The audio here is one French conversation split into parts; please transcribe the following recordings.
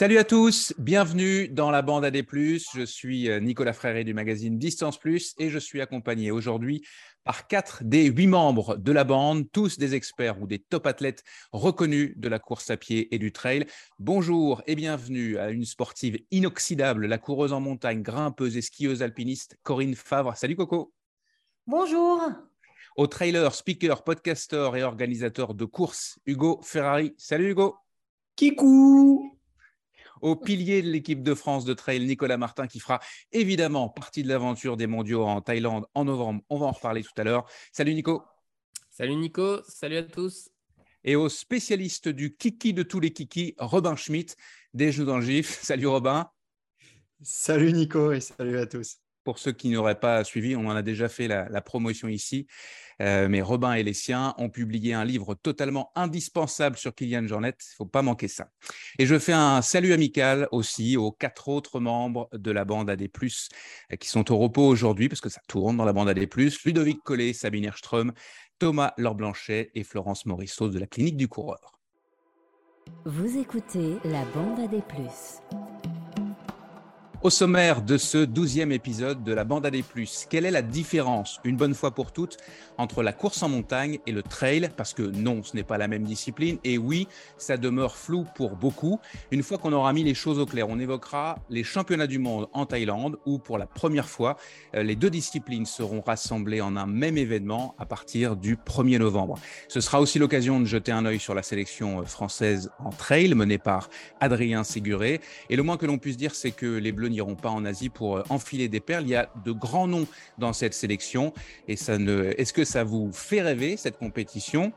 Salut à tous, bienvenue dans la bande AD+. Je suis euh, Nicolas Fréré du magazine Distance Plus et je suis accompagné aujourd'hui par quatre des huit membres de la bande, tous des experts ou des top athlètes reconnus de la course à pied et du trail. Bonjour et bienvenue à une sportive inoxydable, la coureuse en montagne, grimpeuse et skieuse alpiniste Corinne Favre. Salut Coco. Bonjour. Au trailer, speaker, podcaster et organisateur de courses, Hugo Ferrari. Salut Hugo. Kikou au pilier de l'équipe de France de trail, Nicolas Martin, qui fera évidemment partie de l'aventure des mondiaux en Thaïlande en novembre. On va en reparler tout à l'heure. Salut Nico. Salut Nico, salut à tous. Et au spécialiste du kiki de tous les kikis, Robin Schmitt, des Genoux dans le gif. Salut Robin. Salut Nico et salut à tous. Pour ceux qui n'auraient pas suivi, on en a déjà fait la, promotion ici. Euh, mais Robin et les siens ont publié un livre totalement indispensable sur Kylian Jornet. Il ne faut pas manquer ça. Et je fais un salut amical aussi aux quatre autres membres de la bande AD+, euh, qui sont au repos aujourd'hui, parce que ça tourne dans la bande AD+. Ludovic Collet, Sabine Erström, Thomas Laure-Blanchet et Florence Morisseau de la Clinique du Coureur. Vous écoutez la bande AD+. Au sommaire de ce douzième épisode de la Bande à des Plus, quelle est la différence, une bonne fois pour toutes, entre la course en montagne et le trail? Parce que non, ce n'est pas la même discipline, et oui, ça demeure flou pour beaucoup. Une fois qu'on aura mis les choses au clair, on évoquera les championnats du monde en Thaïlande, où pour la première fois, euh, les deux disciplines seront rassemblées en un même événement à partir du 1er novembre. Ce sera aussi l'occasion de jeter un œil sur la sélection euh, française en trail, menée par Adrien Séguré. Et le moins que l'on puisse dire, c'est que les Bleus n'iront pas en Asie pour euh, enfiler des perles. Il y a de grands noms dans cette sélection. Et ça ne... est-ce que ça vous fait rêver, cette compétition?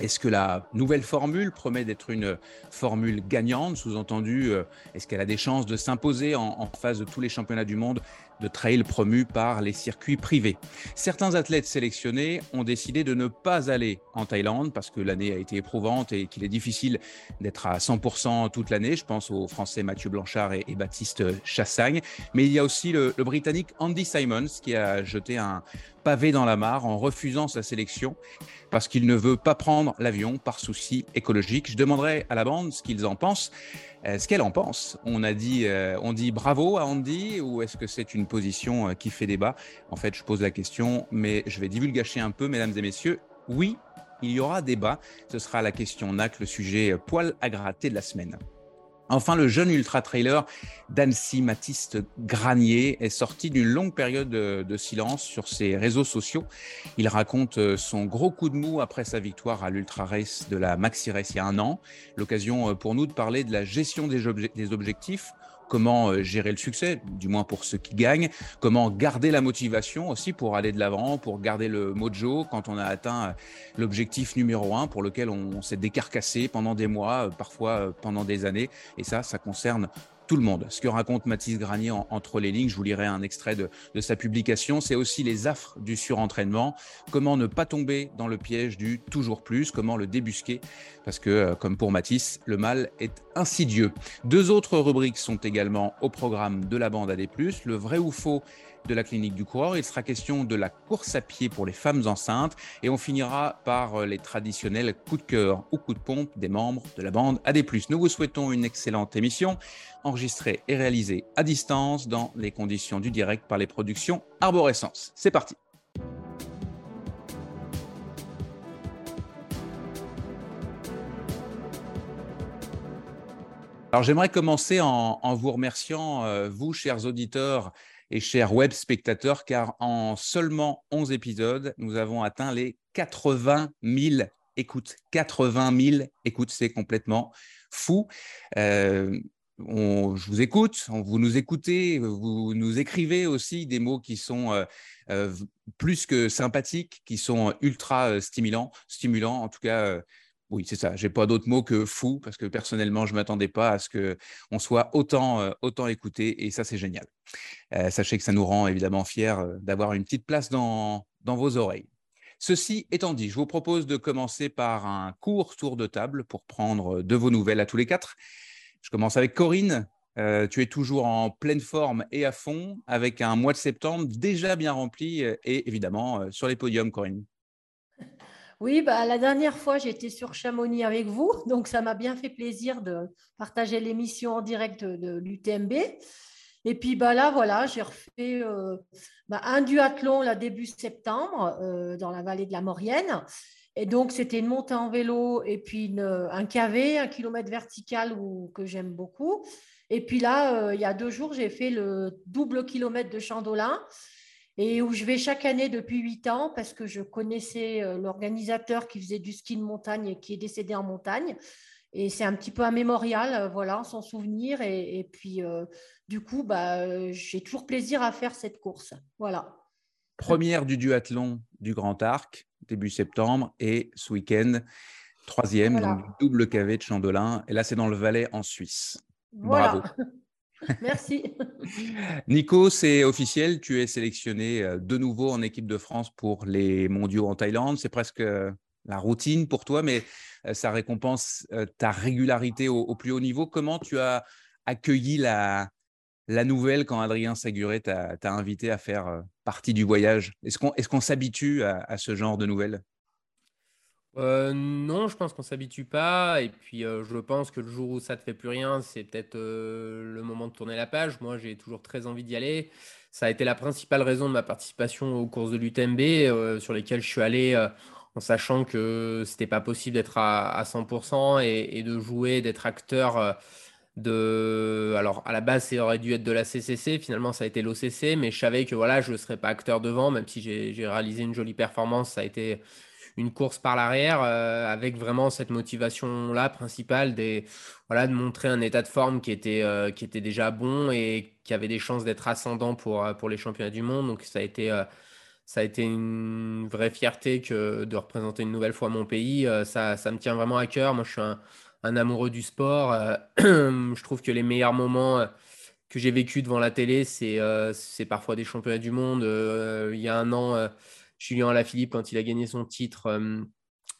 Est-ce que la nouvelle formule promet d'être une formule gagnante? Sous-entendu, euh, est-ce qu'elle a des chances de s'imposer en, en, face de tous les championnats du monde? De trail promus par les circuits privés. Certains athlètes sélectionnés ont décidé de ne pas aller en Thaïlande parce que l'année a été éprouvante et qu'il est difficile d'être à 100% toute l'année. Je pense aux Français Mathieu Blanchard et, Baptiste Chassagne. Mais il y a aussi le, le Britannique Andy Simons qui a jeté un pavé dans la mare en refusant sa sélection parce qu'il ne veut pas prendre l'avion par souci écologique. Je demanderai à la bande ce qu'ils en pensent. Euh, ce qu'elle en pense. On a dit, euh, on dit bravo à Andy ou est-ce que c'est une position euh, qui fait débat? En fait, je pose la question, mais je vais divulgacher un peu, mesdames et messieurs. Oui, il y aura débat. Ce sera la question NAC, le sujet poil à gratter de la semaine. Enfin, le jeune ultra-trailer d'Annecy, Mathiste Granier, est sorti d'une longue période de, silence sur ses réseaux sociaux. Il raconte euh, son gros coup de mou après sa victoire à l'Ultra Race de la Maxi Race il y a un an. L'occasion euh, pour nous de parler de la gestion des objectifs comment euh, gérer le succès, du moins pour ceux qui gagnent, comment garder la motivation aussi pour aller de l'avant, pour garder le mojo quand on a atteint euh, l'objectif numéro un pour lequel on s'est décarcassé pendant des mois, euh, parfois pendant des années. Et ça, ça concerne tout le monde. Ce que raconte Mathis Granier entre les lignes, je vous lirai un extrait de, sa publication, c'est aussi les affres du surentraînement, comment ne pas tomber dans le piège du toujours plus, comment le débusquer, parce que, euh, comme pour Mathis, le mal est insidieux. Deux autres rubriques sont également au programme de la bande AD+, le vrai ou faux de la clinique du coureur. Il sera question de la course à pied pour les femmes enceintes et on finira par euh, les traditionnels coups de cœur ou coups de pompe des membres de la bande AD+. Nous vous souhaitons une excellente émission enregistrée et réalisée à distance dans les conditions du direct par les productions Arborescence. C'est parti. Alors j'aimerais commencer en, vous remerciant, euh, vous, chers auditeurs, et chers web spectateurs, car en seulement 11 épisodes, nous avons atteint les 80 000 écoutes. 80 000 écoutes, c'est complètement fou. Euh, je vous écoute, vous nous écoutez, vous nous écrivez aussi des mots qui sont euh, euh, plus que sympathiques, qui sont ultra stimulants, stimulants. En tout cas, oui, c'est ça. J'ai pas d'autre mot que fou parce que personnellement, je m'attendais pas à ce que on soit autant autant écouté et ça c'est génial. Sachez que ça nous rend évidemment fiers d'avoir une petite place dans dans vos oreilles. Ceci étant dit, je vous propose de commencer par un court tour de table pour prendre de vos nouvelles à tous les quatre. Je commence avec Corinne. tu es toujours en pleine forme et à fond, avec un mois de septembre déjà bien rempli et évidemment sur les podiums, Corinne. Oui, bah, la dernière fois, j'étais sur Chamonix avec vous, donc ça m'a bien fait plaisir de partager l'émission en direct de, l'UTMB. Et puis bah, là, voilà, j'ai refait euh, bah, un duathlon là, début septembre euh, dans la vallée de la Maurienne. Et donc, c'était une montée en vélo et puis un KV, un kilomètre vertical que j'aime beaucoup. Et puis là, euh, il y a deux jours, j'ai fait le double kilomètre de Chandolin et où je vais chaque année depuis huit ans parce que je connaissais euh, l'organisateur qui faisait du ski de montagne et qui est décédé en montagne. Et c'est un petit peu un mémorial, euh, voilà, son souvenir. Et, puis, euh, du coup, bah, j'ai toujours plaisir à faire cette course. Voilà. Première du duathlon du Grand Arc, début septembre, et ce week-end, troisième, donc double KV de Chandelin. Et là, c'est dans le Valais en Suisse. Bravo. Merci. Nico, c'est officiel, tu es sélectionné euh, de nouveau en équipe de France pour les mondiaux en Thaïlande. C'est presque euh, la routine pour toi, mais euh, ça récompense ta régularité au, plus haut niveau. Comment tu as accueilli la, la nouvelle quand Adrien Saguré t'a invité à faire partie du voyage? Est-ce qu'on s'habitue à, ce genre de nouvelles? Euh, non, je pense qu'on s'habitue pas. Et puis, euh, je pense que le jour où ça te fait plus rien, c'est peut-être euh, le moment de tourner la page. Moi, j'ai toujours très envie d'y aller. Ça a été la principale raison de ma participation aux courses de l'UTMB, sur lesquelles je suis allé en sachant que c'était pas possible d'être à, 100% et, de jouer, d'être acteur. de... Alors, à la base, ça aurait dû être de la CCC. Finalement, ça a été l'OCC. Mais je savais que voilà, je ne serais pas acteur devant, même si j'ai réalisé une jolie performance. Ça a été une course par l'arrière euh, avec vraiment cette motivation-là principale des, voilà, de montrer un état de forme qui était, euh, qui était déjà bon et qui avait des chances d'être ascendant pour, euh, pour les championnats du monde. Donc ça a été, ça a été une vraie fierté que de représenter une nouvelle fois mon pays. ça, ça me tient vraiment à cœur. Moi, je suis un, un amoureux du sport. je trouve que les meilleurs moments que j'ai vécu devant la télé, c'est parfois des championnats du monde. il y a un an, Julien Alaphilippe, quand il a gagné son titre euh,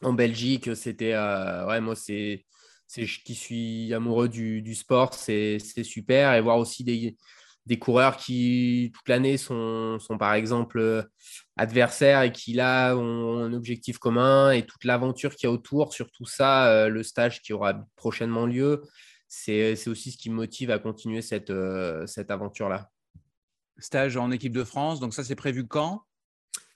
en Belgique, c'était. Euh, ouais, moi, c'est. qui suis amoureux du, sport, c'est super. Et voir aussi des, coureurs qui, toute l'année, sont, par exemple adversaires et qui, là, ont un objectif commun et toute l'aventure qu'il y a autour, sur tout ça, euh, le stage qui aura prochainement lieu, c'est aussi ce qui me motive à continuer cette, cette aventure-là. Stage en équipe de France, donc ça, c'est prévu quand?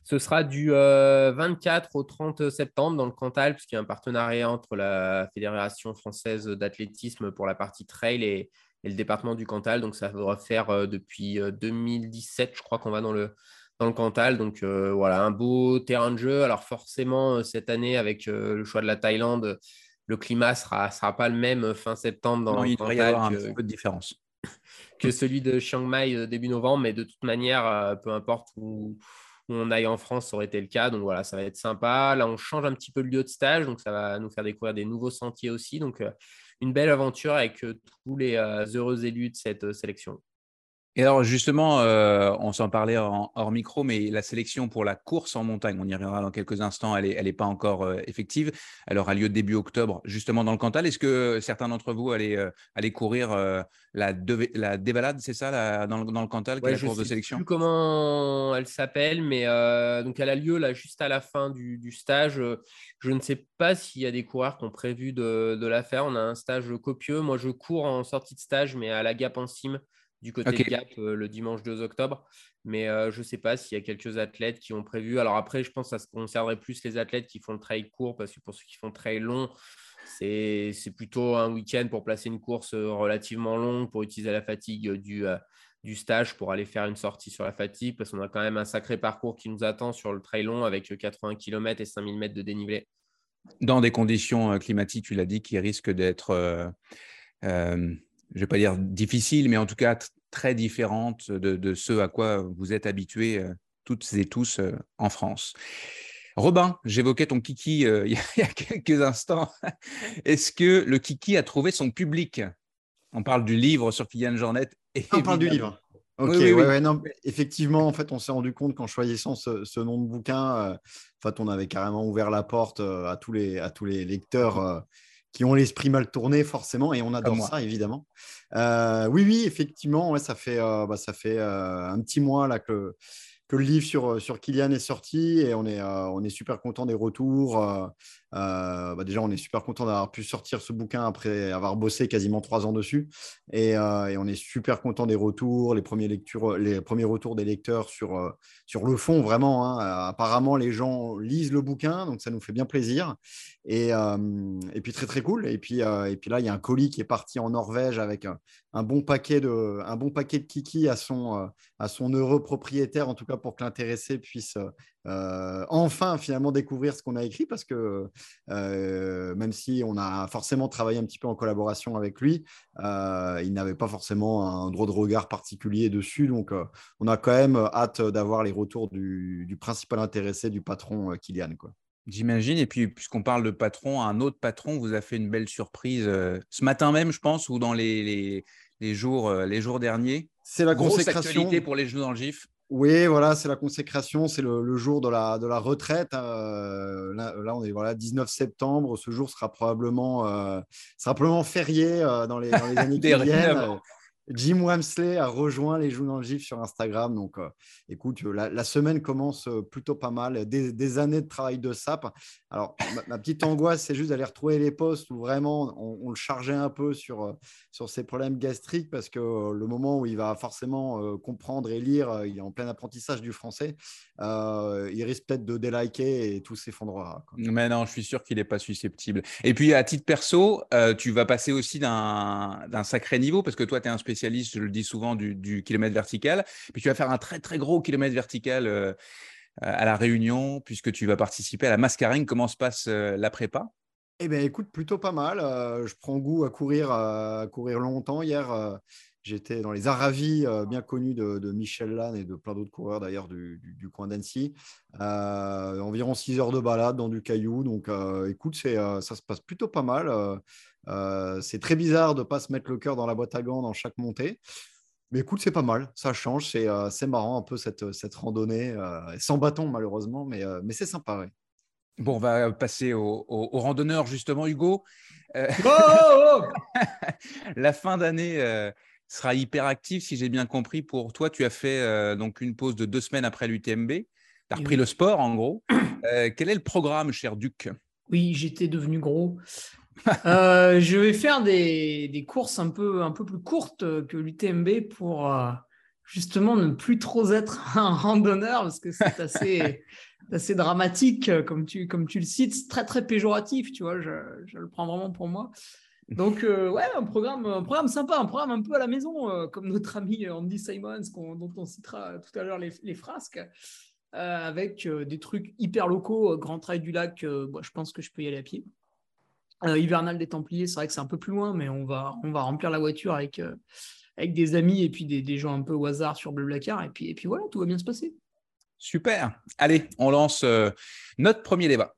Ce sera du 24 euh, au 30 septembre dans le Cantal, puisqu'il y a un partenariat entre la Fédération française d'athlétisme pour la partie trail et, le département du Cantal. Donc, ça va faire euh, depuis 2017, euh, je crois qu'on va dans le, dans le Cantal. Donc, voilà, un beau terrain de jeu. Alors, forcément, cette année, avec le choix de la Thaïlande, le climat ne sera, sera pas le même fin septembre dans le il devrait y avoir un petit peu de différence. Que celui de Chiang Mai début novembre, mais de toute manière, peu importe où on aille en France, ça aurait été le cas. Donc voilà, ça va être sympa. Là, on change un petit peu le lieu de stage, donc ça va nous faire découvrir des nouveaux sentiers aussi. Donc euh, une belle aventure avec euh, tous les euh, heureux élus de cette sélection. Et alors justement, euh, on s'en parlait hors micro, mais la sélection pour la course en montagne, on y reviendra dans quelques instants, elle n'est elle est pas encore euh, effective. Elle aura lieu début octobre, justement dans le Cantal. Est-ce que certains d'entre vous allaient, euh, courir la, la dévalade, c'est ça, dans, le, dans, le Cantal, qui est la course de sélection? Je ne sais plus comment elle s'appelle, mais donc elle a lieu là juste à la fin du, stage. Je ne sais pas s'il y a des coureurs qui ont prévu de, de, la faire. On a un stage copieux. Moi, je cours en sortie de stage, mais à la Gap en cime du côté de Gap euh, le dimanche 2 octobre. Mais euh, je ne sais pas s'il y a quelques athlètes qui ont prévu. Alors après, je pense que ça concernerait plus les athlètes qui font le trail court, parce que pour ceux qui font le trail long, c'est plutôt un week-end pour placer une course euh, relativement longue, pour utiliser la fatigue du, du stage, pour aller faire une sortie sur la fatigue, parce qu'on a quand même un sacré parcours qui nous attend sur le trail long avec 80 km et 5000 mètres de dénivelé. Dans des conditions climatiques, tu l'as dit, qui risquent d'être je ne vais pas dire difficile, mais en tout cas très différente de, ce à quoi vous êtes habitués euh, toutes et tous euh, en France. Robin, j'évoquais ton kiki euh, il, y a, quelques instants. Est-ce que le kiki a trouvé son public? On parle du livre sur Kylian Jornet. On parle du livre. Ok, oui, oui, non, effectivement, en fait, on s'est rendu compte qu'en choisissant ce, nom de bouquin, en fait, on avait carrément ouvert la porte à tous les, à tous les lecteurs qui ont l'esprit mal tourné forcément, et on adore ça évidemment. Euh, oui, oui, effectivement, ouais, ça fait, euh, bah, ça fait euh, un petit mois là que, que le livre sur, sur Kylian est sorti et on est, on est super content des retours. Bah, déjà, on est super content d'avoir pu sortir ce bouquin après avoir bossé quasiment trois ans dessus. Et, et, on est super content des retours, les premiers, lectures, les premiers retours des lecteurs sur, sur le fond, vraiment. Hein. Apparemment, les gens lisent le bouquin, donc ça nous fait bien plaisir. Et, et puis, très, très cool. Et puis, et puis là, il y a un colis qui est parti en Norvège avec un, bon, paquet de, un bon paquet de kiki à son, à son heureux propriétaire, en tout cas pour que l'intéressé puisse euh, enfin finalement découvrir ce qu'on a écrit parce que euh, même si on a forcément travaillé un petit peu en collaboration avec lui, euh, il n'avait pas forcément un droit de regard particulier dessus. Donc on a quand même hâte d'avoir les retours du, principal intéressé du patron Kylian. Quoi. J'imagine. Et puis, puisqu'on parle de patron, un autre patron vous a fait une belle surprise ce matin même, je pense, ou dans les, les, jours, les jours derniers. C'est la consécration. pour les genoux dans le GIF. Oui, voilà, c'est la consécration, c'est le, jour de la, de la retraite. Euh, là, on est voilà 19 septembre. Ce jour sera probablement, euh, sera probablement férié euh, dans, les, dans les années qui viennent. Jim Wamsley a rejoint les Joues dans le GIF sur Instagram. Donc, euh, écoute, la, semaine commence euh, plutôt pas mal. Des, années de travail de sap. Alors, ma, petite angoisse, c'est juste d'aller retrouver les postes où vraiment on, le chargeait un peu sur, euh, sur ses problèmes gastriques parce que le moment où il va forcément comprendre et lire, il est en plein apprentissage du français. il risque peut-être de déliker et tout s'effondrera. Mais non, je suis sûr qu'il n'est pas susceptible. Et puis, à titre perso, tu vas passer aussi d'un sacré niveau parce que toi, tu es un spécialiste je le dis souvent, du, kilomètre vertical. Puis tu vas faire un très très gros kilomètre vertical euh, à la Réunion, puisque tu vas participer à la Mascaring. Comment se passe euh, la prépa? Eh bien, écoute, plutôt pas mal. Euh, je prends goût à courir, courir longtemps. Hier, j'étais dans les Aravis, bien connus de, Michel Lannes et de plein d'autres coureurs d'ailleurs du, coin d'Annecy. environ 6 heures de balade dans du caillou. Donc, écoute, ça se passe plutôt pas mal. Euh, c'est très bizarre de ne pas se mettre le cœur dans la boîte à gants dans chaque montée. Mais écoute, c'est pas mal, ça change, c'est euh, marrant un peu cette, cette randonnée, euh, sans bâton malheureusement, mais, mais c'est sympa. Bon, on va passer au, au, randonneur justement, Hugo. Oh, oh, oh la fin d'année sera hyper active, si j'ai bien compris. Pour toi, tu as fait donc une pause de deux semaines après l'UTMB. Tu as repris le sport, en gros. quel est le programme, cher Duc? Oui, j'étais devenu gros. Euh, je vais faire des, courses un peu, un peu plus courtes que l'UTMB pour euh, justement ne plus trop être un randonneur parce que c'est assez, assez dramatique comme tu, comme tu le cites, c'est très très péjoratif, tu vois, je, je, le prends vraiment pour moi. Donc euh, ouais, un programme, un programme sympa, un programme un peu à la maison, comme notre ami Andy Simons dont on citera tout à l'heure les, les, frasques. avec des trucs hyper locaux, Grand Trail du Lac, je pense que je peux y aller à pied. Euh, hivernal des Templiers, c'est vrai que c'est un peu plus loin, mais on va, on va remplir la voiture avec, euh, avec des amis et puis des, des, gens un peu au hasard sur Bleu Blacard. Et puis, et puis voilà, tout va bien se passer. Super. Allez, on lance euh, notre premier débat.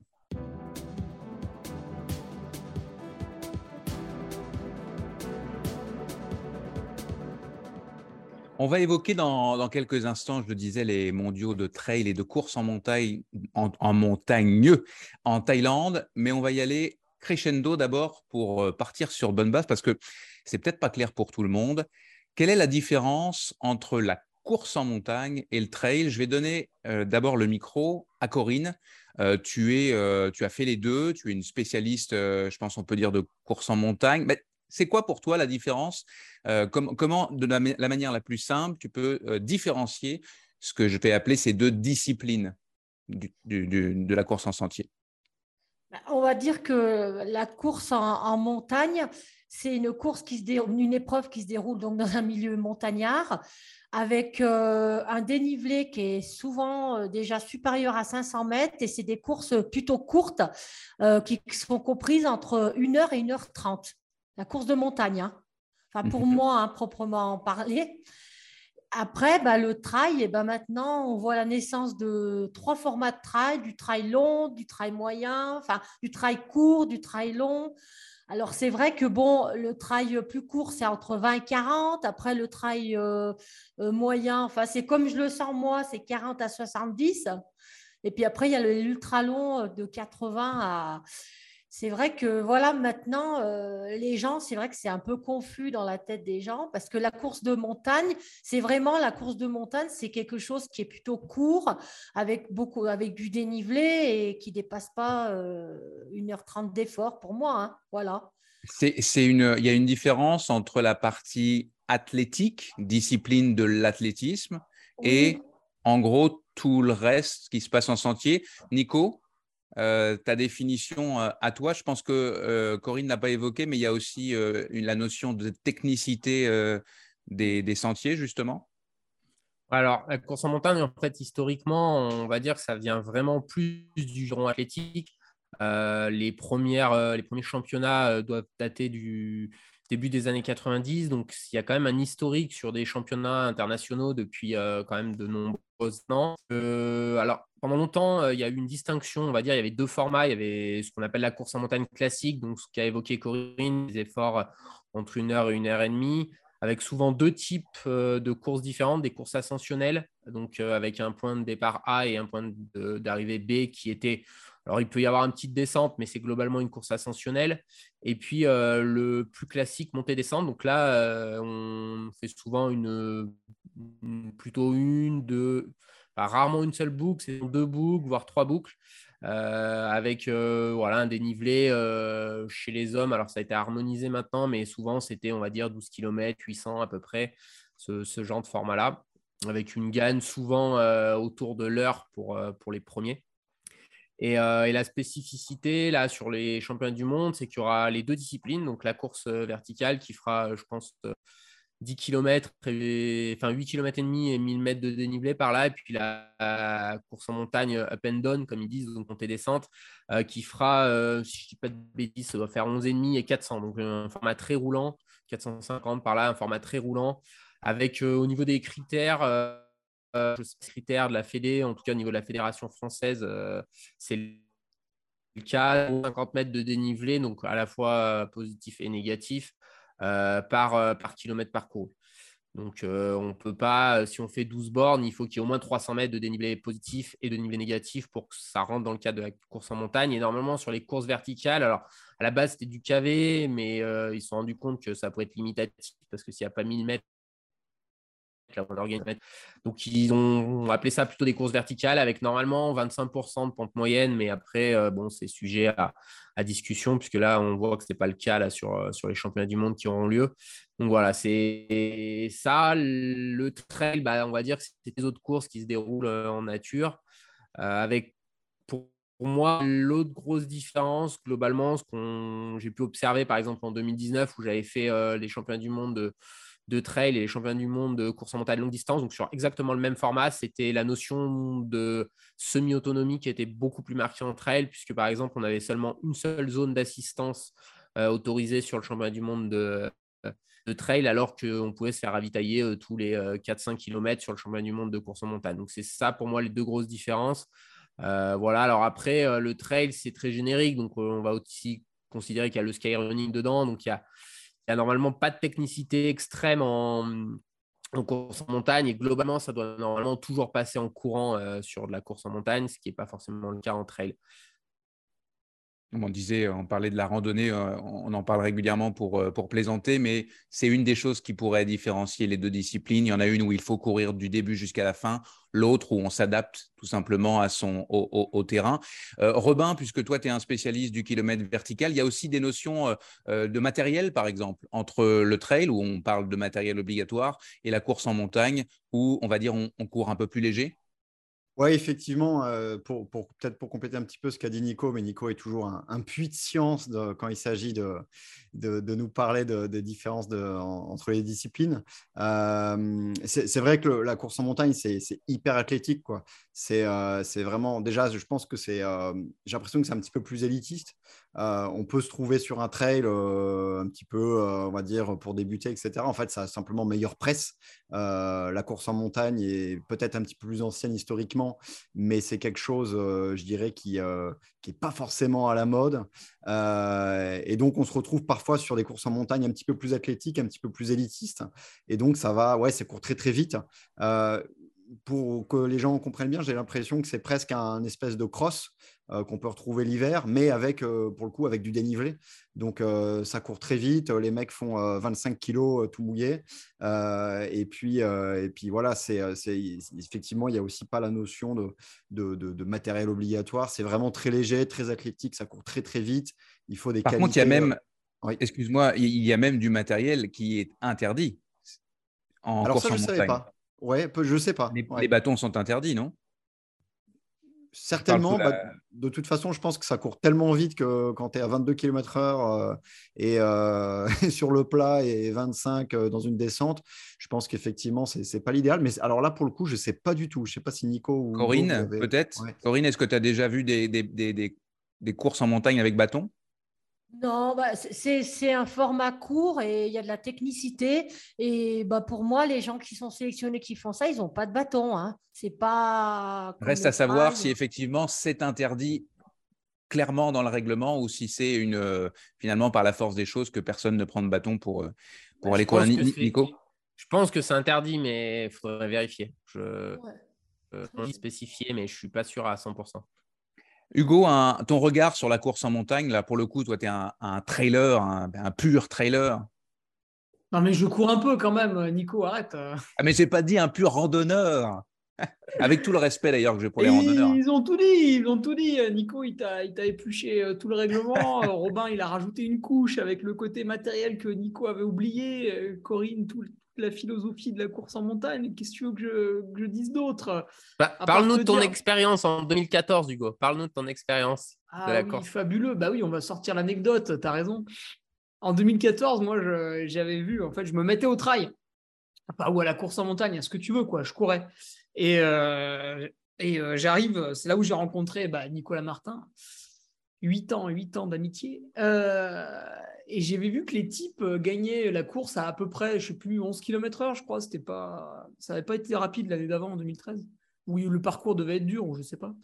On va évoquer dans, quelques instants, je le disais, les mondiaux de trail et de course en montagne, en montagne en Thaïlande, mais on va y aller crescendo d'abord pour euh, partir sur bonne base parce que c'est peut-être pas clair pour tout le monde. Quelle est la différence entre la course en montagne et le trail? Je vais donner euh, d'abord le micro à Corinne. Euh, tu, es, tu as fait les deux, tu es une spécialiste, je pense on peut dire, de course en montagne. Mais c'est quoi pour toi la différence Comment, de la, manière la plus simple, tu peux différencier ce que je vais appeler ces deux disciplines de la course en sentier? On va dire que la course en, montagne, c'est une course qui se une épreuve qui se déroule donc dans un milieu montagnard avec euh, un dénivelé qui est souvent euh, déjà supérieur à 500 mètres et c'est des courses plutôt courtes euh, qui sont comprises entre 1 heure et 1 heure 30. La course de montagne, hein. enfin pour mhm. moi, hein, proprement parler. Après, bah, le trail, et eh ben maintenant, on voit la naissance de trois formats de trail, du trail long, du trail moyen, enfin, du trail court, du trail long. Alors, c'est vrai que bon, le trail plus court, c'est entre 20 et 40. Après, le trail euh, euh, moyen, enfin, c'est comme je le sens moi, c'est 40 à 70. Et puis après, il y a l'ultra long de 80 à, c'est vrai que voilà, maintenant, euh, les gens, c'est vrai que c'est un peu confus dans la tête des gens parce que la course de montagne, c'est vraiment la course de montagne, c'est quelque chose qui est plutôt court, avec, beaucoup, avec du dénivelé et qui ne dépasse pas 1h30 d'effort pour moi. Hein, voilà. C'est, une, il y a une différence entre la partie athlétique, discipline de l'athlétisme, et en gros tout le reste qui se passe en sentier. Nico, ta définition à toi, je pense que Corinne n'a pas évoqué, mais il y a aussi la notion de technicité des, sentiers, justement? Alors, la course en montagne, en fait, historiquement, on va dire que ça vient vraiment plus du giron athlétique. les, premières, les premiers championnats doivent dater du début des années 90, donc il y a quand même un historique sur des championnats internationaux depuis quand même de nombreux ans. alors, pendant longtemps, euh, il y a eu une distinction, on va dire, il y avait deux formats. Il y avait ce qu'on appelle la course en montagne classique, donc ce qu'a évoqué Corinne, des efforts entre une heure et une heure et demie, avec souvent deux types euh, de courses différentes, des courses ascensionnelles, donc euh, avec un point de départ A et un point d'arrivée B qui était. Alors, il peut y avoir une petite descente, mais c'est globalement une course ascensionnelle. Et puis, le plus classique, montée-descente. Donc là, on fait souvent une, plutôt une, deux, rarement une seule boucle, c'est deux boucles, voire trois boucles, euh, avec euh, voilà, un dénivelé euh, chez les hommes. Alors, ça a été harmonisé maintenant, mais souvent, c'était, on va dire, 12 km, 800 à peu près, ce, genre de format-là, avec une gagne souvent autour de l'heure pour les premiers. Et, et, la spécificité là sur les championnats du monde, c'est qu'il y aura les deux disciplines, donc la course verticale qui fera, je pense, 10 km, enfin 8 km et demi et 1000 mètres de dénivelé par là, et puis la, course en montagne up and down, comme ils disent, donc montée descente, euh, qui fera, euh, si je ne dis pas de bêtises, ça va faire 11,5 et 400, donc un format très roulant, 450 par là, un format très roulant, avec euh, au niveau des critères, critères de la Fédé, en tout cas au niveau de la fédération française, c'est le cas, 50 mètres de dénivelé, donc à la fois positif et négatif. Euh, par, euh, par kilomètre parcouru. Donc, euh, on peut pas, si on fait 12 bornes, il faut qu'il y ait au moins 300 mètres de dénivelé positif et de dénivelé négatif pour que ça rentre dans le cadre de la course en montagne. Et normalement, sur les courses verticales, alors à la base, c'était du KV, mais ils se sont rendus compte que ça pourrait être limitatif parce que s'il n'y a pas 1000 mètres donc, ils ont appelé ça plutôt des courses verticales avec normalement 25% de pente moyenne, mais après, euh, bon, c'est sujet à, discussion puisque là, on voit que ce n'est pas le cas là, sur, euh, sur les championnats du monde qui auront lieu. Donc voilà, c'est ça. Le trail, bah, on va dire que c'est des autres courses qui se déroulent euh, en nature avec pour moi, l'autre grosse différence, globalement, ce que j'ai pu observer, par exemple, en 2019, où j'avais fait les championnats du monde de, de trail et les championnats du monde de course en montagne longue distance, donc sur exactement le même format. C'était la notion de semi-autonomie qui était beaucoup plus marquée en trail, puisque par exemple, on avait seulement une seule zone d'assistance euh, autorisée sur le championnat du monde de, trail, alors qu'on pouvait se faire ravitailler euh, tous les 4-5 euh, km sur le championnat du monde de course en montagne. Donc c'est ça pour moi les deux grosses différences. voilà, alors après, le trail, c'est très générique, donc on va aussi considérer qu'il y a le skyrunning dedans, donc il y a n'y a normalement pas de technicité extrême en, course en montagne et globalement, ça doit normalement toujours passer en courant euh, sur de la course en montagne, ce qui n'est pas forcément le cas en trail. On disait, on parlait de la randonnée, euh, on en parle régulièrement pour, euh, pour plaisanter, mais c'est une des choses qui pourrait différencier les deux disciplines. Il y en a une où il faut courir du début jusqu'à la fin, l'autre où on s'adapte tout simplement à son, au, terrain. Euh, Robin, puisque toi, tu es un spécialiste du kilomètre vertical, il y a aussi des notions de matériel, par exemple, entre le trail, où on parle de matériel obligatoire, et la course en montagne, où on va dire on court un peu plus léger. Oui, effectivement, euh, peut-être pour compléter un petit peu ce qu'a dit Nico, mais Nico est toujours un, puits de science quand il s'agit de, nous parler des différences entre les disciplines. Euh, c'est vrai que la course en montagne, c'est hyper athlétique. Euh, c'est vraiment, déjà, je pense que c'est, j'ai l'impression que c'est un petit peu plus élitiste. on peut se trouver sur un trail un petit peu, on va dire, pour débuter, etc. En fait, ça a simplement meilleure presse. la course en montagne est peut-être un petit peu plus ancienne historiquement mais c'est quelque chose, je dirais, qui n'est pas forcément à la mode. Et donc, on se retrouve parfois sur des courses en montagne un petit peu plus athlétiques, un petit peu plus élitistes. Et donc, ça va, ouais, ça court très, très vite. Pour que les gens comprennent bien, j'ai l'impression que c'est presque un espèce de cross qu'on peut retrouver l'hiver, mais avec, pour le coup, avec du dénivelé. Donc, ça court très vite. Les mecs font 25 kilos tout mouillé. et, puis, et puis, voilà, c'est effectivement, il n'y a aussi pas la notion de, de, de matériel obligatoire. C'est vraiment très léger, très athlétique. Ça court très, très vite. Il faut des Par contre, il y a même, excuse-moi, il y a même du matériel qui est interdit. En Alors, ça, je ne savais pas. Ouais, je ne sais pas. Les, bâtons sont interdits, non? Certainement. Bah, de toute façon, je pense que ça court tellement vite que quand tu es à 22 km/h euh, et euh, sur le plat et 25 euh, dans une descente, je pense qu'effectivement, ce n'est pas l'idéal. Mais alors là, pour le coup, je ne sais pas du tout. Je ne sais pas si Nico ou. Corinne, peut-être? Corinne, est-ce que tu as déjà vu des, des courses en montagne avec bâton non, bah, c'est un format court et il y a de la technicité. Et bah, pour moi, les gens qui sont sélectionnés qui font ça, ils n'ont pas de bâton. Hein. C'est pas. Reste à savoir si effectivement c'est interdit clairement dans le règlement ou si c'est une euh, finalement par la force des choses que personne ne prend de bâton pour, euh, pour aller courir. Nico? Je pense que c'est interdit, mais il faudrait vérifier. Je ouais. spécifier, mais je ne suis pas sûr à 100%. Hugo, ton regard sur la course en montagne, là, pour le coup, toi, tu es un, trailer, un, pur trailer. Non, mais je cours un peu quand même, Nico, arrête. Ah, mais j'ai pas dit un pur randonneur. Avec tout le respect d'ailleurs que j'ai pour les randonneurs. Ils ont tout dit, ils ont tout dit. Nico, il t'a épluché euh, tout le règlement. Robin, il a rajouté une couche avec le côté matériel que Nico avait oublié. Euh, Corinne, tout, la philosophie de la course en montagne. Qu'est-ce que tu veux que je, dise d'autre? Bah, Parle-nous de ton expérience en 2014, Hugo. Parle-nous de ton expérience ah, la oui, Fabuleux. Bah oui, on va sortir l'anecdote. Tu as raison. En 2014, moi, j'avais vu, en fait, je me mettais au trail. ou à la course en montagne, à ce que tu veux, quoi. Je courais. Et, euh, et euh, j'arrive, c'est là où j'ai rencontré bah, Nicolas Martin. 8 ans, 8 ans d'amitié. Euh, et j'avais vu que les types euh, gagnaient la course à à peu près, je sais plus, 11 km/h, je crois. C'était pas, ça n'avait pas été rapide l'année d'avant, en 2013, où le parcours devait être dur, ou je sais pas.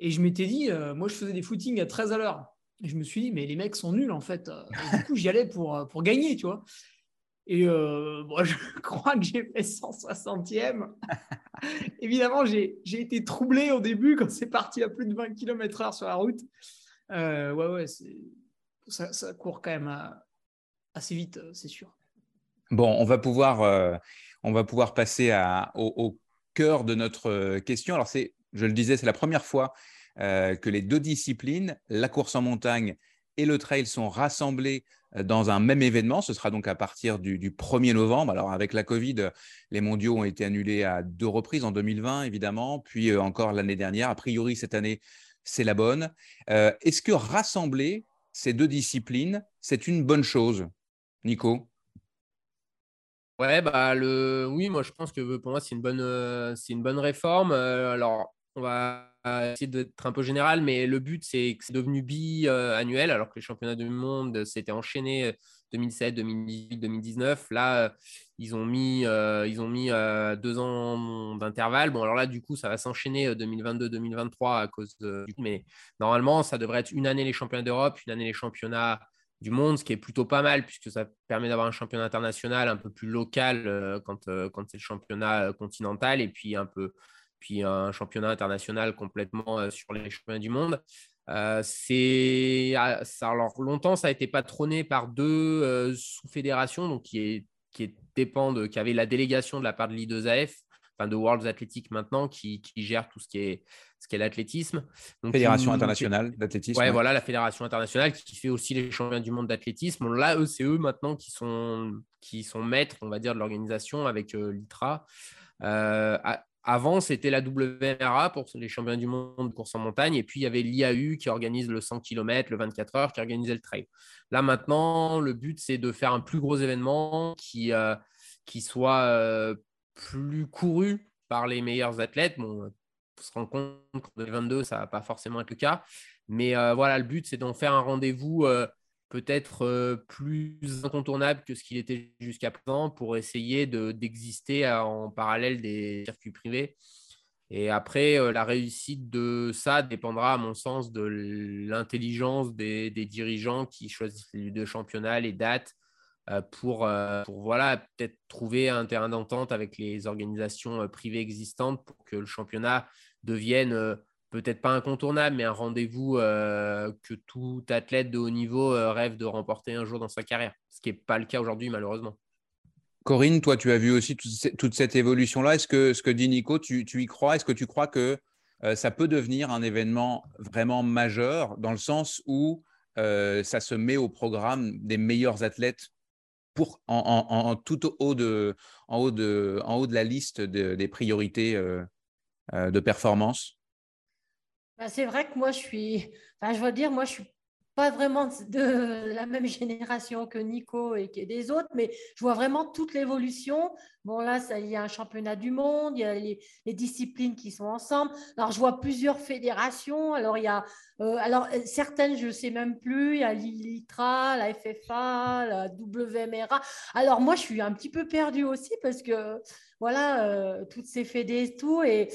Et je m'étais dit, euh, moi, je faisais des footings à 13 à l'heure. Et je me suis dit, mais les mecs sont nuls, en fait. du coup, j'y allais pour, pour gagner, tu vois. Et moi, je crois que j'ai fait 160e. Évidemment, j'ai été troublé au début quand c'est parti à plus de 20 km/h sur la route. ouais, ouais, c'est ça, court quand même euh, assez vite, euh, c'est sûr. Bon, on va pouvoir, euh, on va pouvoir passer au, cœur de notre question. Alors, c'est, je le disais, c'est la première fois que les deux disciplines, la course en montagne et le trail, sont rassemblés dans un même événement. Ce sera donc à partir du, 1er novembre. Alors, avec la Covid, les mondiaux ont été annulés à deux reprises, en 2020 évidemment, puis encore l'année dernière. A priori, cette année, c'est la bonne. Est-ce que rassembler ces deux disciplines, c'est une bonne chose, Nico Ouais, bah le... oui, moi je pense que pour moi c'est une bonne, euh, c'est une bonne réforme. Euh, alors, on va essayer d'être un peu général, mais le but c'est que c'est devenu bi-annuel, alors que les championnats du monde s'étaient enchaînés 2007, 2018, 2019. Là, ils ont mis, euh, ils ont mis euh, deux ans d'intervalle. Bon, alors là, du coup, ça va s'enchaîner 2022-2023 euh, à cause du Mais normalement, ça devrait être une année les championnats d'Europe, une année les championnats du monde, ce qui est plutôt pas mal puisque ça permet d'avoir un championnat international un peu plus local quand, quand c'est le championnat continental et puis un peu puis un championnat international complètement sur les championnats du monde. C'est ah, alors longtemps ça a été patronné par deux sous-fédérations donc qui est qui dépendent qui avaient la délégation de la part de l'I2AF enfin de World Athletic maintenant qui, qui, gère tout ce qui est ce qui est l'athlétisme. Fédération internationale d'athlétisme ouais, voilà la fédération internationale qui fait aussi les championnats du monde d'athlétisme. Là eux c'est eux maintenant qui sont qui sont maîtres on va dire de l'organisation avec euh, l'ITRA avant, c'était la WMRA pour les championnats du monde de course en montagne. Et puis, il y avait l'IAU qui organise le 100 km, le 24 heures, qui organisait le trail. Là, maintenant, le but, c'est de faire un plus gros événement qui, euh, qui soit euh, plus couru par les meilleurs athlètes. Bon, on se rend compte qu'en 2022, ça ne va pas forcément être le cas. Mais euh, voilà, le but, c'est d'en faire un rendez-vous peut-être euh, plus incontournable que ce qu'il était jusqu'à présent pour essayer d'exister en parallèle des circuits privés. Et après, euh, la réussite de ça dépendra, à mon sens, de l'intelligence des, dirigeants qui choisissent les deux championnats, les dates, euh, pour, pour voilà, peut-être trouver un terrain d'entente avec les organisations privées existantes pour que le championnat devienne peut-être pas incontournable, mais un rendez-vous que tout athlète de haut niveau rêve de remporter un jour dans sa carrière, ce qui n'est pas le cas aujourd'hui malheureusement. Corinne, toi, tu as vu aussi toute cette évolution-là. Est-ce que ce que dit Nico, tu, y crois? Est-ce que tu crois que ça peut devenir un événement vraiment majeur dans le sens où ça se met au programme des meilleurs athlètes pour, en, tout haut de, en, haut de, en haut de la liste des priorités de performance? C'est vrai que moi, je suis, enfin, je veux dire, moi, je suis pas vraiment de la même génération que Nico et des autres, mais je vois vraiment toute l'évolution. Bon, là, ça, il y a un championnat du monde, il y a les, disciplines qui sont ensemble. Alors, je vois plusieurs fédérations. Alors, il y a, euh, alors certaines, je ne sais même plus. Il y a l'ILITRA, la FFA, la WMRA. Alors, moi, je suis un petit peu perdue aussi parce que, voilà, euh, toutes ces fédés et tout. Et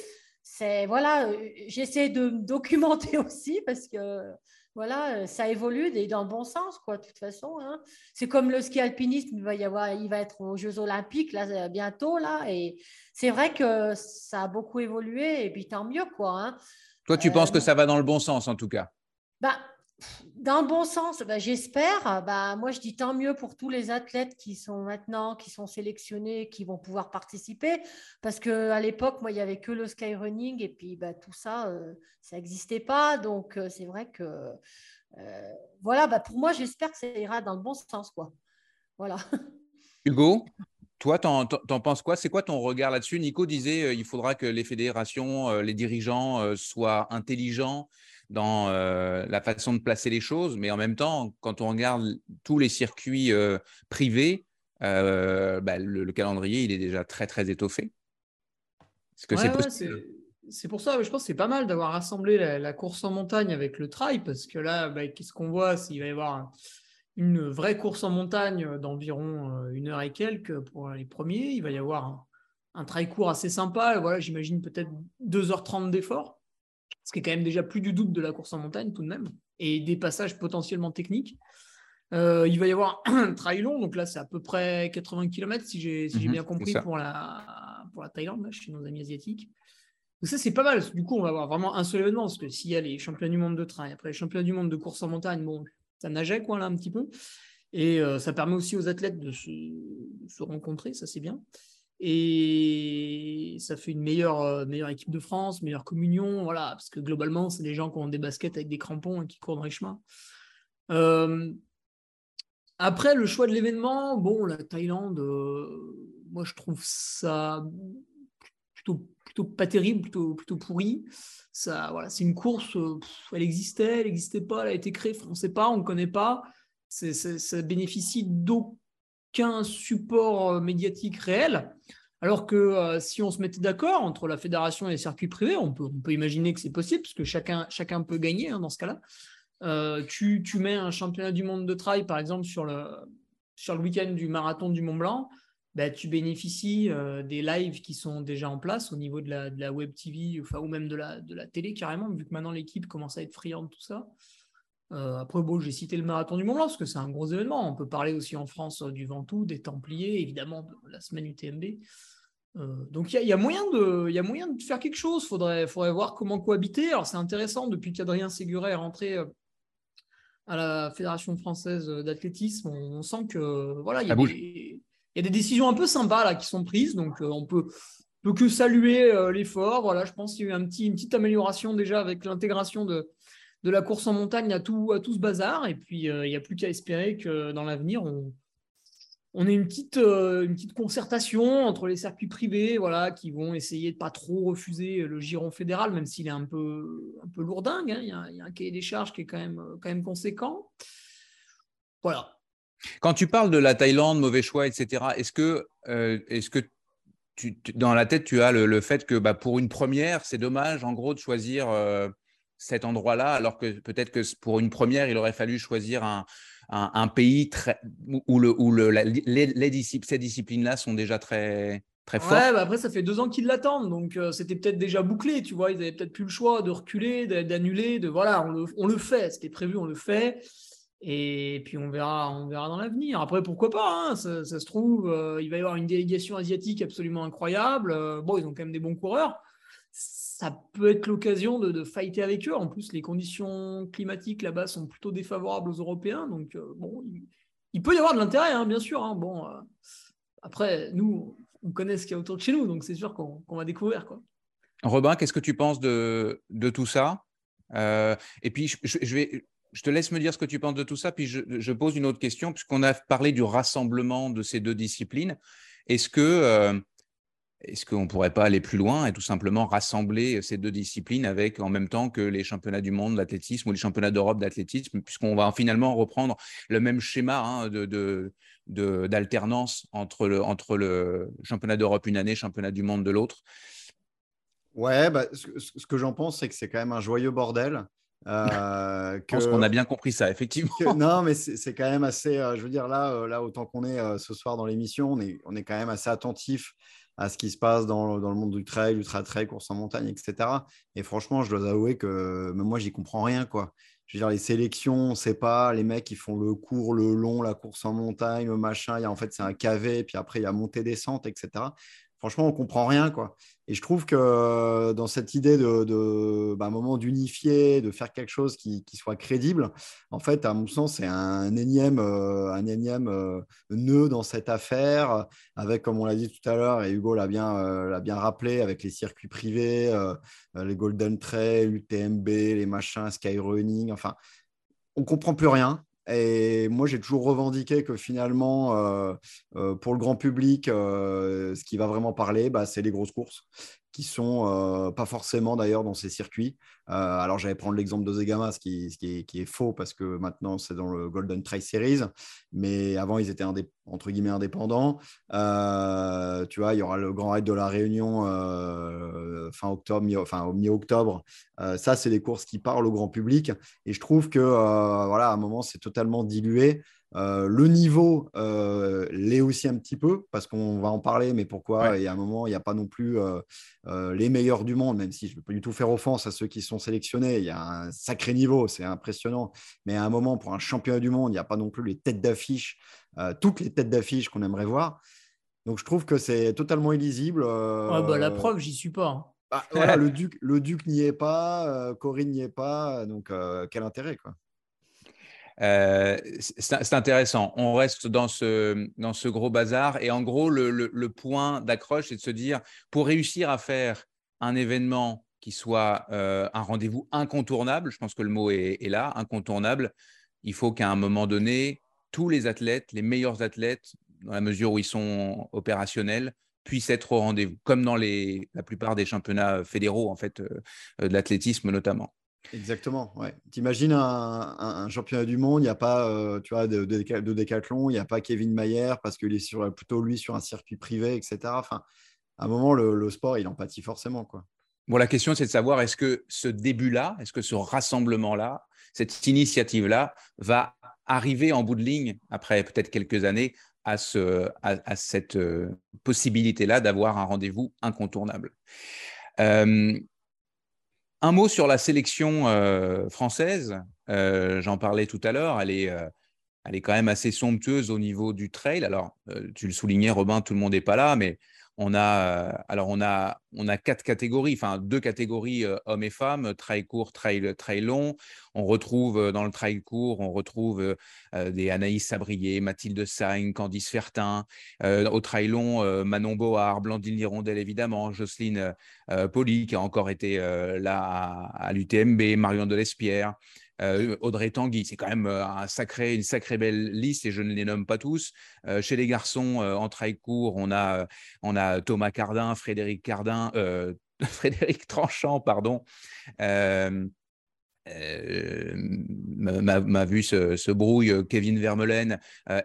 c'est, voilà, euh, j'essaie de me documenter aussi parce que voilà, euh, ça évolue et dans le bon sens, quoi, de toute façon. Hein. C'est comme le ski alpinisme, il va, y avoir, il va être aux Jeux Olympiques là, euh, bientôt, là, et c'est vrai que ça a beaucoup évolué, et puis tant mieux, quoi. Hein. Toi, tu penses que ça va dans le bon sens, en tout cas? Bah, dans le bon sens, bah, j'espère. Bah, moi, je dis tant mieux pour tous les athlètes qui sont maintenant, qui sont sélectionnés, qui vont pouvoir participer. Parce qu'à l'époque, moi, il n'y avait que le skyrunning et puis bah, tout ça, euh, ça n'existait pas. Donc, euh, c'est vrai que, euh, voilà, pour moi, j'espère que ça ira dans le bon sens. Quoi. Voilà. Hugo toi, t'en, en penses quoi? C'est quoi ton regard là-dessus? Nico disait il faudra que les fédérations, les dirigeants soient intelligents dans euh, la façon de placer les choses, mais en même temps, quand on regarde tous les circuits euh, privés, euh, bah, le, calendrier, il est déjà très, très étoffé. Est-ce que c'est possible? c'est pour ça, je pense que c'est pas mal d'avoir rassemblé la, course en montagne avec le trail, parce que là, bah, qu'est-ce qu'on voit? S'il va y avoir une vraie course en montagne d'environ une heure et quelques pour les premiers, il va y avoir un, un trail court assez sympa, voilà, j'imagine peut-être 2h30 d'effort ce qui est quand même déjà plus du double de la course en montagne tout de même, et des passages potentiellement techniques. Euh, il va y avoir un trail long, donc là c'est à peu près 80 km si j'ai mhm, bien compris pour la, pour la Thaïlande, là, chez nos amis asiatiques. Donc ça c'est pas mal, du coup on va avoir vraiment un seul événement, parce que s'il y a les championnats du monde de trail, après les championnats du monde de course en montagne, bon, ça nageait quoi là un petit peu, et euh, ça permet aussi aux athlètes de se, de se rencontrer, ça c'est bien et ça fait une meilleure, euh, meilleure équipe de France, meilleure communion, voilà, parce que globalement, c'est des gens qui ont des baskets avec des crampons et qui courent dans les chemins. Euh, après, le choix de l'événement, bon, la Thaïlande, euh, moi je trouve ça plutôt, pas terrible, plutôt, plutôt pourri. Ça, voilà, c'est une course, elle existait, elle n'existait pas, elle a été créée, on ne sait pas, on ne connaît pas. ça bénéficie d'aucun support euh, médiatique réel. Alors que euh, si on se mettait d'accord entre la fédération et les circuits privés, on peut, on peut imaginer que c'est possible, parce que chacun, chacun peut gagner hein, dans ce cas-là. Euh, tu, tu, mets un championnat du monde de trail, par exemple, sur le, sur le week-end du marathon du Mont Blanc, bah, tu bénéficies des lives qui sont déjà en place au niveau de la, de la web TV, enfin, ou même de la, de la télé carrément, vu que maintenant l'équipe commence à être friande, tout ça. Euh, après, bon, j'ai cité le marathon du Mont Blanc parce que c'est un gros événement. On peut parler aussi en France euh, du Ventoux, des Templiers, évidemment de la semaine UTMB. Euh, donc il y, a moyen de, y a moyen de faire quelque chose. Il faudrait, faudrait voir comment cohabiter. Alors c'est intéressant, depuis qu'Adrien Séguret est rentré à la Fédération française d'athlétisme, on, sent que voilà, il y, a des, y a des décisions un peu sympas là, qui sont prises. Donc on peut, peut que saluer l'effort. Voilà, je pense qu'il y a eu un petit, une petite amélioration déjà avec l'intégration de, de la course en montagne à tout, à tout ce bazar. Et puis, euh, il n'y a plus qu'à espérer que dans l'avenir, on, on ait une petite, euh, une petite concertation entre les circuits privés voilà, qui vont essayer de pas trop refuser le giron fédéral, même s'il est un peu, un peu lourdingue. Hein. Il, y a, un cahier des charges qui est quand même, quand même conséquent. Voilà. Quand tu parles de la Thaïlande, mauvais choix, etc., est-ce que, euh, est-ce que dans la tête, tu as le, fait que bah, pour une première, c'est dommage, en gros, de choisir cet endroit-là, alors que peut-être que pour une première, il aurait fallu choisir un, un, pays très, où, le, où le, les, ces disciplines-là sont déjà très, très fortes. Ouais, bah après, ça fait deux ans qu'ils l'attendent, donc euh, c'était peut-être déjà bouclé, tu vois. Ils avaient peut-être plus le choix de reculer, d'annuler, de voilà, on le, on le fait, c'était prévu, on le fait. Et puis on verra, on verra dans l'avenir. Après, pourquoi pas hein, ça, se trouve, euh, il va y avoir une délégation asiatique absolument incroyable. Euh, bon, ils ont quand même des bons coureurs ça peut être l'occasion de, de, fighter avec eux. En plus, les conditions climatiques là-bas sont plutôt défavorables aux Européens. Donc, euh, bon, il, peut y avoir de l'intérêt, hein, bien sûr. Hein. Bon, euh, après, nous, on connaît ce qu'il y a autour de chez nous, donc c'est sûr qu'on va découvrir. Quoi. Robin, qu'est-ce que tu penses de, de tout ça? Euh, Et puis, je, vais, je te laisse me dire ce que tu penses de tout ça, puis je, je pose une autre question, puisqu'on a parlé du rassemblement de ces deux disciplines. Est-ce que est-ce qu'on ne pourrait pas aller plus loin et tout simplement rassembler ces deux disciplines avec en même temps que les championnats du monde d'athlétisme ou les championnats d'Europe d'athlétisme, puisqu'on va finalement reprendre le même schéma hein, de, d'alternance entre le, entre le championnat d'Europe une année, championnat du monde de l'autre? Ouais, bah, ce, que j'en pense, c'est que c'est quand même un joyeux bordel. Euh, je pense qu'on a bien compris ça, effectivement. non, mais c'est quand même assez. Euh, je veux dire, là, euh, là autant qu'on est euh, ce soir dans l'émission, on est, on est quand même assez attentif à ce qui se passe dans, dans le monde du trail, ultra trail, course en montagne, etc. Et franchement, je dois avouer que même moi, j'y comprends rien, quoi. Je veux dire, les sélections, on sait pas, les mecs, ils font le court, le long, la course en montagne, le machin. Il y a, en fait, c'est un cavé, puis après, il y a montée-descente, etc franchement, on comprend rien. quoi. Et je trouve que euh, dans cette idée de, bah, moment d'unifier, de faire quelque chose qui, soit crédible, en fait, à mon sens, c'est un énième, euh, un énième euh, nœud dans cette affaire, avec, comme on l'a dit tout à l'heure, et Hugo l'a bien, bien rappelé, avec les circuits privés, les Golden Trail, l'UTMB, les machins, Skyrunning, enfin, on comprend plus rien. Et moi, j'ai toujours revendiqué que finalement, euh, euh, pour le grand public, euh, ce qui va vraiment parler, bah, c'est les grosses courses qui sont pas forcément d'ailleurs dans ces circuits. alors, j'allais prendre l'exemple de Zegama, ce qui, qui, est, faux parce que maintenant c'est dans le Golden Trail Series, mais avant ils étaient entre guillemets indépendants. tu vois, il y aura le Grand Raid de la Réunion fin octobre, mi enfin au mi-octobre. ça, c'est des courses qui parlent au grand public, et je trouve que voilà, à un moment c'est totalement dilué. Euh, le niveau euh, l'est aussi un petit peu, parce qu'on va en parler, mais pourquoi Il y a un moment, il n'y a pas non plus euh, les meilleurs du monde, même si je ne veux pas du tout faire offense à ceux qui sont sélectionnés. Il y a un sacré niveau, c'est impressionnant. Mais à un moment, pour un championnat du monde, il n'y a pas non plus les têtes d'affiche, toutes les têtes d'affiche qu'on aimerait voir. Donc je trouve que c'est totalement illisible. bah, la preuve, j'y suis pas. Hein. Bah, voilà, le Duc, le Duc n'y est pas, Corinne n'y est pas, donc quel intérêt quoi euh, c'est intéressant. On reste dans ce, gros bazar. Et en gros, le, point d'accroche, c'est de se dire, pour réussir à faire un événement qui soit euh, un rendez-vous incontournable, je pense que le mot est, là, incontournable, il faut qu'à un moment donné, tous les athlètes, les meilleurs athlètes, dans la mesure où ils sont opérationnels, puissent être au rendez-vous, comme dans les, la plupart des championnats fédéraux, en fait, euh, de l'athlétisme notamment. Exactement, ouais. T'imagines un, un, championnat du monde, il n'y a pas euh, tu vois, de, de, décathlon, il n'y a pas Kevin Mayer parce qu'il est sur, plutôt lui sur un circuit privé, etc. Enfin, à un moment, le, sport, il en pâtit forcément. Quoi. Bon, la question, c'est de savoir est-ce que ce début-là, est-ce que ce rassemblement-là, cette initiative-là va arriver en bout de ligne après peut-être quelques années à, ce, à, cette euh, possibilité-là d'avoir un rendez-vous incontournable? Euh, un mot sur la sélection euh, française. Euh, j'en parlais tout à l'heure. Elle euh, elle est quand même assez somptueuse au niveau du trail. Alors, tu le soulignais, Robin, tout le monde n'est pas là, mais on a, alors on a, on a quatre catégories, enfin deux catégories hommes et femmes, trail court, trail, trail long. On retrouve dans le trail court, on retrouve des Anaïs Sabrier, Mathilde Sagne, Candice Fertin. au trail long, Manon Board, Blandine Lirondelle évidemment, Jocelyne Poli qui a encore été là à, à l'UTMB, Marion Delespierre. Euh, Audrey Tanguy, c'est quand même euh, un sacré, une sacrée belle liste et je ne les nomme pas tous. Euh, chez les garçons, en trail court, on a, on a Thomas Cardin, Frédéric Cardin, Frédéric Tranchant, pardon. m'a vu ce, brouille Kevin Vermeulen,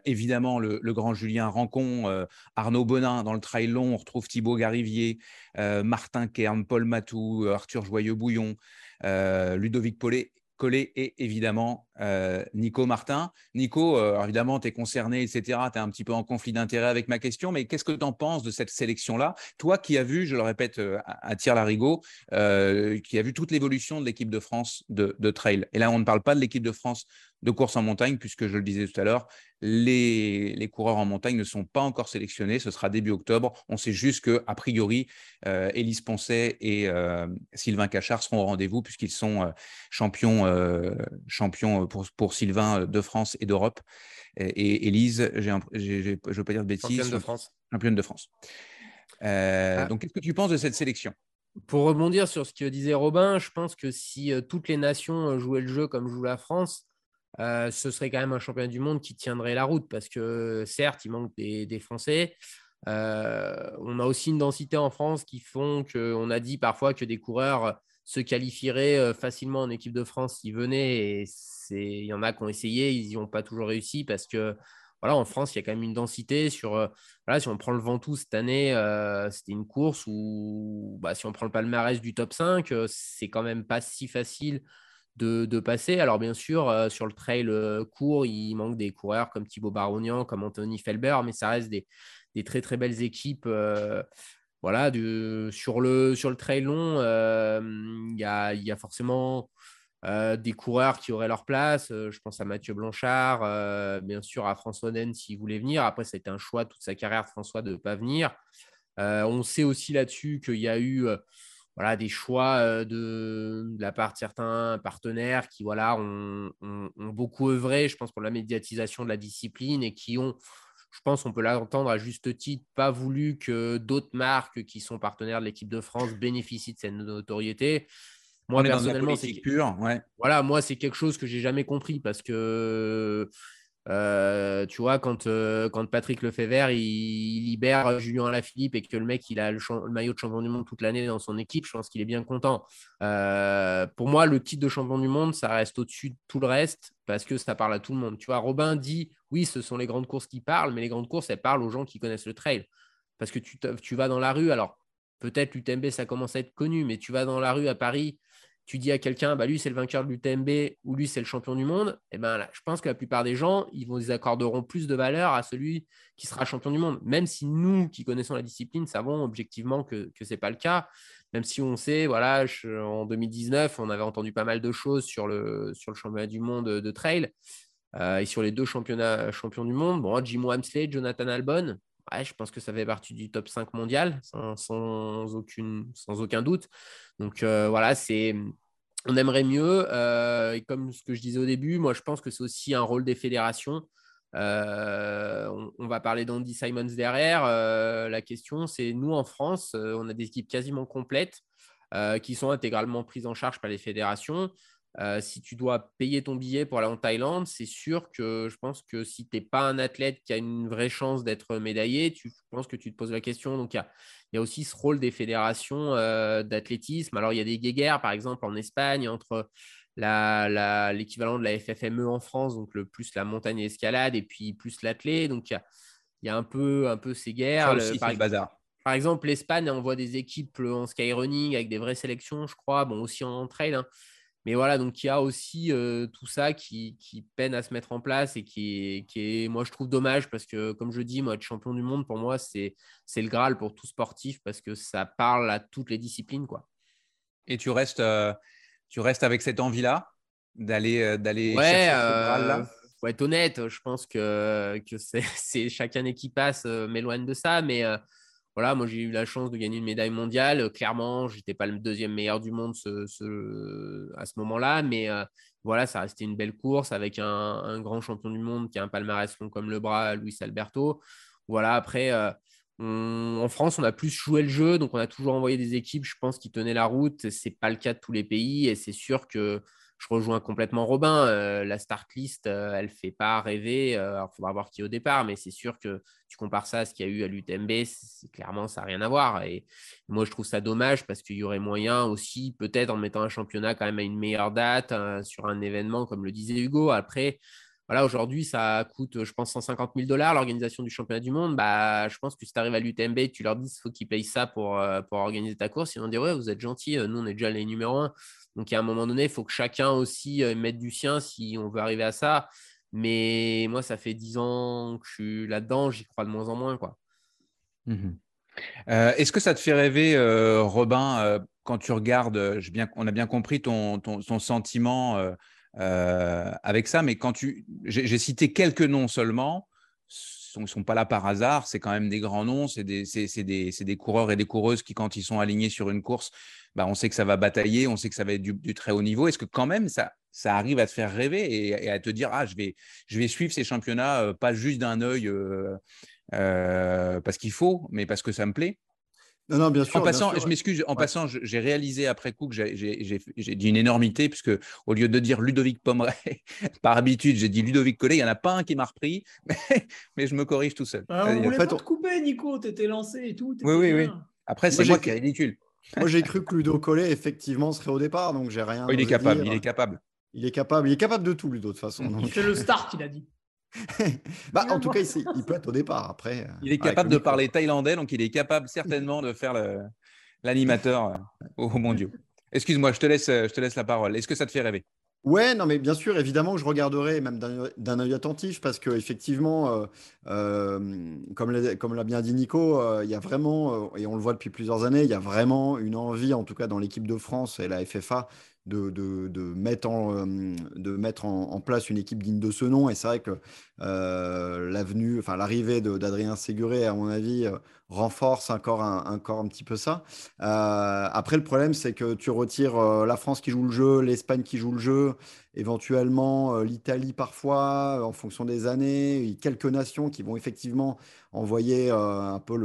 évidemment le, grand Julien Rancon, Arnaud Bonin dans le trail long, on retrouve Thibaut Garivier, Martin Kern, Paul Matou, Arthur Joyeux-Bouillon, Ludovic Paulet et évidemment euh, Nico Martin. Nico, euh, évidemment, tu es concerné, etc. Tu es un petit peu en conflit d'intérêt avec ma question, mais qu'est-ce que tu en penses de cette sélection-là? Toi qui as vu, je le répète euh, à Tire-Larigot, qui a vu toute l'évolution de l'équipe de France de, trail. Et là, on ne parle pas de l'équipe de France de course en montagne, puisque je le disais tout à l'heure, les, coureurs en montagne ne sont pas encore sélectionnés. Ce sera début octobre. On sait juste que, a priori, Élise Poncet et Sylvain Cachard seront au rendez-vous, puisqu'ils sont euh, champions, champions pour, Sylvain de France et d'Europe. Et, Élise, je ne veux pas dire de bêtises. Championne de France. Championne de France. Ah. Donc, qu'est-ce que tu penses de cette sélection? Pour rebondir sur ce que disait Robin, je pense que si toutes les nations jouaient le jeu comme joue la France, euh, ce serait quand même un championnat du monde qui tiendrait la route parce que certes, il manque des, Français. Euh, on a aussi une densité en France qui font qu'on a dit parfois que des coureurs se qualifieraient euh, facilement en équipe de France s'ils venaient. Et il y en a qui ont essayé, ils n'y ont pas toujours réussi parce que voilà, en France, il y a quand même une densité sur. voilà, si on prend le Ventoux cette année, c'était une course où, bah, si on prend le palmarès du top 5, c'est quand même pas si facile de, passer. Alors bien sûr, euh, sur le trail euh, court, il manque des coureurs comme Thibaut Barognan, comme Anthony Felber, mais ça reste des, très très belles équipes. Euh, voilà, sur, le, sur le trail long, il y a, forcément des coureurs qui auraient leur place. je pense à Mathieu Blanchard, bien sûr à François Den s'il voulait venir. Après, ça a été un choix toute sa carrière, François, de ne pas venir. on sait aussi là-dessus qu'il y a eu voilà, des choix de, la part de certains partenaires qui voilà, ont, beaucoup œuvré, je pense, pour la médiatisation de la discipline et qui ont, je pense, on peut l'entendre à juste titre, pas voulu que d'autres marques qui sont partenaires de l'équipe de France bénéficient de cette notoriété. Moi, personnellement, c'est pur. Ouais. Voilà, moi, c'est quelque chose que j'ai jamais compris parce que euh, tu vois, quand, euh, quand Patrick Lefebvre il, il, libère Julien Alaphilippe et que le mec il a le, maillot de champion du monde toute l'année dans son équipe, je pense qu'il est bien content. Euh, pour moi, le titre de champion du monde, ça reste au-dessus de tout le reste parce que ça parle à tout le monde. Tu vois, Robin dit oui, ce sont les grandes courses qui parlent, mais les grandes courses, elles parlent aux gens qui connaissent le trail. Parce que tu, tu vas dans la rue, alors peut-être l'UTMB ça commence à être connu, mais tu vas dans la rue à Paris tu dis à quelqu'un, bah, lui, c'est le vainqueur de l'UTMB ou lui, c'est le champion du monde, et eh ben, là, je pense que la plupart des gens, ils, vont, accorderont plus de valeur à celui qui sera champion du monde. Même si nous, qui connaissons la discipline, savons objectivement que ce n'est pas le cas. Même si on sait, voilà, en 2019, on avait entendu pas mal de choses sur le, sur championnat du monde de trail euh, et sur les deux championnats champions du monde. Bon, Jim Wamsley, Jonathan Albon, je pense que ça fait partie du top 5 mondial, sans, aucune, sans aucun doute. Donc euh, voilà, c'est, on aimerait mieux. Euh, et comme ce que je disais au début, moi je pense que c'est aussi un rôle des fédérations. Euh, on, va parler d'Andy Simons derrière. la question, c'est nous en France, on a des équipes quasiment complètes qui sont intégralement prises en charge par les fédérations. Euh, si tu dois payer ton billet pour aller en Thaïlande, c'est sûr que je pense que si tu n'es pas un athlète qui a une vraie chance d'être médaillé, tu penses que tu te poses la question. Donc, il y, a, aussi ce rôle des fédérations euh, d'athlétisme. Alors, il y a des guéguerres, par exemple, en Espagne, entre l'équivalent de la FFME en France, donc le plus la montagne et l'escalade, et puis plus l'athlète. Donc, il y a, un, peu, un peu ces guerres. par, le bazar. Par exemple, l'Espagne envoie des équipes en skyrunning avec des vraies sélections, je crois, bon, aussi en trail. Hein. Mais voilà, donc il y a aussi euh, tout ça qui, peine à se mettre en place et qui est, moi, je trouve dommage parce que, comme je dis, moi, être champion du monde, pour moi, c'est le Graal pour tout sportif parce que ça parle à toutes les disciplines. Quoi. Et tu restes, euh, tu restes avec cette envie-là d'aller euh, d'aller ouais, Graal-là? Pour être honnête, je pense que, que c'est chaque année qui passe m'éloigne de ça, mais voilà, moi j'ai eu la chance de gagner une médaille mondiale. Euh, clairement, je n'étais pas le deuxième meilleur du monde à ce moment-là, mais euh, voilà, ça restait une belle course avec un, grand champion du monde qui a un palmarès long comme le bras, Luis Alberto. Voilà, après, euh, en France, on a plus joué le jeu, donc on a toujours envoyé des équipes, je pense, qui tenaient la route. Ce n'est pas le cas de tous les pays, et c'est sûr que je rejoins complètement Robin. Euh, la start list, euh, elle ne fait pas rêver. Euh, il faudra voir qui est au départ, mais c'est sûr que tu compares ça à ce qu'il y a eu à l'UTMB, clairement, ça n'a rien à voir. Et moi, je trouve ça dommage parce qu'il y aurait moyen aussi, peut-être en mettant un championnat quand même à une meilleure date sur un événement, comme le disait Hugo. Après, voilà, aujourd'hui, ça coûte, je pense, 150 000 dollars l'organisation du championnat du monde. Bah, je pense que si tu arrives à l'UTMB, tu leur dis qu'il faut qu'ils payent ça pour, pour organiser ta course. Ils vont dire Ouais, vous êtes gentil, nous, on est déjà les numéros 1. Donc, à un moment donné, il faut que chacun aussi euh, mette du sien si on veut arriver à ça. Mais moi, ça fait 10 ans que je suis là-dedans, j'y crois de moins en moins. Quoi. Mmh euh, est-ce que ça te fait rêver, euh, Robin, quand tu regardes, on a bien compris ton, ton, sentiment avec ça. Mais quand tu, j'ai cité quelques noms seulement ne sont pas là par hasard, c'est quand même des grands noms, c'est des, coureurs et des coureuses qui, quand ils sont alignés sur une course, bah, on sait que ça va batailler, on sait que ça va être du, très haut niveau. Est-ce que quand même ça, arrive à te faire rêver et, à te dire, ah, je vais, je vais suivre ces championnats, euh, pas juste d'un œil euh, euh, parce qu'il faut, mais parce que ça me plaît? Non, bien sûr. En passant, je m'excuse, en passant, j'ai réalisé après coup que j'ai dit une énormité, puisque au lieu de dire Ludovic Pomeray, par habitude, j'ai dit Ludovic Collet. Il n'y en a pas un qui m'a repris, mais, je me corrige tout seul. Ah, on voulait pas te couper, Nico, tu étais lancé et tout. Oui, oui, oui. Après, c'est moi, qui est ridicule. Moi, j'ai cru que Ludo Collet, effectivement, serait au départ, donc j'ai rien. il est capable, il est capable. Il est capable, il est capable de tout, Ludo, de toute façon. C'est le start, il a dit. bah, en tout cas, il, peut être au départ. Après, euh, il est capable de parler thaïlandais, donc il est capable certainement de faire l'animateur euh, au mondiaux. Excuse-moi, je te laisse, je te laisse la parole. Est-ce que ça te fait rêver? Ouais, non, mais bien sûr, évidemment, je regarderai même d'un œil attentif parce que effectivement, euh, comme l'a bien dit Nico, il y a vraiment, et on le voit depuis plusieurs années, il y a vraiment une envie, en tout cas dans l'équipe de France et la FFA, de, de, mettre, en, euh, de mettre en, place une équipe digne de ce nom. Et c'est vrai que euh, enfin l'arrivée d'Adrien Séguré, à mon avis, euh, renforce encore un, encore un petit peu ça. après, le problème, c'est que tu retires la France qui joue le jeu, l'Espagne qui joue le jeu, éventuellement l'Italie parfois, en fonction des années, quelques nations qui vont effectivement envoyer un peu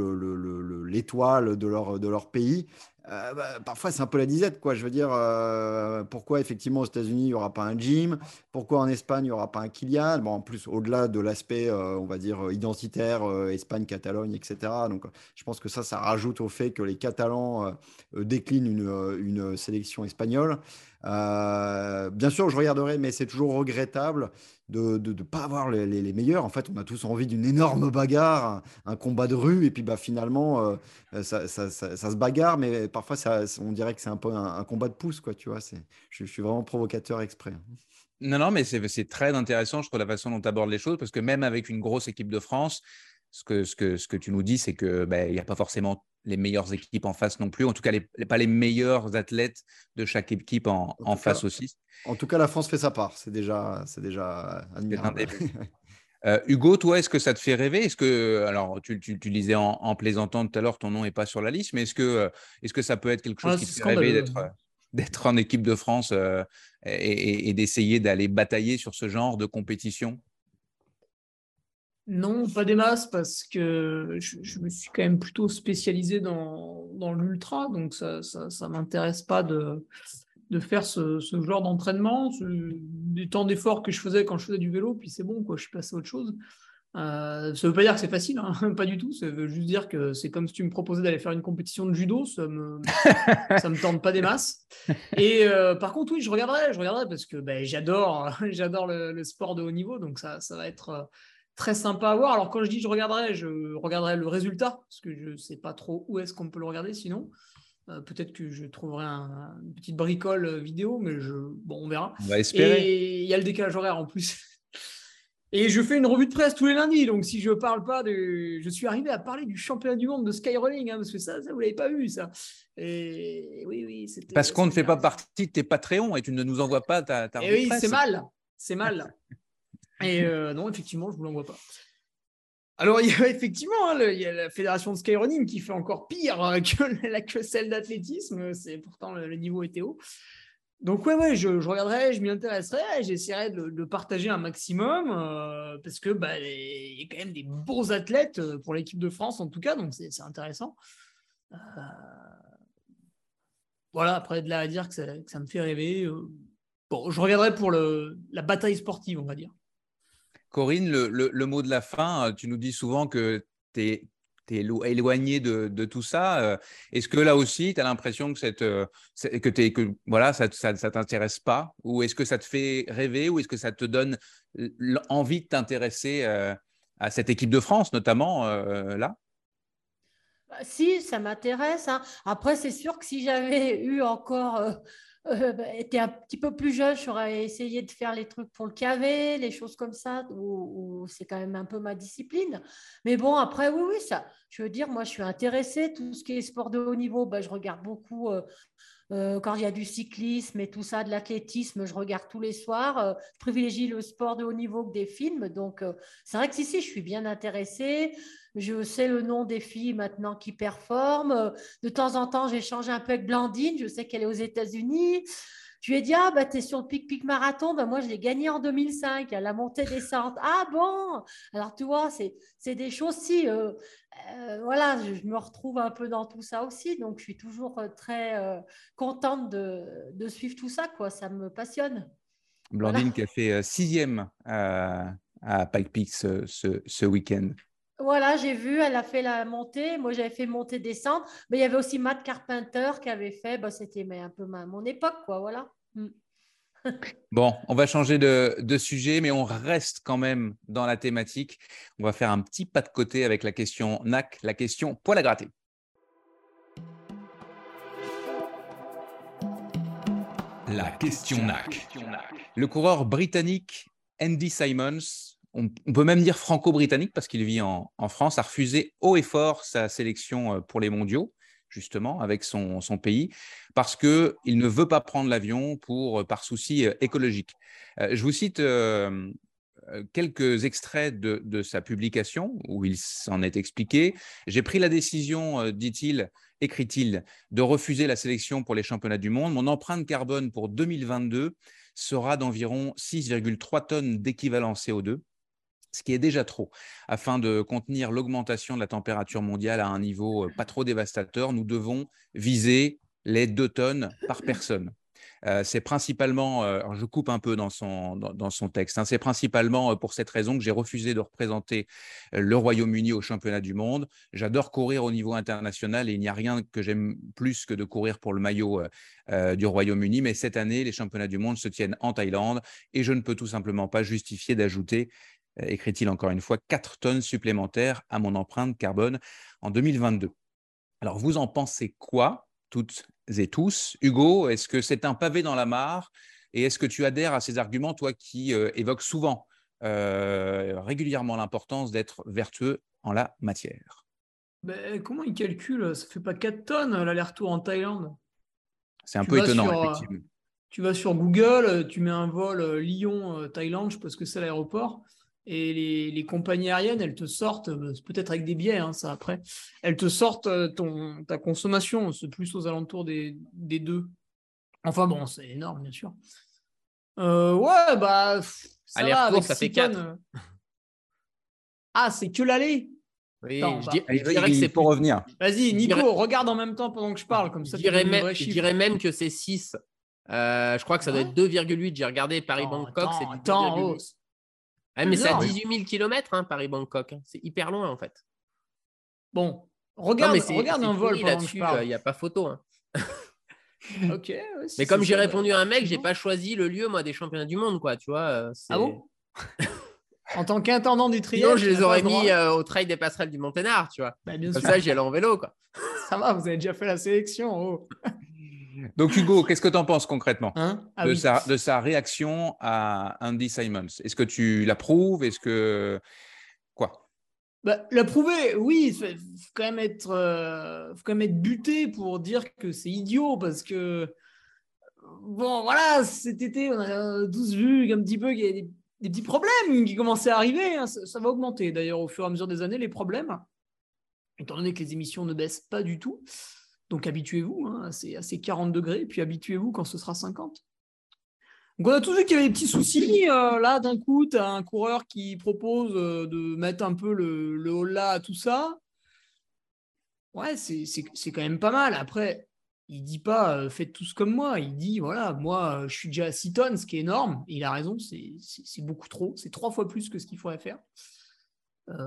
l'étoile le, de, leur, de leur pays. Euh, bah, parfois c'est un peu la disette, quoi. Je veux dire, euh, pourquoi effectivement aux États-Unis il n'y aura pas un gym Pourquoi en Espagne il n'y aura pas un Kylian? Bon, en plus, au-delà de l'aspect, euh, on va dire, identitaire, Espagne, Catalogne, etc. Donc, je pense que ça, ça rajoute au fait que les Catalans déclinent une, une, sélection espagnole. bien sûr, je regarderai, mais c'est toujours regrettable de ne pas avoir les, les, meilleurs. En fait, on a tous envie d'une énorme bagarre, un, combat de rue, et puis bah, finalement, euh, ça, ça, ça, se bagarre, mais parfois, on dirait que c'est un peu un, combat de pouce, quoi, tu vois. Je, je suis vraiment provocateur exprès. Hein. Non, non, mais c'est très intéressant, je trouve, la façon dont tu abordes les choses, parce que même avec une grosse équipe de France, ce que, ce que, ce que tu nous dis, c'est qu'il ben, n'y a pas forcément les meilleures équipes en face non plus, en tout cas, les, pas les meilleurs athlètes de chaque équipe en, en, face aussi. En tout cas, la France fait sa part, c'est déjà, déjà admirable. Euh, Hugo, toi, est-ce que ça te fait rêver? Est-ce que, alors, tu, tu, tu disais en, plaisantant tout à l'heure, ton nom n'est pas sur la liste, mais est-ce que, euh, est-ce que ça peut être quelque chose ah, qui te fait rêver d'être, d'être en équipe de France euh, et, d'essayer d'aller batailler sur ce genre de compétition? Non, pas des masses, parce que je, me suis quand même plutôt spécialisé dans, dans l'ultra, donc ça ne m'intéresse pas de, de faire ce, genre d'entraînement, du temps d'effort que je faisais quand je faisais du vélo, puis c'est bon, quoi, je suis passé à autre chose. Euh, ça ne veut pas dire que c'est facile, hein, pas du tout. Ça veut juste dire que c'est comme si tu me proposais d'aller faire une compétition de judo, ça me, ça me tente pas des masses. Et euh, par contre, oui, je regarderai, je regarderai parce que ben, j'adore, j'adore le, sport de haut niveau, donc ça, ça va être euh, très sympa à voir. Alors quand je dis je regarderai, je regarderai le résultat parce que je ne sais pas trop où est-ce qu'on peut le regarder sinon. Euh, peut-être que je trouverai une petite bricole euh, vidéo, mais je, bon, on verra. On va espérer. Et il y a le décalage horaire en plus. Et je fais une revue de presse tous les lundis, donc si je parle pas de, je suis arrivé à parler du championnat du monde de skyrolling, hein, parce que ça, ça vous l'avez pas vu ça. Et oui, oui, c'était. Parce qu'on ne fait pas partie de tes Patreons et tu ne nous envoies pas ta, ta et oui, c'est mal, c'est mal. et euh, non, effectivement, je vous l'envoie pas. Alors, il y a effectivement hein, il y a la fédération de skyrunning qui fait encore pire euh, que, que celle d'athlétisme. C'est pourtant le, niveau était haut. Donc, ouais, ouais, je, regarderai, je m'y intéresserai, j'essaierai de, partager un maximum euh, parce que bah, il y a quand même des beaux athlètes euh, pour l'équipe de France en tout cas, donc c'est intéressant. Voilà, après de là à dire que ça, me fait rêver. bon, je regarderai pour le, la bataille sportive, on va dire. Corinne, le, mot de la fin, euh, tu nous dis souvent que tu es, éloigné de, tout ça. Euh, est-ce que là aussi, tu as l'impression que, euh, que, ça ne t'intéresse pas? Ou est-ce que ça te fait rêver? Ou est-ce que ça te donne envie de t'intéresser à cette équipe de France, notamment là? Bah, si, ça m'intéresse. Hein. Après, c'est sûr que si j'avais eu encore bah, été un petit peu plus jeune, j'aurais essayé de faire les trucs pour le KV, les choses comme ça, où, c'est quand même un peu ma discipline. Mais bon, après, oui, oui, ça, je veux dire, moi, je suis intéressée. Tout ce qui est sport de haut niveau, ben, je regarde beaucoup. Euh, euh, quand il y a du cyclisme et tout ça, de l'athlétisme, je regarde tous les soirs. Euh, je privilégie le sport de haut niveau que des films. Donc, c'est vrai que si, si, je suis bien intéressée. Je sais le nom des filles maintenant qui performent. De temps en temps, j'échange un peu avec Blandine. Je sais qu'elle est aux États-Unis. Je lui ai dit, ah, bah, tu es sur le pic-pic marathon. Bah, moi, je l'ai gagné en 2005, à la montée-descente. ah bon? Alors, tu vois, c'est des choses si. Euh, euh, voilà, je, me retrouve un peu dans tout ça aussi. Donc, je suis toujours euh, très contente de, suivre tout ça. Quoi. Ça me passionne. Blandine qui a fait sixième à, Pike Peak ce, ce week-end. Voilà, j'ai vu, elle a fait la montée. Moi, j'avais fait montée-descente. Mais il y avait aussi Matt Carpenter qui avait fait, bah, c'était un peu ma, mon époque, quoi. Voilà. Mm. Bon, on va changer de, de, sujet, mais on reste quand même dans la thématique. On va faire un petit pas de côté avec la question NAC, la question poil à gratter. La question NAC. Le coureur britannique Andy Simons on, peut même dire franco-britannique parce qu'il vit en, France, a refusé haut et fort sa sélection euh, pour les mondiaux, justement, avec son, pays, parce qu'il ne veut pas prendre l'avion euh, par souci euh, écologique. je vous cite quelques extraits de, sa publication où il s'en est expliqué. J'ai pris la décision, dit-il, écrit-il, de refuser la sélection pour les championnats du monde. Mon empreinte carbone pour 2022 sera d'environ 6,3 tonnes d'équivalent CO2 ce qui est déjà trop. Afin de contenir l'augmentation de la température mondiale à un niveau euh, pas trop dévastateur, nous devons viser les deux tonnes par personne. Euh, c'est principalement, euh, je coupe un peu dans son, dans, son texte, hein, c'est principalement pour cette raison que j'ai refusé de représenter le Royaume-Uni au championnat du monde. J'adore courir au niveau international et il n'y a rien que j'aime plus que de courir pour le maillot du Royaume-Uni. Mais cette année, les championnats du monde se tiennent en Thaïlande et je ne peux tout simplement pas justifier d'ajouter euh, écrit-il encore une fois, 4 tonnes supplémentaires à mon empreinte carbone en 2022. Alors, vous en pensez quoi, toutes et tous? Hugo, est-ce que c'est un pavé dans la mare? Et est-ce que tu adhères à ces arguments, toi qui euh, évoques souvent, euh, régulièrement l'importance d'être vertueux en la matière? Ben, Comment il calcule? Ça fait pas 4 tonnes l'aller-retour en Thaïlande. C'est un peu étonnant, effectivement. Tu vas sur Google, tu mets un vol Lyon-Thaïlande, je que c'est l'aéroport et les, compagnies aériennes, elles te sortent, euh, peut-être avec des biais, hein, ça après, elles te sortent euh, ton, ta consommation, c'est plus aux alentours des, deux. Enfin bon, c'est énorme, bien sûr. Euh, ouais, bah, ça va, avec ça fait 4. Ah, c'est que l'aller? Oui, je, dirais, que c'est pour revenir. Vas-y, Nico, regarde en même temps pendant que je parle, comme ça. Je dirais, même, je dirais même que c'est 6. je crois que ça doit être 2,8. J'ai regardé Paris-Bangkok, c'est 2,8 mais c'est à 18 000 km, Paris-Bangkok. C'est hyper loin, en fait. Bon, regarde, regarde un vol là-dessus. Il n'y a pas photo. Hein. ok. mais comme j'ai répondu à un mec, j'ai pas choisi le lieu, moi, des championnats du monde, quoi. Tu vois. Euh, ah bon? En tant qu'intendant du triathlon, je les aurais mis euh, au trail des passerelles du Monténard, tu vois. Bah, Comme ça, j'y allais en vélo, quoi. ça va, vous avez déjà fait la sélection. Oh. Donc Hugo, qu'est-ce que tu en penses concrètement hein? Ah de, sa, réaction à Andy Simons? Est-ce que tu l'approuves? Est-ce que quoi? Bah, L'approuver, oui. Il faut quand même être, euh, faut quand même être buté pour dire que c'est idiot parce que bon, voilà, cet été, on a tous vu un petit peu qu'il y a des, petits problèmes qui commençaient à arriver. Hein. Ça, ça, va augmenter d'ailleurs au fur et à mesure des années les problèmes, étant donné que les émissions ne baissent pas du tout. Donc habituez-vous hein, à, ces, 40 degrés, puis habituez-vous quand ce sera 50. Donc on a tous vu qu'il y avait des petits soucis. Euh, là, d'un coup, tu as un coureur qui propose euh, de mettre un peu le, le haut-là à tout ça. Ouais, c'est quand même pas mal. Après, il dit pas euh, faites tous comme moi. Il dit voilà, moi, je suis déjà à 6 tonnes, ce qui est énorme. il a raison, c'est beaucoup trop. C'est trois fois plus que ce qu'il faudrait faire.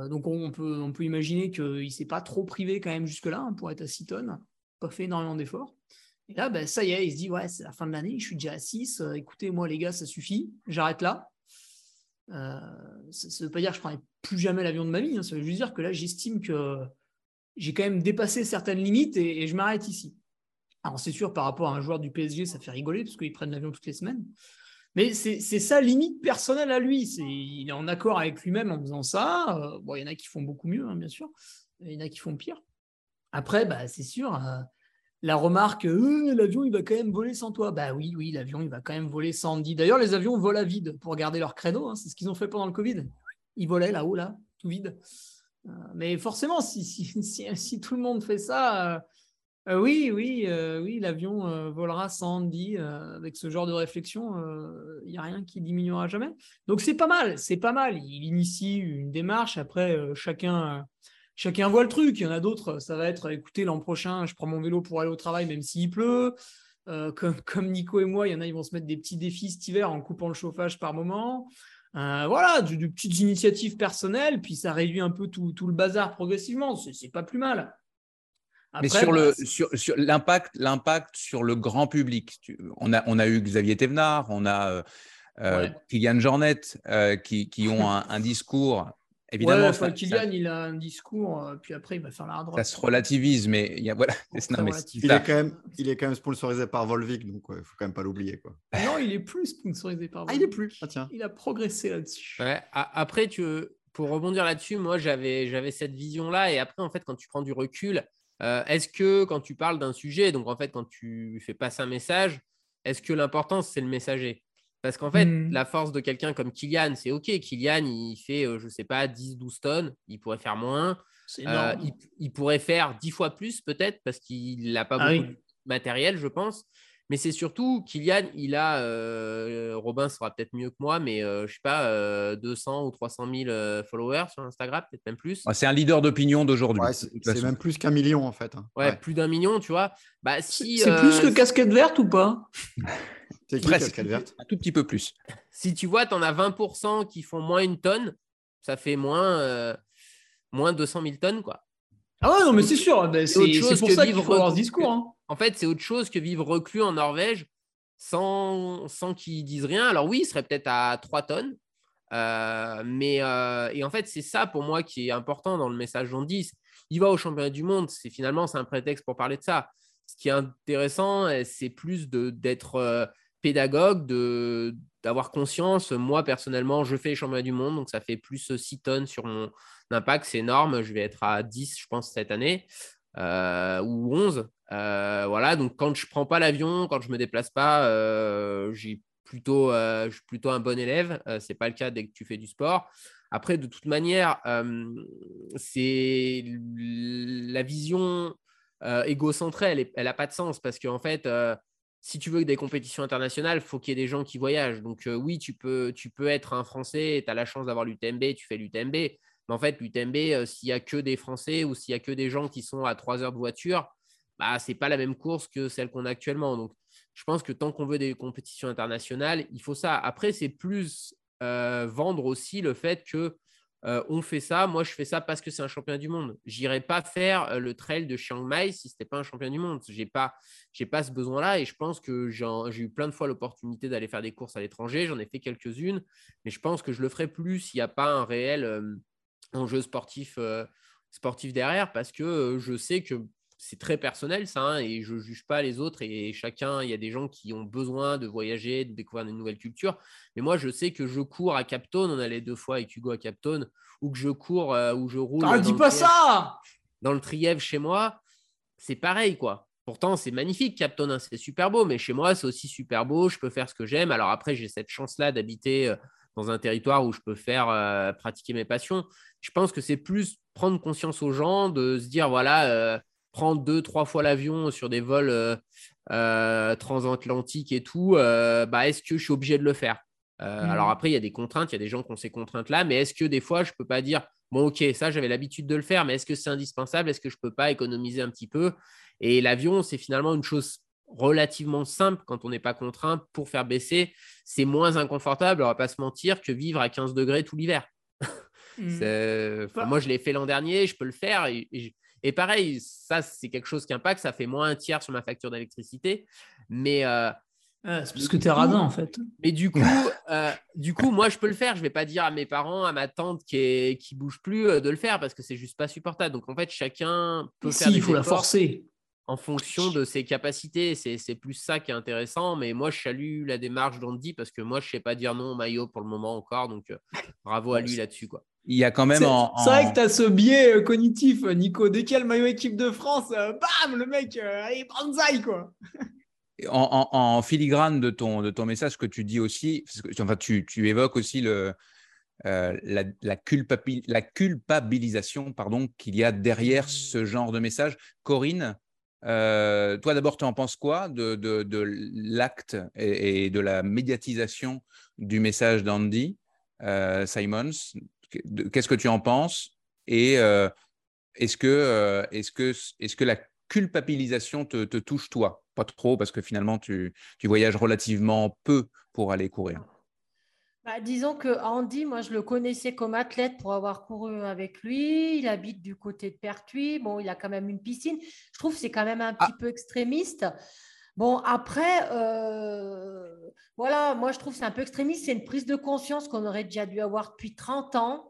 donc on peut, on peut imaginer qu'il ne s'est pas trop privé quand même jusque-là hein, pour être à 6 tonnes pas fait énormément d'efforts. Et là, ben, ça y est, il se dit, ouais, c'est la fin de l'année, je suis déjà à 6, euh, écoutez, moi les gars, ça suffit, j'arrête là. Euh, ça ne veut pas dire que je ne prendrai plus jamais l'avion de ma vie, hein. ça veut juste dire que là, j'estime que j'ai quand même dépassé certaines limites et, je m'arrête ici. Alors c'est sûr, par rapport à un joueur du PSG, ça fait rigoler parce qu'ils prennent l'avion toutes les semaines. Mais c'est sa limite personnelle à lui. Il est en accord avec lui-même en faisant ça. Euh, bon, il y en a qui font beaucoup mieux, hein, bien sûr. Il y en a qui font pire. Après, bah, c'est sûr, euh, la remarque euh, l'avion il va quand même voler sans toi. Bah oui, oui, l'avion il va quand même voler sans Andy. D'ailleurs, les avions volent à vide pour garder leur créneau. Hein. c'est ce qu'ils ont fait pendant le Covid. Ils volaient là-haut, là, tout vide. Euh, mais forcément, si, si, tout le monde fait ça, oui, oui, oui, l'avion volera sans Andy. avec ce genre de réflexion, il n'y a rien qui diminuera jamais. Donc c'est pas mal, c'est pas mal. Il initie une démarche. Après, chacun chacun voit le truc. Il y en a d'autres, ça va être écoutez, l'an prochain, je prends mon vélo pour aller au travail, même s'il pleut. Euh, comme, Nico et moi, il y en a, ils vont se mettre des petits défis cet hiver en coupant le chauffage par moment. Euh, voilà, de, petites initiatives personnelles, puis ça réduit un peu tout, le bazar progressivement. C'est pas plus mal. Mais sur le bah, sur, sur l'impact l'impact sur le grand public, on a on a eu Xavier Thévenard, on a euh, Kylian Jornet qui, qui, ont un discours Évidemment, ouais, Kylian, il a un discours, euh, puis après, il va faire la Ça se relativise, mais il y a, voilà. il, est quand même, il est quand même sponsorisé par Volvic, donc il ne faut quand même pas l'oublier. Quoi. Non, il est plus sponsorisé par Volvic. Ah, il est plus ah, tiens. Il a progressé là-dessus. Ouais, après, tu, pour rebondir là-dessus, moi, j'avais, j'avais cette vision-là, et après, en fait, quand tu prends du recul, euh, est-ce que quand tu parles d'un sujet, donc en fait, quand tu fais passer un message, est-ce que l'important, c'est le messager? Parce qu'en fait, mmh. la force de quelqu'un comme Kylian, c'est OK. Kylian, il fait, euh, je ne sais pas, 10-12 tonnes. Il pourrait faire moins. Euh, il, pourrait faire 10 fois plus, peut-être, parce qu'il n'a pas ah beaucoup de matériel, je pense. Mais c'est surtout, Kylian, il a, euh, Robin sera peut-être mieux que moi, mais je ne sais pas, 200 ou 300 000 followers sur Instagram, peut-être même plus. c'est un leader d'opinion d'aujourd'hui. c'est même plus qu'un million, en fait. Hein. Ouais, plus d'un million, tu vois. Bah, si, c'est plus que casquette verte ou pas? Presque. Un tout petit peu plus. Si tu vois, tu en as 20% qui font moins une tonne, ça fait moins, euh, moins 200 000 tonnes. Quoi. Ah ouais, non, mais c'est sûr. C'est pour ça qu'il faut avoir ce discours. Hein. En fait, c'est autre chose que vivre reclus en Norvège sans, sans qu'ils disent rien. Alors oui, il serait peut-être à 3 tonnes. Euh, mais euh, et en fait, c'est ça pour moi qui est important dans le message on dit. Il va au championnat du monde, c'est finalement c'est un prétexte pour parler de ça. Ce qui est intéressant, c'est plus d'être pédagogue, de, d'avoir conscience. Moi, personnellement, je fais les championnats du monde, donc ça fait plus 6 tonnes sur mon impact. C'est énorme. Je vais être à 10, je pense, cette année, euh, ou 11. Euh, voilà, donc quand je prends pas l'avion, quand je me déplace pas, euh, j'ai plutôt, je suis plutôt un bon élève. Ce n'est pas le cas dès que tu fais du sport. Après, de toute manière, c'est la vision égocentrée, elle n'a pas de sens parce qu'en fait, si tu veux des compétitions internationales, il faut qu'il y ait des gens qui voyagent. Donc euh, oui, tu peux, être un Français, tu as la chance d'avoir l'UTMB, tu fais l'UTMB. Mais en fait, l'UTMB, euh, s'il n'y a que des Français ou s'il n'y a que des gens qui sont à trois heures de voiture, bah, ce n'est pas la même course que celle qu'on a actuellement. Donc je pense que tant qu'on veut des compétitions internationales, il faut ça. Après, c'est plus euh, vendre aussi le fait que euh, on fait ça. Moi, je fais ça parce que c'est un champion du monde. J'irai pas faire euh, le trail de Chiang Mai si ce n'était pas un champion du monde. J'ai pas, j'ai pas ce besoin-là et je pense que j'ai eu plein de fois l'opportunité d'aller faire des courses à l'étranger. J'en ai fait quelques-unes, mais je pense que je le ferai plus s'il n'y a pas un réel euh, enjeu sportif, sportif derrière parce que je sais que c'est très personnel ça, hein, et je ne juge pas les autres, et chacun, il y a des gens qui ont besoin de voyager, de découvrir de nouvelles cultures, mais moi je sais que je cours à Capton, on allait deux fois avec Hugo à Capton, ou que je cours, euh, ou je roule. Ah, dis pas ça Dans le Trièvre chez moi, c'est pareil quoi. Pourtant, c'est magnifique, Capton, hein, c'est super beau, mais chez moi, c'est aussi super beau, je peux faire ce que j'aime. Alors après, j'ai cette chance-là d'habiter euh, dans un territoire où je peux faire euh, pratiquer mes passions. Je pense que c'est plus prendre conscience aux gens, de se dire, voilà, prendre deux, trois fois l'avion sur des vols euh, euh, transatlantiques et tout, euh, bah, est-ce que je suis obligé de le faire? Alors mmh. après, il y a des contraintes, il y a des gens qui ont ces contraintes-là, mais est-ce que des fois, je ne peux pas dire, bon, ok, ça, j'avais l'habitude de le faire, mais est-ce que c'est indispensable? Est-ce que je ne peux pas économiser un petit peu? Et l'avion, c'est finalement une chose relativement simple quand on n'est pas contraint pour faire baisser. C'est moins inconfortable, on va pas se mentir, que vivre à 15 degrés tout l'hiver. Mmh. moi, je l'ai fait l'an dernier, je peux le faire. Et, et pareil, ça, c'est quelque chose qui impacte. Ça fait moins un tiers sur ma facture d'électricité. Mais. Euh, ah, c'est parce que tu es radin, en fait. Mais du coup, euh, du coup, moi, je peux le faire. Je ne vais pas dire à mes parents, à ma tante qui ne qui bouge plus euh, de le faire parce que c'est juste pas supportable. Donc, en fait, chacun peut faire. Si, il faut la forcer. En fonction de ses capacités. C'est plus ça qui est intéressant. Mais moi, je salue la démarche d'Andy parce que moi, je ne sais pas dire non au maillot pour le moment encore. Donc, bravo à lui là-dessus. quoi. Il y a quand même C'est en, vrai que tu as ce biais euh, cognitif, euh, Nico. Dès qu'il y a le maillot équipe de France, euh, bam, le mec, allez, banzai, quoi. en, en- en filigrane de ton, de ton message, ce que tu dis aussi, parce que, enfin, tu, tu évoques aussi le, euh, la, la, culpabil- la culpabilisation pardon, qu'il y a derrière ce genre de message. Corinne, euh, toi d'abord, tu en penses quoi de, de, de l'acte et, et de la médiatisation du message d'Andy euh, Simons? Qu'est-ce que tu en penses Et euh, est-ce que, euh, est-ce que, est-ce que la culpabilisation te, te touche toi? Pas trop, parce que finalement, tu, tu voyages relativement peu pour aller courir. Bah, disons que Andy, moi, je le connaissais comme athlète pour avoir couru avec lui. Il habite du côté de Pertuis. Bon, il a quand même une piscine. Je trouve que c'est quand même un petit peu extrémiste. Bon, après, euh, voilà, moi, je trouve c'est un peu extrémiste. C'est une prise de conscience qu'on aurait déjà dû avoir depuis 30 ans.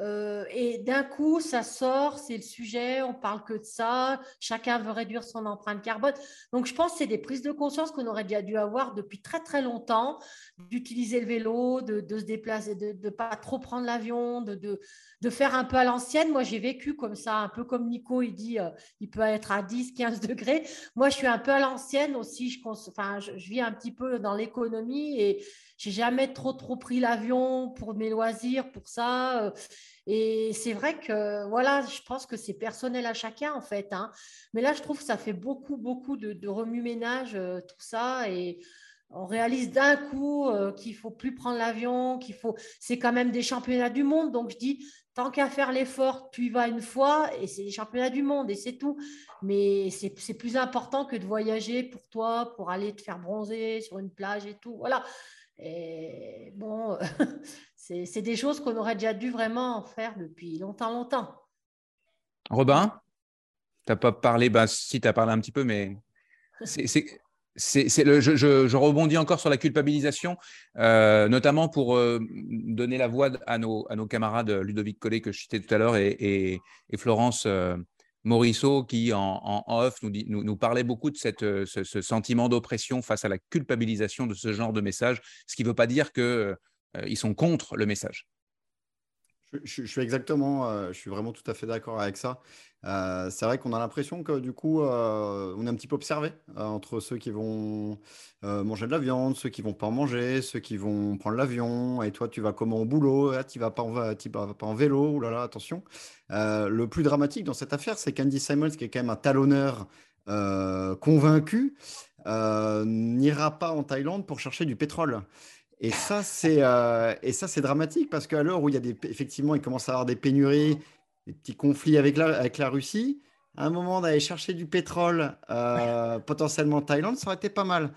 Euh, et d'un coup, ça sort, c'est le sujet, on parle que de ça, chacun veut réduire son empreinte carbone. Donc, je pense que c'est des prises de conscience qu'on aurait déjà dû avoir depuis très, très longtemps, d'utiliser le vélo, de, se déplacer, de ne pas trop prendre l'avion, de, faire un peu à l'ancienne. Moi, j'ai vécu comme ça, un peu comme Nico, il dit, euh, il peut être à 10, 15 degrés. Moi, je suis un peu à l'ancienne aussi, je, enfin, je vis un petit peu dans l'économie et j'ai jamais trop, trop pris l'avion pour mes loisirs, pour ça. euh, Et c'est vrai que, voilà, je pense que c'est personnel à chacun, en fait. hein. Mais là, je trouve que ça fait beaucoup, beaucoup de, remue-ménage, euh, tout ça. Et on réalise d'un coup euh, qu'il faut plus prendre l'avion, qu'il faut. C'est quand même des championnats du monde. Donc, je dis, tant qu'à faire l'effort, tu y vas une fois et c'est les championnats du monde et c'est tout. Mais c'est plus important que de voyager pour toi, pour aller te faire bronzer sur une plage et tout. Voilà. Et bon, c'est des choses qu'on aurait déjà dû vraiment faire depuis longtemps, longtemps. Robin, tu n'as pas parlé, ben, si tu as parlé un petit peu, mais c'est, c'est- c'est- c'est le, je, je- je rebondis encore sur la culpabilisation, euh, notamment pour euh, donner la voix à nos, à nos camarades Ludovic Collet, que je citais tout à l'heure, et, et- et Florence euh, Morisseau, qui en, off nous, parlait beaucoup de cette, euh, ce, sentiment d'oppression face à la culpabilisation de ce genre de message, ce qui ne veut pas dire qu'ils ils sont contre le message. Je, suis exactement, euh, je suis vraiment tout à fait d'accord avec ça. Euh, c'est vrai qu'on a l'impression que du coup, euh, on est un petit peu observé entre ceux qui vont manger de la viande, ceux qui vont pas en manger, ceux qui vont prendre l'avion. Et toi, tu vas comment au boulot? Ah, tu vas pas en, vas pas en vélo? Ouh là là, attention. Le plus dramatique dans cette affaire, c'est qu'Andy Simons, qui est quand même un talonneur convaincu, n'ira pas en Thaïlande pour chercher du pétrole. Et ça, c'est euh, et ça, c'est dramatique parce qu'à l'heure où il y a des, effectivement, il commence à avoir des pénuries, des petits conflits avec la, avec la Russie, à un moment d'aller chercher du pétrole euh, potentiellement en Thaïlande, ça aurait été pas mal.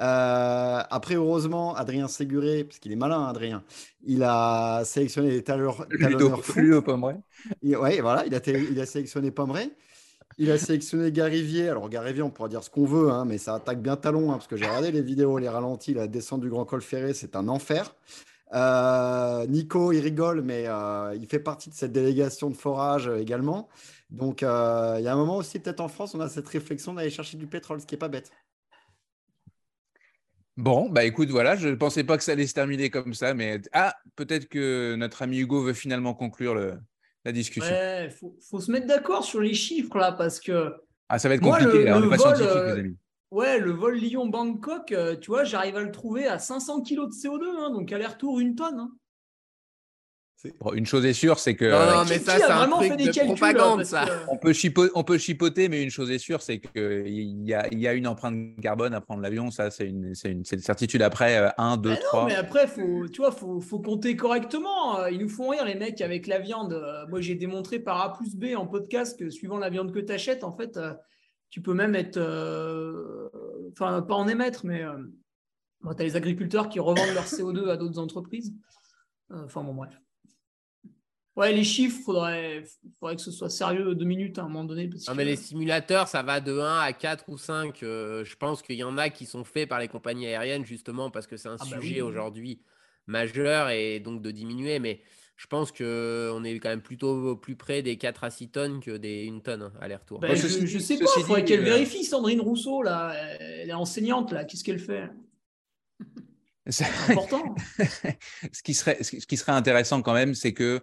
Euh, après, heureusement, Adrien Séguré, parce qu'il est malin, Adrien, il a sélectionné des talonneurs, fous. Ludo Pomeray. Ouais, voilà, il a, il a sélectionné Pomeray. Il a sélectionné Garivier. Alors, Garivier, on pourra dire ce qu'on veut, hein, mais ça attaque bien talon, hein, parce que j'ai regardé les vidéos, les ralentis, la descente du Grand Col Ferré, c'est un enfer. Euh, Nico, il rigole, mais euh, il fait partie de cette délégation de forage euh, également. Donc, il y a un moment aussi, peut-être en France, on a cette réflexion d'aller chercher du pétrole, ce qui n'est pas bête. Bon, bah écoute, voilà, je ne pensais pas que ça allait se terminer comme ça, mais ah, peut-être que notre ami Hugo veut finalement conclure le- la discussion. Ouais, faut, faut se mettre d'accord sur les chiffres là, parce que Ah, ça va être Moi, compliqué, le- là, on n'est pas vol, scientifique, euh, les amis. ouais, le vol Lyon-Bangkok, euh, tu vois, j'arrive à le trouver à 500 kg de CO2, hein, donc aller-retour une tonne. hein. Bon, une chose est sûre, c'est que Non, mais ça, a c'est un vraiment truc fait des de calculs, propagande, parce ça. que- on, peut chipo- on peut chipoter, mais une chose est sûre, c'est qu'il y a, il y a une empreinte carbone à prendre l'avion. Ça, c'est une, c'est une, c'est une certitude. Après, euh, un, deux, Mais non, trois. mais après, faut, tu vois, faut, faut compter correctement. Euh, Ils nous font rire, les mecs, avec la viande. Euh, Moi, j'ai démontré par A plus B en podcast que suivant la viande que tu achètes, en fait, euh, tu peux même être. euh, Enfin, pas en émettre, mais euh, tu as les agriculteurs qui revendent leur CO2 à d'autres entreprises. Enfin, bon, bref. Ouais, les chiffres, faudrait, faudrait que ce soit sérieux deux minutes à un moment donné. Parce Non, que- mais les simulateurs, ça va de 1 à 4 ou 5. Euh, je pense qu'il y en a qui sont faits par les compagnies aériennes justement parce que c'est un Ah bah sujet oui. aujourd'hui majeur et donc de diminuer. Mais je pense qu'on est quand même plutôt plus près des 4 à 6 tonnes que des 1 tonne hein, aller-retour. Ben, Bah, je, je sais pas, il faudrait qu'elle euh, vérifie, Sandrine Rousseau, là. Elle est enseignante, là. Qu'est-ce qu'elle fait? C'est- C'est important. ce, qui serait, ce qui serait intéressant quand même, c'est que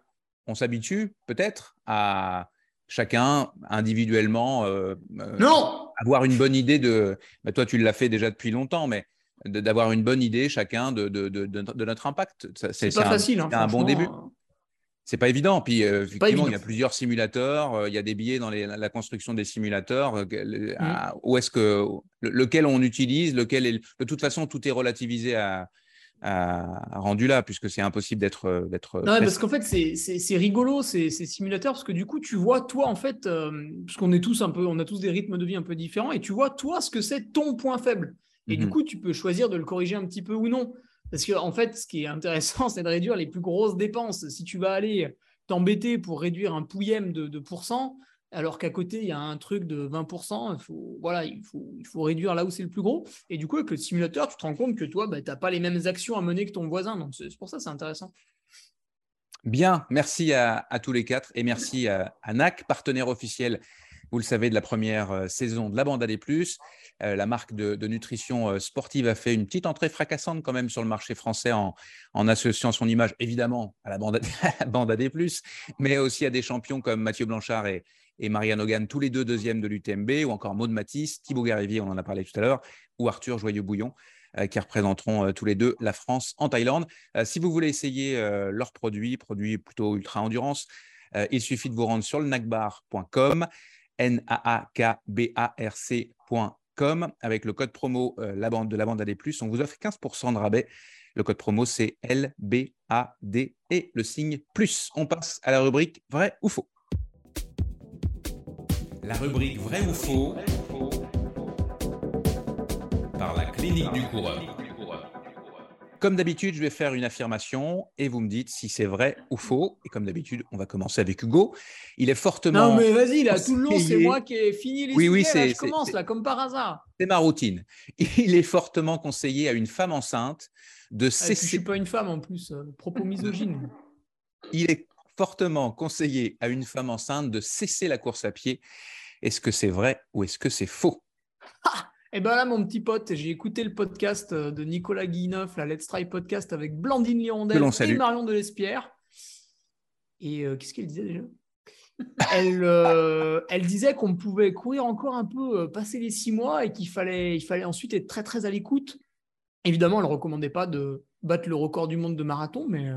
on s'habitue peut-être à chacun individuellement euh, non avoir une bonne idée de. Bah, toi, tu l'as fait déjà depuis longtemps, mais d'avoir une bonne idée chacun de, de, de, de notre impact. C'est pas facile. C'est un bon début c'est pas évident. Puis euh, effectivement, il y a plusieurs simulateurs, euh, il y a des billets dans la construction des simulateurs. Euh, mmh. où est-ce que lequel on utilise, lequel est de toute façon tout est relativisé à, rendu là puisque c'est impossible d'être d'être. Non, parce qu'en fait c'est rigolo ces, ces, simulateurs parce que du coup tu vois toi en fait parce qu'on est tous un peu, on a tous des rythmes de vie un peu différents et tu vois toi ce que c'est ton point faible. Et du mmh coup, tu peux choisir de le corriger un petit peu ou non. Parce qu'en en fait, ce qui est intéressant, c'est de réduire les plus grosses dépenses. Si tu vas aller t'embêter pour réduire un pouillème de, de pourcent, alors qu'à côté, il y a un truc de 20%, il faut, voilà, il faut, réduire là où c'est le plus gros. Et du coup, avec le simulateur, tu te rends compte que toi, bah, tu n'as pas les mêmes actions à mener que ton voisin. Donc, c'est pour ça c'est intéressant. Bien, merci à, tous les quatre et merci à, à NAC, partenaire officiel vous le savez, de la première euh, saison de la Bande des Plus. Euh, la marque de, nutrition euh, sportive a fait une petite entrée fracassante quand même sur le marché français en, associant son image évidemment à la Bande, à des Plus, mais aussi à des champions comme Mathieu Blanchard et, Marianne Hogan, tous les deux deuxièmes de l'UTMB, ou encore Maud Matisse, Thibaut Garivier, on en a parlé tout à l'heure, ou Arthur Joyeux-Bouillon qui représenteront tous les deux la France en Thaïlande. si vous voulez essayer leurs produits, produits plutôt ultra endurance, il suffit de vous rendre sur le nacbar.com N-A-A-K-B-A-R-C.com. Avec le code promo euh, la bande, de la bande AD+, on vous offre 15% de rabais. Le code promo, c'est L-B-A-D et le signe plus. On passe à la rubrique vrai ou faux. La rubrique vrai ou faux par la clinique du coureur. Comme d'habitude, je vais faire une affirmation et vous me dites si c'est vrai ou faux. Et comme d'habitude, on va commencer avec Hugo. Il est fortement. Non, mais vas-y, là, tout le long, c'est moi qui ai fini les Oui, oui, c'est. Je commence là, comme par hasard. C'est ma routine. Il est fortement conseillé à une femme enceinte de cesser. Ah, je ne suis pas une femme en plus, euh, propos misogyne. Il est fortement conseillé à une femme enceinte de cesser la course à pied. Est-ce que c'est vrai ou est-ce que c'est faux? Ah eh bien là, mon petit pote, j'ai écouté le podcast euh, de Nicolas Guineuf, la Let's Try podcast avec Blandine Lirondelle et Marion Delespierre. Et euh, qu'est-ce qu'elle disait déjà? Elle, euh, elle disait qu'on pouvait courir encore un peu, passer les six mois et qu'il fallait, il fallait ensuite être très très à l'écoute. Évidemment, elle ne recommandait pas de battre le record du monde de marathon, mais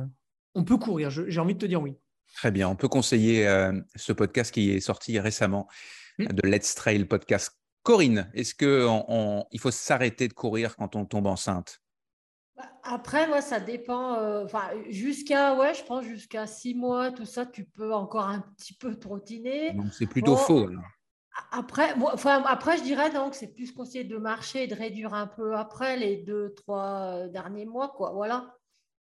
on peut courir. J'ai envie de te dire oui. Très bien, on peut conseiller ce podcast qui est sorti récemment hmm. de Let's Trail Podcast Corinne, est-ce qu'il faut s'arrêter de courir quand on tombe enceinte? Bah, après, moi, ça dépend. Euh, jusqu'à, ouais, je pense jusqu'à six mois, tout ça, tu peux encore un petit peu trottiner. Donc, c'est plutôt faux. Après, enfin, après, je dirais donc c'est plus conseillé de marcher et de réduire un peu après les deux, trois euh, derniers mois, quoi. Voilà.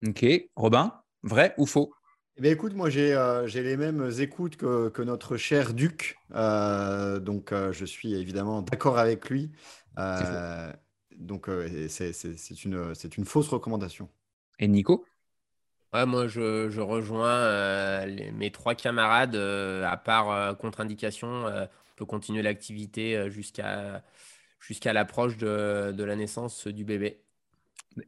Ok, Robin, vrai ou faux? Eh écoute, moi euh, j'ai les mêmes écoutes que, notre cher Duc, euh, donc euh, je suis évidemment d'accord avec lui. donc c'est une, une fausse recommandation. Et Nico? Ouais, moi je, rejoins mes trois camarades, à part contre-indication, on peut continuer l'activité jusqu'à jusqu'à l'approche de, de la naissance du bébé.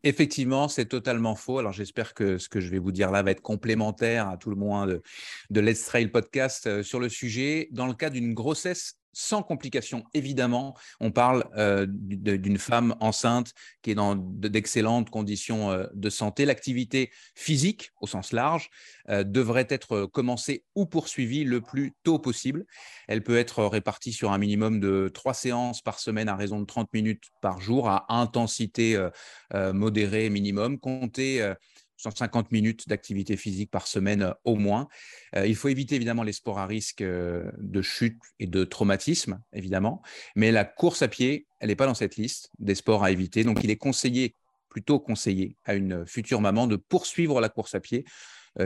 Effectivement, c'est totalement faux. Alors j'espère que ce que je vais vous dire là va être complémentaire à tout le moins de, Let's Trail Podcast euh, sur le sujet. Dans le cas d'une grossesse sans complications. Évidemment, on parle euh, d'une femme enceinte qui est dans d'excellentes conditions euh, de santé. L'activité physique, au sens large, euh, devrait être commencée ou poursuivie le plus tôt possible. Elle peut être répartie sur un minimum de trois séances par semaine à raison de 30 minutes par jour à intensité modérée minimum. Comptez 150 minutes d'activité physique par semaine euh, au moins. Euh, il faut éviter évidemment les sports à risque euh, de chute et de traumatisme, évidemment, mais la course à pied, elle n'est pas dans cette liste des sports à éviter. Donc il est conseillé, plutôt conseillé à une future maman de poursuivre la course à pied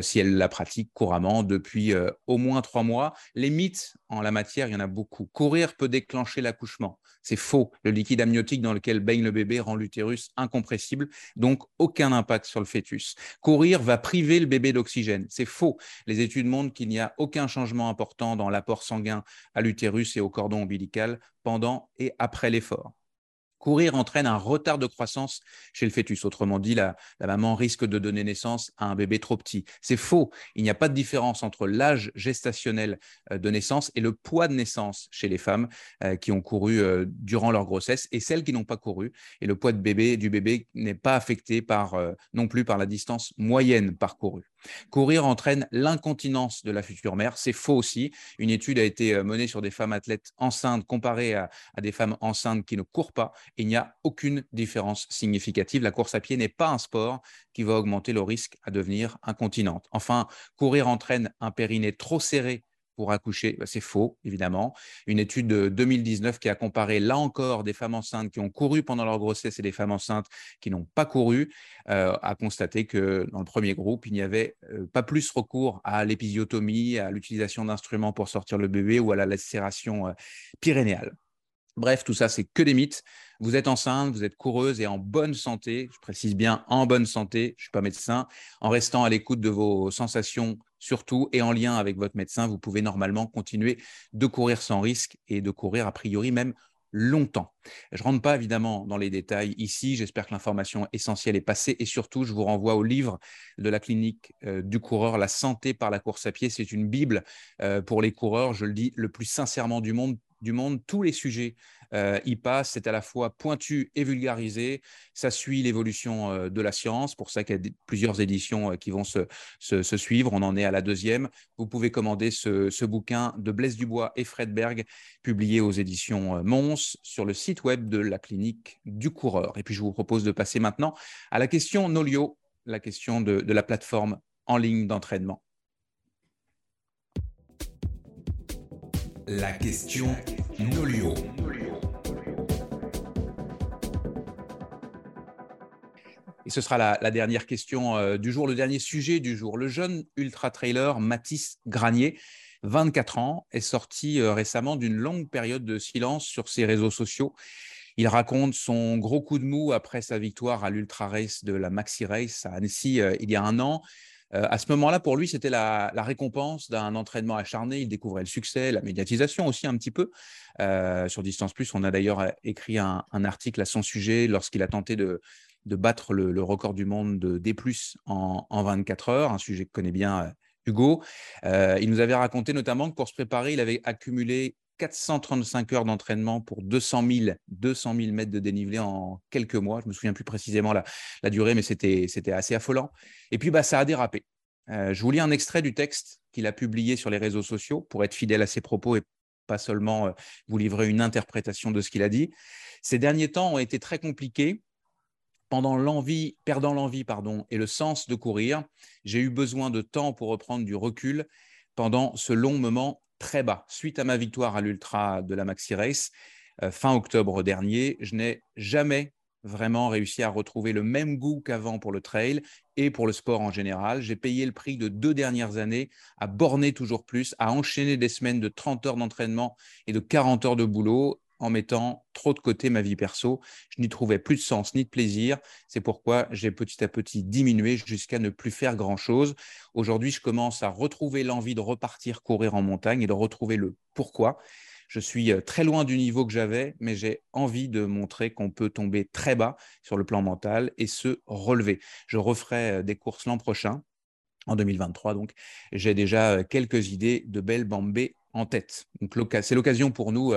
si elle la pratique couramment depuis euh, au moins trois mois. Les mythes en la matière, il y en a beaucoup. Courir peut déclencher l'accouchement. C'est faux. Le liquide amniotique dans lequel baigne le bébé rend l'utérus incompressible, donc aucun impact sur le fœtus. Courir va priver le bébé d'oxygène. C'est faux. Les études montrent qu'il n'y a aucun changement important dans l'apport sanguin à l'utérus et au cordon ombilical pendant et après l'effort. Courir entraîne un retard de croissance chez le fœtus. Autrement dit, la, maman risque de donner naissance à un bébé trop petit. C'est faux. Il n'y a pas de différence entre l'âge gestationnel euh, de naissance et le poids de naissance chez les femmes euh, qui ont couru euh, durant leur grossesse et celles qui n'ont pas couru. Et le poids de bébé, du bébé n'est pas affecté par, non plus par la distance moyenne parcourue. Courir entraîne l'incontinence de la future mère. C'est faux aussi. Une étude a été menée sur des femmes athlètes enceintes comparées à des femmes enceintes qui ne courent pas il n'y a aucune différence significative. La course à pied n'est pas un sport qui va augmenter le risque à devenir incontinente. Enfin, courir entraîne un périnée trop serré pour accoucher, bah, c'est faux, évidemment. Une étude de 2019 qui a comparé, là encore, des femmes enceintes qui ont couru pendant leur grossesse et des femmes enceintes qui n'ont pas couru, euh, a constaté que dans le premier groupe, il n'y avait euh, pas plus recours à l'épisiotomie, à l'utilisation d'instruments pour sortir le bébé ou à la lacération euh, pyrénéale. Bref, tout ça, c'est que des mythes. Vous êtes enceinte, vous êtes coureuse et en bonne santé, je précise bien en bonne santé, je ne suis pas médecin, en restant à l'écoute de vos sensations surtout et en lien avec votre médecin, vous pouvez normalement continuer de courir sans risque et de courir a priori même longtemps. Je ne rentre pas évidemment dans les détails ici, j'espère que l'information essentielle est passée et surtout je vous renvoie au livre de la clinique euh, du coureur, La santé par la course à pied. C'est une Bible euh, pour les coureurs, je le dis le plus sincèrement du monde du monde. Tous les sujets euh, y passent. C'est à la fois pointu et vulgarisé. Ça suit l'évolution euh, de la science. Pour ça qu'il y a plusieurs éditions euh, qui vont se, suivre. On en est à la deuxième. Vous pouvez commander ce, bouquin de Blaise Dubois et Fredberg, publié aux éditions Mons sur le site web de la clinique du coureur. Et puis je vous propose de passer maintenant à la question Nolio, la question de la plateforme en ligne d'entraînement. La question Nolio. Et ce sera la, dernière question euh, du jour, le dernier sujet du jour. Le jeune ultra-trailer Mathis Granier, 24 ans, est sorti euh, récemment d'une longue période de silence sur ses réseaux sociaux. Il raconte son gros coup de mou après sa victoire à l'Ultra Race de la Maxi Race à Annecy euh, il y a un an. Euh, à ce moment-là, pour lui, c'était la, récompense d'un entraînement acharné. Il découvrait le succès, la médiatisation aussi un petit peu. Euh, sur Distance Plus, on a d'ailleurs euh, écrit un, article à son sujet lorsqu'il a tenté de, battre le, record du monde de D+, en, en 24 heures, un sujet que connaît bien Hugo. il nous avait raconté notamment que pour se préparer, il avait accumulé 435 heures d'entraînement pour 200 000, 200 000 mètres de dénivelé en quelques mois. Je me souviens plus précisément la, la durée, mais c'était assez affolant. Et puis, bah, ça a dérapé. Euh, je vous lis un extrait du texte qu'il a publié sur les réseaux sociaux pour être fidèle à ses propos et pas seulement euh, vous livrer une interprétation de ce qu'il a dit. Ces derniers temps ont été très compliqués. Pendant l'envie, perdant l'envie, pardon, et le sens de courir, j'ai eu besoin de temps pour reprendre du recul pendant ce long moment très bas. Suite à ma victoire à l'Ultra de la Maxi Race, euh, fin octobre dernier, je n'ai jamais vraiment réussi à retrouver le même goût qu'avant pour le trail et pour le sport en général. J'ai payé le prix de deux dernières années à borner toujours plus, à enchaîner des semaines de 30 heures d'entraînement et de 40 heures de boulot en mettant trop de côté ma vie perso. Je n'y trouvais plus de sens ni de plaisir. C'est pourquoi j'ai petit à petit diminué jusqu'à ne plus faire grand-chose. Aujourd'hui, je commence à retrouver l'envie de repartir courir en montagne et de retrouver le pourquoi. Je suis euh, très loin du niveau que j'avais, mais j'ai envie de montrer qu'on peut tomber très bas sur le plan mental et se relever. Je referai euh, des courses l'an prochain, en 2023 donc. J'ai déjà euh, quelques idées de belles bambées en tête. c'est l'occasion pour nous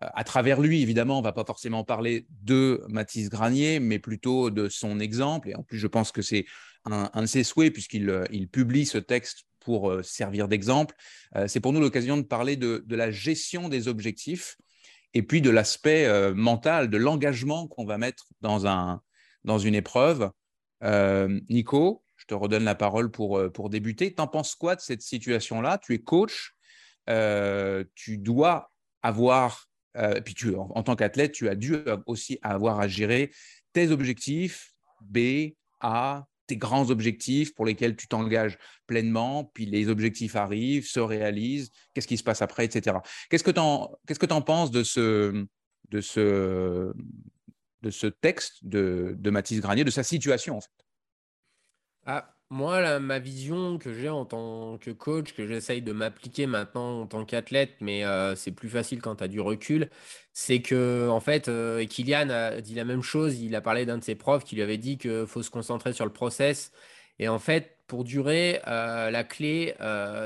à travers lui, évidemment, on ne va pas forcément parler de Mathis Granier, mais plutôt de son exemple. Et en plus, je pense que c'est un, de ses souhaits, puisqu'il euh, publie ce texte pour euh, servir d'exemple. Euh, c'est pour nous l'occasion de parler de, la gestion des objectifs et puis de l'aspect mental, de l'engagement qu'on va mettre dans, un, dans une épreuve. Nico, je te redonne la parole pour, pour débuter. T'en penses quoi de cette situation-là? Tu es coach, tu dois avoir euh, puis tu, en, tant qu'athlète, tu as dû aussi avoir à gérer tes objectifs, B, A, tes grands objectifs pour lesquels tu t'engages pleinement, puis les objectifs arrivent, se réalisent, qu'est-ce qui se passe après, etc. Qu'est-ce que tu en, qu'est-ce que en penses de ce, de, ce, de ce texte de, de Mathis Granier, de sa situation en fait? Ah, moi, ma vision que j'ai en tant que coach, que j'essaye de m'appliquer maintenant en tant qu'athlète, mais euh, c'est plus facile quand tu as du recul, c'est que, en fait, euh, Kylian a dit la même chose. Il a parlé d'un de ses profs qui lui avait dit qu'il faut se concentrer sur le process. Et en fait, pour durer, euh, la clé,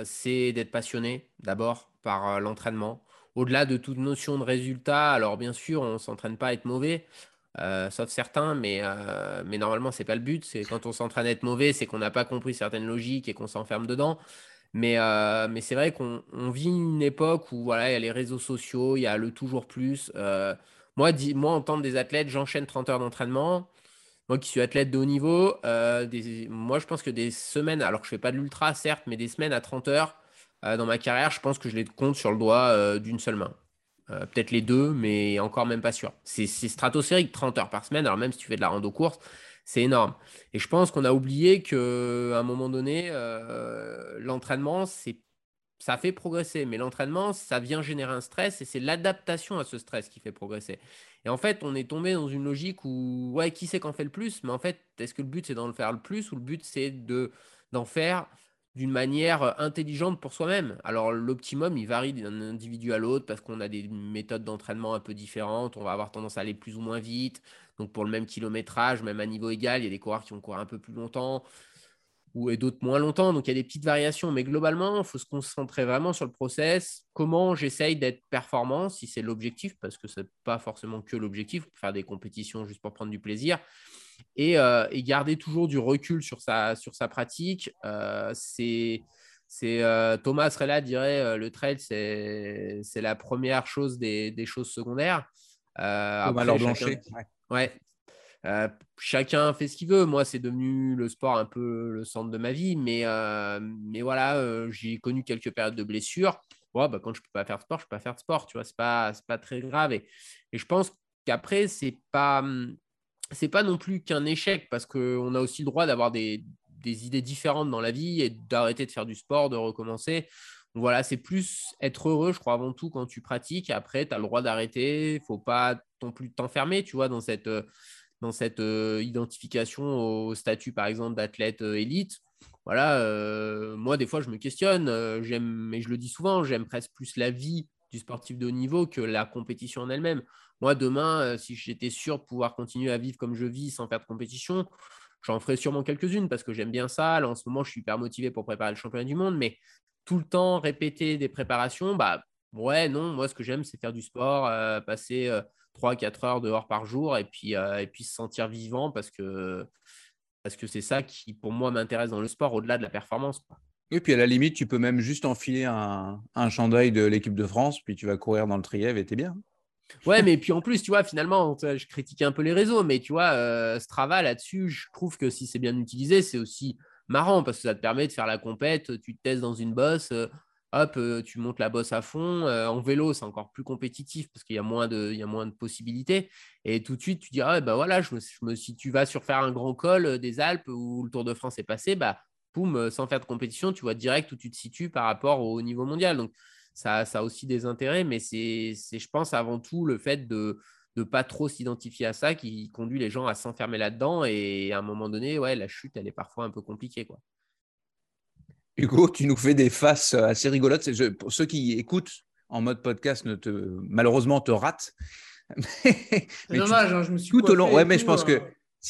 c'est d'être passionné d'abord par l'entraînement. Au-delà de toute notion de résultat, alors bien sûr, on ne s'entraîne pas à être mauvais, euh, sauf certains, mais, euh, mais normalement, c'est pas le but. C'est quand on s'entraîne à être mauvais, c'est qu'on n'a pas compris certaines logiques et qu'on s'enferme dedans. Mais, euh, mais c'est vrai qu'on vit une époque où voilà, il y a les réseaux sociaux, il y a le toujours plus. moi, moi, en tant que des athlètes, j'enchaîne 30 heures d'entraînement. Moi qui suis athlète de haut niveau, moi je pense que des semaines, alors que je fais pas de l'ultra certes, mais des semaines à 30 heures dans ma carrière, je pense que je les compte sur le doigt d'une seule main. Euh, peut-être les deux, mais encore même pas sûr. C'est stratosphérique, 30 heures par semaine. Alors même si tu fais de la rando course, c'est énorme. Et je pense qu'on a oublié qu'à un moment donné, euh, l'entraînement, ça fait progresser. Mais l'entraînement, ça vient générer un stress et c'est l'adaptation à ce stress qui fait progresser. Et en fait, on est tombé dans une logique où, ouais, qui c'est qu'en fait le plus? Mais en fait, est-ce que le but, c'est d'en faire le plus ou le but, c'est d'en faire d'une manière euh, intelligente pour soi-même. Alors l'optimum, il varie d'un individu à l'autre parce qu'on a des méthodes d'entraînement un peu différentes, on va avoir tendance à aller plus ou moins vite. Donc pour le même kilométrage, même à niveau égal, il y a des coureurs qui vont courir un peu plus longtemps ou et d'autres moins longtemps. Donc il y a des petites variations, mais globalement, il faut se concentrer vraiment sur le process. Comment j'essaye d'être performant, si c'est l'objectif, parce que ce n'est pas forcément que l'objectif, faire des compétitions juste pour prendre du plaisir. Euh, et, garder toujours du recul sur sa, sur sa pratique. Euh, c'est euh, Thomas Rella dirait le trail, c'est la première chose des, des choses secondaires. Thomas chacun, ouais. chacun fait ce qu'il veut. Moi, c'est devenu le sport un peu le centre de ma vie. Mais, mais voilà, j'ai connu quelques périodes de blessures. bah, quand je ne peux pas faire de sport, je ne peux pas faire de sport. Tu vois, ce n'est pas, pas très grave. Et, et je pense qu'après, c'est pas hum, c'est pas non plus qu'un échec parce qu'on a aussi le droit d'avoir des, idées différentes dans la vie et d'arrêter de faire du sport, de recommencer. voilà, c'est plus être heureux, je crois, avant tout quand tu pratiques. Après, tu as le droit d'arrêter. Il faut pas non plus t'enfermer, tu vois, dans cette, euh, identification au statut, par exemple, d'athlète euh, élite. Voilà, euh, moi, des fois, je me questionne. j'aime, mais je le dis souvent, j'aime presque plus la vie du sportif de haut niveau que la compétition en elle-même. Moi, demain, euh, si j'étais sûr de pouvoir continuer à vivre comme je vis sans faire de compétition, j'en ferais sûrement quelques-unes parce que j'aime bien ça. En ce moment, je suis hyper motivé pour préparer le championnat du monde, mais tout le temps répéter des préparations, bah ouais, non, moi, ce que j'aime, c'est faire du sport, euh, passer 3-4 euh, heures dehors par jour et puis, et puis se sentir vivant parce que parce que c'est ça qui, pour moi, m'intéresse dans le sport au-delà de la performance. Et puis à la limite, tu peux même juste enfiler un, un chandail de l'équipe de France, puis tu vas courir dans le Trièvre et t'es bien. Ouais, mais puis en plus, tu vois, finalement, je critique un peu les réseaux, mais tu vois, euh, Strava là-dessus, je trouve que si c'est bien utilisé, c'est aussi marrant parce que ça te permet de faire la compète, tu te testes dans une bosse, euh, hop, euh, tu montes la bosse à fond. en vélo, c'est encore plus compétitif parce qu'il y a moins de, il y a moins de possibilités. Et tout de suite, tu dis, ah, bah voilà, je me, si tu vas sur faire un grand col des Alpes où le Tour de France est passé, bah, poum, sans faire de compétition, tu vois direct où tu te situes par rapport au niveau mondial. Donc, ça, a aussi des intérêts, mais c'est, je pense, avant tout le fait de ne pas trop s'identifier à ça qui conduit les gens à s'enfermer là-dedans. Et à un moment donné, ouais, la chute, elle est parfois un peu compliquée. Quoi. Hugo, tu nous fais des faces assez rigolotes. pour ceux qui écoutent en mode podcast, ne te, malheureusement, te ratent. dommage, hein, je me suis tout au long. Ouais, mais je pense que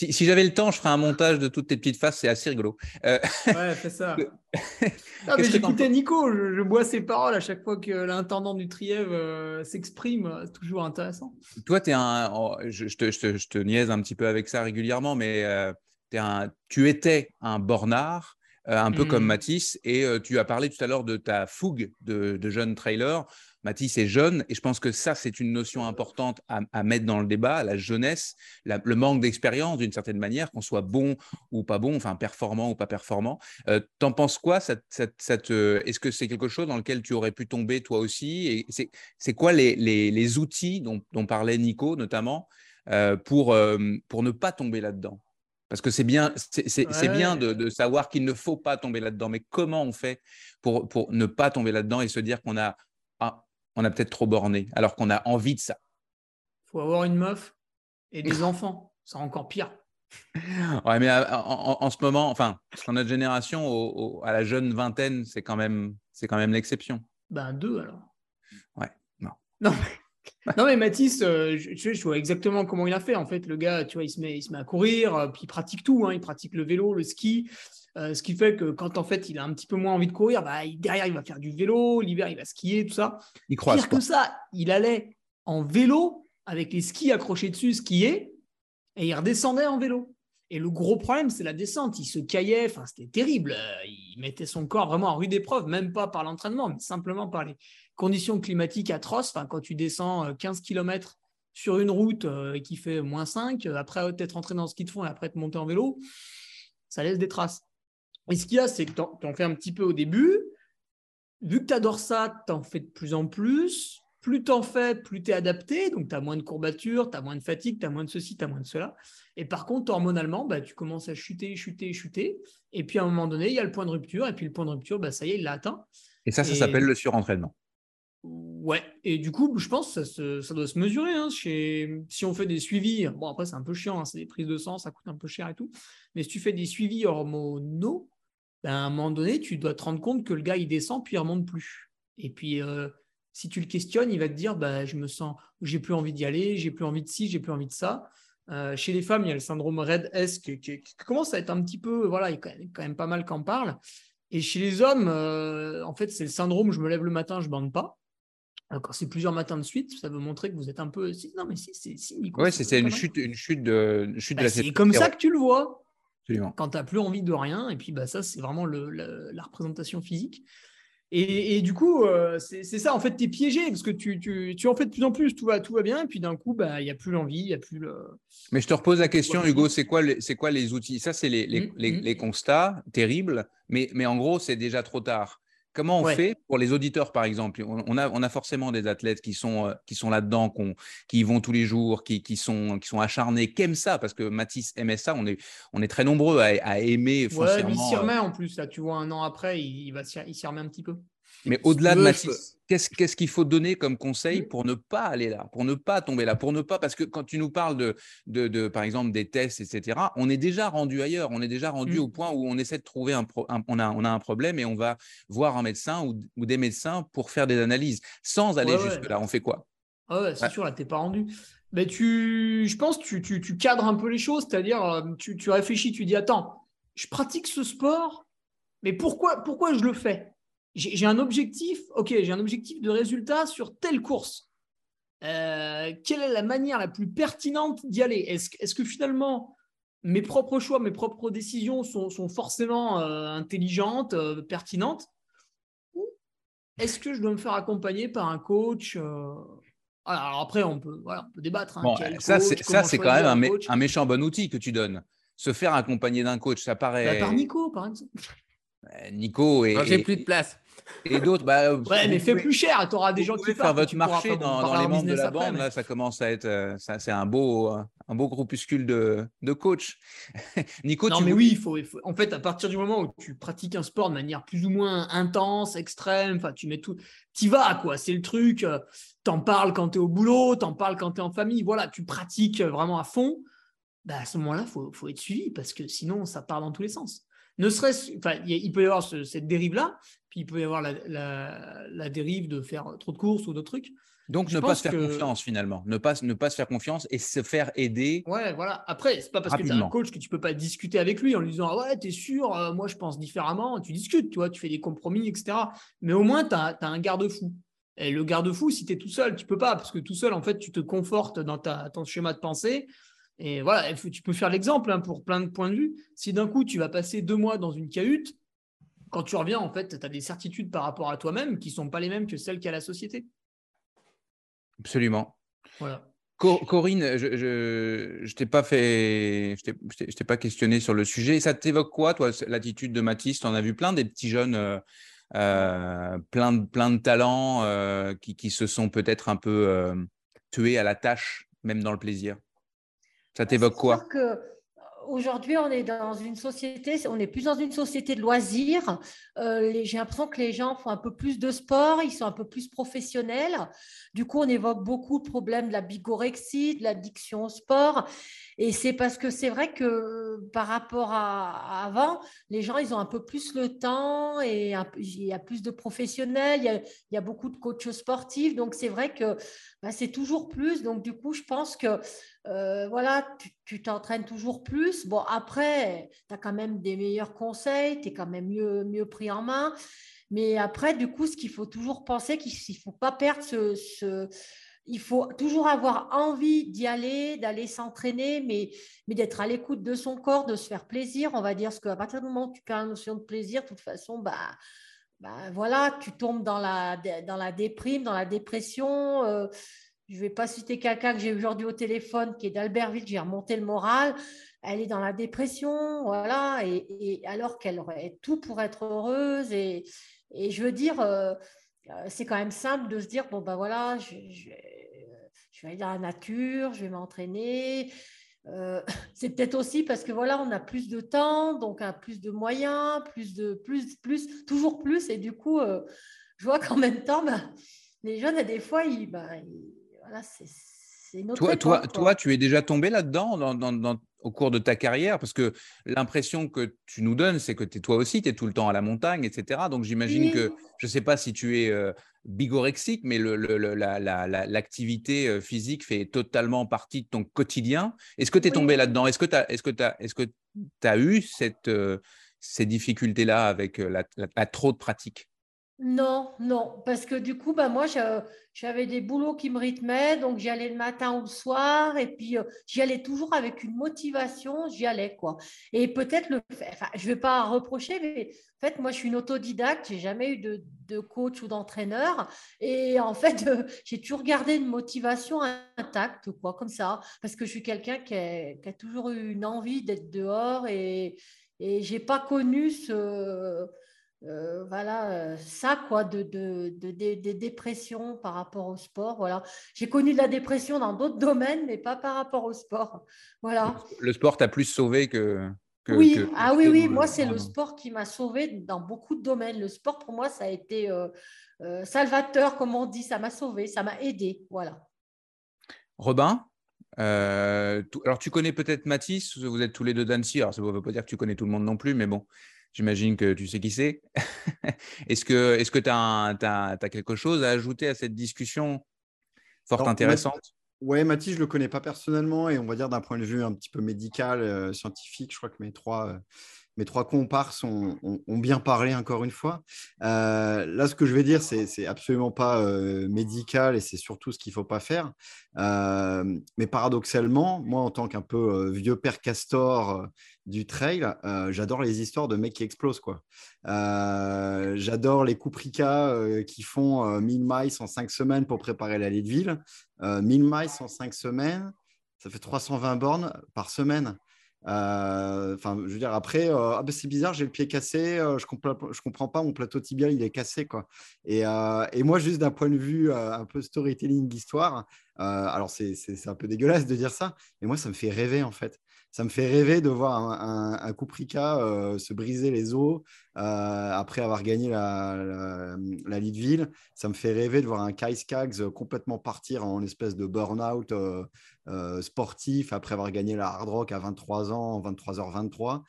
euh, si, j'avais le temps, je ferais un montage de toutes tes petites faces, c'est assez rigolo. Euh, ouais, fais ça. mais j'écoutais Nico, je, bois ses paroles à chaque fois que l'intendant du Trièvre euh, s'exprime, toujours intéressant. Toi, es un, oh, je, te, je, te, niaise un petit peu avec ça régulièrement, mais euh, es un, tu étais un bornard, un peu comme hmm. Matisse, et tu as parlé tout à l'heure de ta fougue de, de jeune trailer. Mathis est jeune et je pense que ça, c'est une notion importante à, mettre dans le débat, la jeunesse, le manque d'expérience d'une certaine manière, qu'on soit bon ou pas bon, enfin performant ou pas performant. Euh, T'en penses quoi euh, Est-ce que c'est quelque chose dans lequel tu aurais pu tomber toi aussi? Et c'est quoi les, les, outils dont, dont, parlait Nico notamment euh, pour, euh, pour ne pas tomber là-dedans? Parce que c'est bien, c'est bien de, de, savoir qu'il ne faut pas tomber là-dedans, mais comment on fait pour, pour ne pas tomber là-dedans et se dire qu'on a on a peut-être trop borné, alors qu'on a envie de ça. Il faut avoir une meuf et des enfants, c'est encore pire. ouais, mais en, ce moment, enfin, dans notre génération, à la jeune vingtaine, c'est quand même, c'est quand même l'exception. Ben deux alors. Ouais, non. Non, non, mais Mathis, euh, je, je, vois exactement comment il a fait. En fait, le gars, tu vois, il se met, il se met à courir, euh, puis il pratique tout. Hein. il pratique le vélo, le ski. Euh, ce qui fait que quand en fait il a un petit peu moins envie de courir, bah, derrière il va faire du vélo, l'hiver il va skier, tout ça. Il croise. Pire que ça, il allait en vélo avec les skis accrochés dessus, skier, et il redescendait en vélo. Et le gros problème, c'est la descente. Il se caillait, enfin, c'était terrible. Il mettait son corps vraiment en rude épreuve, même pas par l'entraînement, mais simplement par les, conditions climatiques atroces. Quand tu descends 15 euh, km sur une route euh, qui fait moins 5, euh, après être rentré dans le ski de fond et après te monter en vélo, ça laisse des traces. Et ce qu'il y a, c'est que tu en, fais un petit peu au début. Vu que tu adores ça, tu en fais de plus en plus. Plus tu en fais, plus tu es adapté. Donc, tu as moins de courbatures, tu as moins de fatigue, tu as moins de ceci, tu as moins de cela. Et par contre, hormonalement, bah, tu commences à chuter, chuter, chuter. Et puis, à un moment donné, il y a le point de rupture. Et puis, le point de rupture, bah, ça y est, il l'a atteint. Et ça, ça s'appelle le surentraînement. Ouais, et du coup, je pense que ça, doit se mesurer. Hein, si on fait des suivis, bon, après, c'est un peu chiant, hein, c'est des prises de sang, ça coûte un peu cher et tout. Mais si tu fais des suivis hormonaux, ben, à un moment donné, tu dois te rendre compte que le gars, il descend, puis il remonte plus. Et puis, euh, si tu le questionnes, il va te dire bah, Je me sens, j'ai plus envie d'y aller, j'ai plus envie de ci, j'ai plus envie de ça. Euh, chez les femmes, il y a le syndrome Red S qui, commence à être un petit peu, voilà, il y a quand même, pas mal qu'en parle. Et chez les hommes, euh, en fait, c'est le syndrome je me lève le matin, je bande pas. Quand c'est plusieurs matins de suite, ça veut montrer que vous êtes un peu. Non, mais si, c'est si, Oui, c'est une chute, une chute de, chute bah, de la C'est comme ça que tu le vois. Absolument. Quand tu n'as plus envie de rien. Et puis, bah, ça, c'est vraiment le, la représentation physique. Et, et du coup, euh, c'est ça, en fait, tu es piégé parce que tu, tu, tu, en fais de plus en plus, tout va, tout va bien. Et puis d'un coup, bah, il n'y a plus l'envie, il n'y a plus le. Mais je te repose la question, Hugo, c'est quoi, quoi les outils? Ça, c'est les, les, mmh, les, mmh. les, constats terribles. Mais, mais en gros, c'est déjà trop tard. Comment on fait pour les auditeurs, par exemple? On a, on a forcément des athlètes qui sont, euh, qui sont là-dedans, qui y vont tous les jours, qui, qui, sont, qui sont acharnés, qui aiment ça, parce que Mathis aimait ça. On est, on est très nombreux à, à aimer. Ouais, il s'y remet euh, en plus. Là, tu vois, un an après, il, va, il s'y remet un petit peu. Mais au-delà de Mathis, qu'est-ce qu'il faut donner comme conseil pour ne pas aller là, pour ne pas tomber là, pour ne pas, parce que quand tu nous parles de, de, par exemple, des tests, etc., on est déjà rendu ailleurs, on est déjà rendu mmh. au point où on essaie de trouver un, on, a, on a un problème et on va voir un médecin ou, des médecins pour faire des analyses. Sans aller jusque-là, on fait quoi? Ah ouais, c'est sûr, là, tu n'es pas rendu. Mais tu, je pense tu, tu, tu, cadres un peu les choses, c'est-à-dire, euh, tu, tu réfléchis, tu dis, attends, je pratique ce sport, mais pourquoi, pourquoi je le fais? J'ai un objectif, ok, j'ai un objectif de résultat sur telle course. Euh, quelle est la manière la plus pertinente d'y aller? Est-ce que finalement mes propres choix, mes propres décisions sont, forcément euh, intelligentes, euh, pertinentes? Ou est-ce que je dois me faire accompagner par un coach alors après, on peut, voilà, on peut débattre. Hein, ça, c'est quand même un, un, méchant bon outil que tu donnes. Se faire accompagner d'un coach, ça paraît. Bah, par Nico, par exemple. Nico et. J'ai plus de place. Et d'autres, bah, ouais, mais fais plus cher, tu auras des gens qui faire votre marché dans, les membres de la bande. Là, ça commence à être, euh, c'est un beau, un beau groupuscule de, de coachs. Nico, non, mais oui, il faut, en fait, à partir du moment où tu pratiques un sport de manière plus ou moins intense, extrême, enfin, tu mets tout, t'y vas, quoi. C'est le truc. Euh, t'en parles quand tu es au boulot, t'en parles quand tu es en famille. Voilà, tu pratiques vraiment à fond. Bah, à ce moment-là, il faut, faut être suivi parce que sinon, ça part dans tous les sens ne serait-ce, enfin, il peut y avoir cette dérive-là, puis il peut y avoir la, dérive de faire trop de courses ou d'autres trucs. Donc, ne pas se faire confiance finalement, ne pas, ne pas se faire confiance et se faire aider. Ouais, voilà. Après, c'est pas parce que tu as un coach que tu peux pas discuter avec lui en lui disant ah ouais, tu es sûr, euh, moi je pense différemment. Tu discutes, tu vois, tu fais des compromis, etc. Mais au moins, tu as, un garde-fou. Et le garde-fou, si tu es tout seul, tu peux pas, parce que tout seul, en fait, tu te confortes dans ta, ton schéma de pensée. Et voilà, tu peux faire l'exemple hein, pour plein de points de vue. Si d'un coup, tu vas passer deux mois dans une cahute, quand tu reviens, en fait, tu as des certitudes par rapport à toi-même qui ne sont pas les mêmes que celles qu'a la société. Absolument. Voilà. Corinne, je ne t'ai pas fait, je t'ai pas questionné sur le sujet. Ça t'évoque quoi, toi, l'attitude de Mathis? Tu en as vu plein des petits jeunes, euh, euh, plein, de, plein de talents euh, qui, qui, se sont peut-être un peu tués à la tâche, même dans le plaisir? Ça t'évoque quoi que, aujourd'hui, on est dans une société, on est plus dans une société de loisirs. Euh, j'ai l'impression que les gens font un peu plus de sport, ils sont un peu plus professionnels. Du coup, on évoque beaucoup le problème de la bigorexie, de l'addiction au sport. Et c'est parce que c'est vrai que par rapport à, avant, les gens, ils ont un peu plus le temps et il y a plus de professionnels, il y a, beaucoup de coachs sportifs. Donc, c'est vrai que bah, c'est toujours plus. Donc, du coup, je pense que euh, voilà, tu t'entraînes toujours plus. Bon, après, tu as quand même des meilleurs conseils, tu es quand même mieux, mieux pris en main. Mais après, du coup, ce qu'il faut toujours penser, qu'il ne faut pas perdre ce il faut toujours avoir envie d'y aller, d'aller s'entraîner, mais, mais d'être à l'écoute de son corps, de se faire plaisir. On va dire ce qu'à partir du moment où tu perds la notion de plaisir, de toute façon, bah, bah voilà, tu tombes dans la, dans la déprime, dans la dépression. Euh, je ne vais pas citer quelqu'un que j'ai aujourd'hui au téléphone qui est d'Albertville, j'ai remonté le moral. Elle est dans la dépression, voilà, et, alors qu'elle aurait tout pour être heureuse. Et, je veux dire, euh, euh, c'est quand même simple de se dire bon ben voilà, je, vais aller dans la nature, je vais m'entraîner. Euh, c'est peut-être aussi parce que voilà, on a plus de temps, donc plus de moyens, plus de plus, plus, toujours plus. Et du coup, je vois qu'en même temps, ben, les jeunes, des fois, ils, ben, voilà, c'est toi, toi, toi, tu es déjà tombé là-dedans dans, au cours de ta carrière? Parce que l'impression que tu nous donnes, c'est que es, toi aussi, tu es tout le temps à la montagne, etc. Donc j'imagine que, je ne sais pas si tu es euh, bigorexique, mais l'activité euh, physique fait totalement partie de ton quotidien. Est-ce que tu es tombé là-dedans? Est-ce que tu as, est -ce as, est as eu cette, euh, ces difficultés-là avec la, trop de pratique? Non, non, parce que du coup, bah, moi, j'avais des boulots qui me rythmaient, donc j'y allais le matin ou le soir, et puis euh, j'y allais toujours avec une motivation, j'y allais, quoi. Et peut-être le enfin, je ne vais pas reprocher, mais en fait, moi, je suis une autodidacte, j'ai jamais eu de, coach ou d'entraîneur, et en fait, euh, j'ai toujours gardé une motivation intacte, quoi, comme ça, parce que je suis quelqu'un qui, a toujours eu une envie d'être dehors, et, et je n'ai pas connu ce euh, voilà, euh, ça, quoi, de, de, de, dépressions par rapport au sport. Voilà. J'ai connu de la dépression dans d'autres domaines, mais pas par rapport au sport. Voilà. Le sport t'a plus sauvé que. oui, ah oui, oui, moi, c'est le sport qui m'a sauvé dans beaucoup de domaines. Le sport, pour moi, ça a été euh, salvateur, comme on dit, ça m'a sauvé, ça m'a aidé. Voilà. Robin alors, tu connais peut-être Mathis, vous êtes tous les deux d'Annecy. Alors, ça ne veut pas dire que tu connais tout le monde non plus, mais bon, J'imagine que tu sais qui c'est. est-ce que tu as, quelque chose à ajouter à cette discussion fort intéressante? Oui, Mathis, je ne le connais pas personnellement et on va dire d'un point de vue un petit peu médical, euh, scientifique, je crois que mes trois, euh, mes trois comparses ont, bien parlé encore une fois. Euh, là, ce que je vais dire, c'est absolument pas médical et c'est surtout ce qu'il ne faut pas faire. Mais paradoxalement, moi, en tant qu'un peu vieux père castor du trail, j'adore les histoires de mecs qui explosent. quoi. j'adore les Kuprika qui font 1000 miles en 5 semaines pour préparer l'allée de ville. 1000 miles en 5 semaines, ça fait 320 bornes par semaine. Euh, enfin, je veux dire, après, euh, ah ben, c'est bizarre, j'ai le pied cassé, euh, je comprends, je comprends pas, mon plateau tibial, il est cassé, quoi. Et, et moi, juste d'un point de vue un peu storytelling, histoire, alors c'est un peu dégueulasse de dire ça, mais moi, ça me fait rêver, en fait ça me fait rêver de voir un, un, Kuprika euh, se briser les os euh, après avoir gagné la, la, Ville. Ça me fait rêver de voir un Kai Skaggs complètement partir en espèce de burn-out euh, sportif après avoir gagné la Hard Rock à 23 ans, 23h23.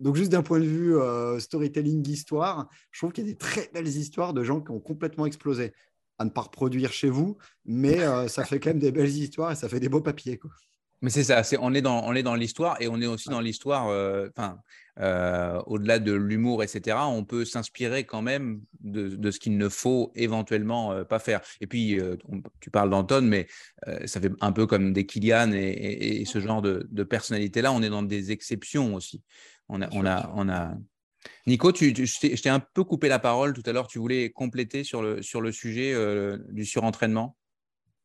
donc juste d'un point de vue storytelling histoire, je trouve qu'il y a des très belles histoires de gens qui ont complètement explosé. À ne pas reproduire chez vous, mais ça fait quand même des belles histoires et ça fait des beaux papiers. Quoi. Mais c'est ça, on est dans, on est dans l'histoire et on est aussi dans l'histoire, euh, enfin, euh, au-delà de l'humour, etc., on peut s'inspirer quand même de, ce qu'il ne faut éventuellement euh, pas faire. Et puis, tu parles d'Anton, mais ça fait un peu comme des Kylian et, ce genre de, personnalité-là, on est dans des exceptions aussi. On a, on a, on a... Nico, tu, je t'ai un peu coupé la parole tout à l'heure, tu voulais compléter sur le, sur le sujet du surentraînement?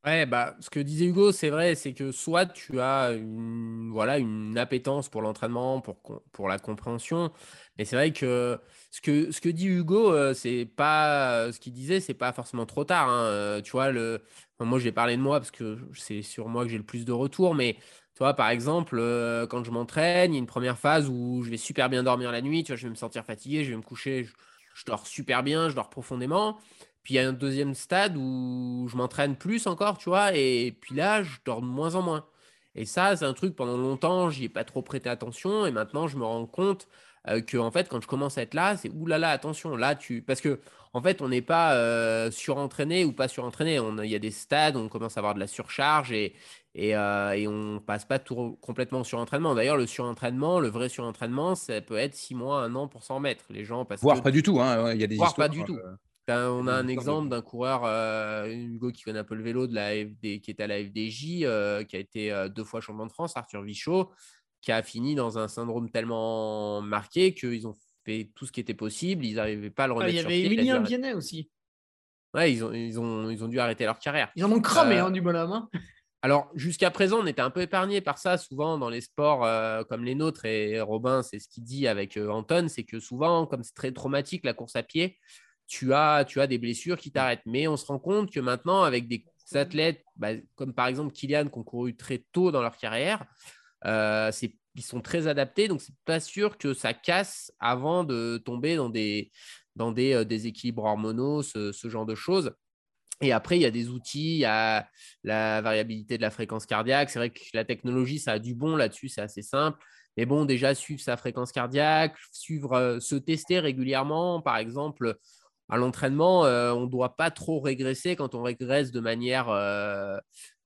Ouais, bah, ce que disait Hugo, c'est vrai, c'est que soit tu as une, voilà, une appétence pour l'entraînement, pour, pour la compréhension, mais c'est vrai que ce que, ce que dit Hugo, euh, c'est pas ce qu'il disait, c'est pas forcément trop tard. Hein. Euh, tu vois, le, moi, j'ai parlé de moi parce que c'est sur moi que j'ai le plus de retours, mais Tu vois, par exemple, euh, quand je m'entraîne, il y a une première phase où je vais super bien dormir la nuit, tu vois, je vais me sentir fatigué, je vais me coucher, je, dors super bien, je dors profondément. Puis il y a un deuxième stade où je m'entraîne plus encore, tu vois, et puis là, je dors de moins en moins. Et ça, c'est un truc, pendant longtemps, j'y ai pas trop prêté attention, et maintenant, je me rends compte euh, que, en fait, quand je commence à être là, c'est oulala, attention, là, tu. Parce que, en fait, on n'est pas euh, surentraîné ou pas surentraîné. Il y a des stades où on commence à avoir de la surcharge et, et, euh, et on passe pas tout complètement au surentraînement. D'ailleurs, le surentraînement, le vrai surentraînement, ça peut être six mois, un an pour s'en mettre. Les gens parce Voire pas du tout. Hein. Il y a des Voire pas du tout. Euh, on a un exemple d'un coureur, euh, Hugo qui connaît un peu le vélo, de la FD, qui est à la FDJ, euh, qui a été deux fois champion de France, Arthur Vichot, qui a fini dans un syndrome tellement marqué qu'ils ont fait tout ce qui était possible. Ils n'arrivaient pas à le ah, remettre. il y avait Emilien Vianney aussi. Ouais, ils ont, ils, ont, ils ont dû arrêter leur carrière. Ils en ont cramé hein, du bonhomme. Hein. Alors, jusqu'à présent, on était un peu épargné par ça. Souvent, dans les sports euh, comme les nôtres, et Robin, c'est ce qu'il dit avec euh, Anton, c'est que souvent, comme c'est très traumatique la course à pied, tu as, tu as des blessures qui t'arrêtent. Mais on se rend compte que maintenant, avec des athlètes, bah, comme par exemple Kylian, qui ont couru très tôt dans leur carrière, euh, ils sont très adaptés. Donc, c'est pas sûr que ça casse avant de tomber dans des, dans des déséquilibres hormonaux, ce, ce genre de choses. Et après, il y a des outils, il y a la variabilité de la fréquence cardiaque. C'est vrai que la technologie, ça a du bon là-dessus, c'est assez simple. Mais bon, déjà, suivre sa fréquence cardiaque, suivre, euh, se tester régulièrement. Par exemple, à l'entraînement, euh, on ne doit pas trop régresser. Quand on régresse de manière euh,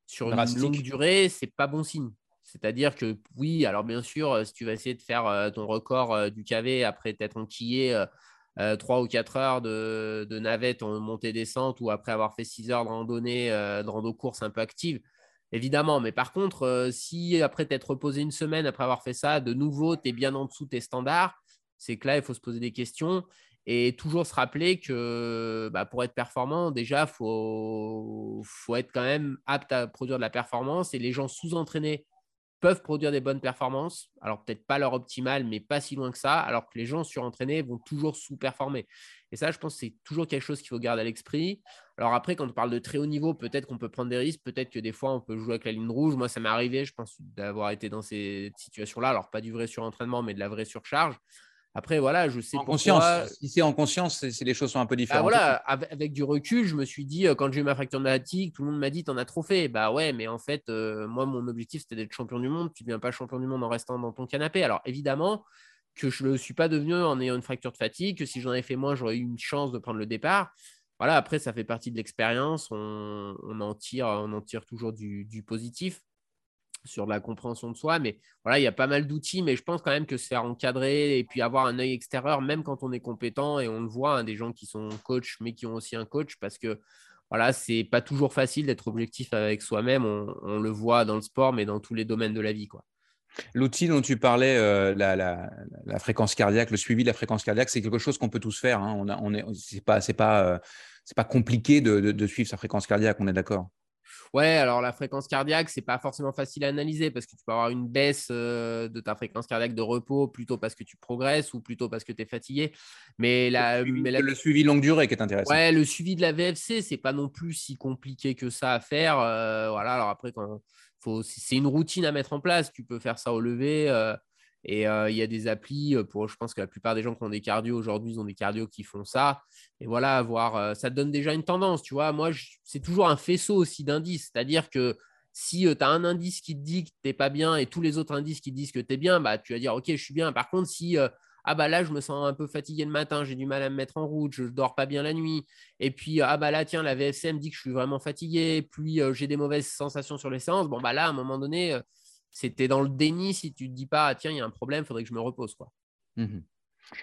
sur une longue durée, c'est pas bon signe. C'est-à-dire que oui, alors bien sûr, si tu vas essayer de faire ton record du KV après t'être enquillé 3 euh, ou 4 heures de, navette en montée-descente ou après avoir fait 6 heures de randonnée, euh, de rando-course un peu active, évidemment. Mais par contre, euh, si après t'être reposé une semaine après avoir fait ça, de nouveau, tu es bien en dessous de tes standards, c'est que là, il faut se poser des questions et toujours se rappeler que bah, pour être performant, déjà, il faut, faut être quand même apte à produire de la performance et les gens sous-entraînés peuvent produire des bonnes performances. Alors peut-être pas leur optimal, mais pas si loin que ça, alors que les gens surentraînés vont toujours sous-performer. Et ça, je pense que c'est toujours quelque chose qu'il faut garder à l'esprit. Alors après, quand on parle de très haut niveau, peut-être qu'on peut prendre des risques, peut-être que des fois, on peut jouer avec la ligne rouge. Moi, ça m'est arrivé, je pense, d'avoir été dans ces situations-là. Alors pas du vrai surentraînement, mais de la vraie surcharge. Après, voilà, je sais en conscience. Si c'est en conscience, c'est les choses sont un peu bah, différentes. voilà, avec, du recul, je me suis dit, euh, quand j'ai eu ma fracture de maladie, tout le monde m'a dit, t'en as trop fait. Bah ouais, mais en fait, euh, moi, mon objectif, c'était d'être champion du monde. Tu ne deviens pas champion du monde en restant dans ton canapé. Alors évidemment que je ne le suis pas devenu en ayant une fracture de fatigue, que si j'en avais fait moins, j'aurais eu une chance de prendre le départ. Voilà, après, ça fait partie de l'expérience. On, en tire, on en tire toujours du positif sur la compréhension de soi. Mais voilà, il y a pas mal d'outils, mais je pense quand même que se faire encadrer et puis avoir un œil extérieur, même quand on est compétent, et on le voit, hein, des gens qui sont coach, mais qui ont aussi un coach, parce que voilà, c'est pas toujours facile d'être objectif avec soi-même. On, le voit dans le sport, mais dans tous les domaines de la vie. quoi. L'outil dont tu parlais, euh, la, fréquence cardiaque, le suivi de la fréquence cardiaque, c'est quelque chose qu'on peut tous faire. Hein. On, pas, c'est pas, euh, c'est pas compliqué de, suivre sa fréquence cardiaque. On est d'accord. Ouais, alors la fréquence cardiaque, c'est pas forcément facile à analyser parce que tu peux avoir une baisse euh, de ta fréquence cardiaque de repos plutôt parce que tu progresses ou plutôt parce que tu es fatigué. Mais, la, le, suivi, longue durée qui est intéressant. Ouais, le suivi de la VFC, c'est pas non plus si compliqué que ça à faire. Euh, voilà, alors après, c'est une routine à mettre en place. Tu peux faire ça au lever. Et euh, il y a des applis euh, pour, je pense que la plupart des gens qui ont des cardio aujourd'hui, ils ont des cardio qui font ça. Et voilà, voir, euh, ça donne déjà une tendance, tu vois. Moi, c'est toujours un faisceau aussi d'indices. C'est-à-dire que si tu as un indice qui te dit que tu pas bien et tous les autres indices qui te disent que tu es bien, bah, tu vas dire, OK, je suis bien. Par contre, si ah bah là je me sens un peu fatigué le matin, j'ai du mal à me mettre en route, je, ne dors pas bien la nuit. Et puis ah bah là tiens la VFCM dit que je suis vraiment fatigué, puis j'ai des mauvaises sensations sur les séances. Bon bah là à un moment donné c'était dans le déni si tu te dis pas, ah, tiens, il y a un problème, il faudrait que je me repose. Quoi. Mmh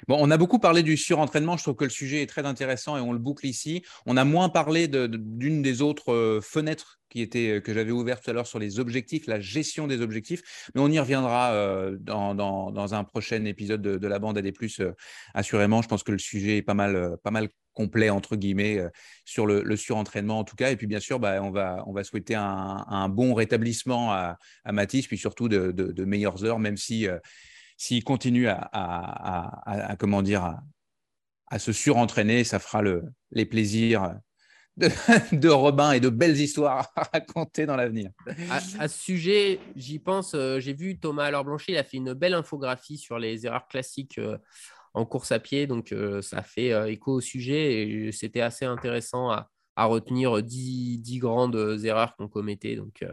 bon, on a beaucoup parlé du surentraînement. Je trouve que le sujet est très intéressant et on le boucle ici. On a moins parlé d'une des autres euh, fenêtres qui était, euh, que j'avais ouvertes tout à l'heure sur les objectifs, la gestion des objectifs. Mais on y reviendra euh, dans, un prochain épisode de, la bande des plus, assurément. Je pense que le sujet est pas mal, pas mal complet entre guillemets euh, sur le, surentraînement en tout cas. Et puis bien sûr, bah, on, va, on va souhaiter un, bon rétablissement à, Mathis, puis surtout de, meilleures heures, même si euh, s'il continue à, comment dire à, se surentraîner, ça fera le, les plaisirs de, Robin et de belles histoires à raconter dans l'avenir. À, ce sujet, j'y pense. Euh, j'ai vu Thomas Alors Blanchet, il a fait une belle infographie sur les erreurs classiques euh, en course à pied. Donc, euh, ça fait écho au sujet et c'était assez intéressant à, retenir 10, grandes erreurs qu'on commettait. Donc,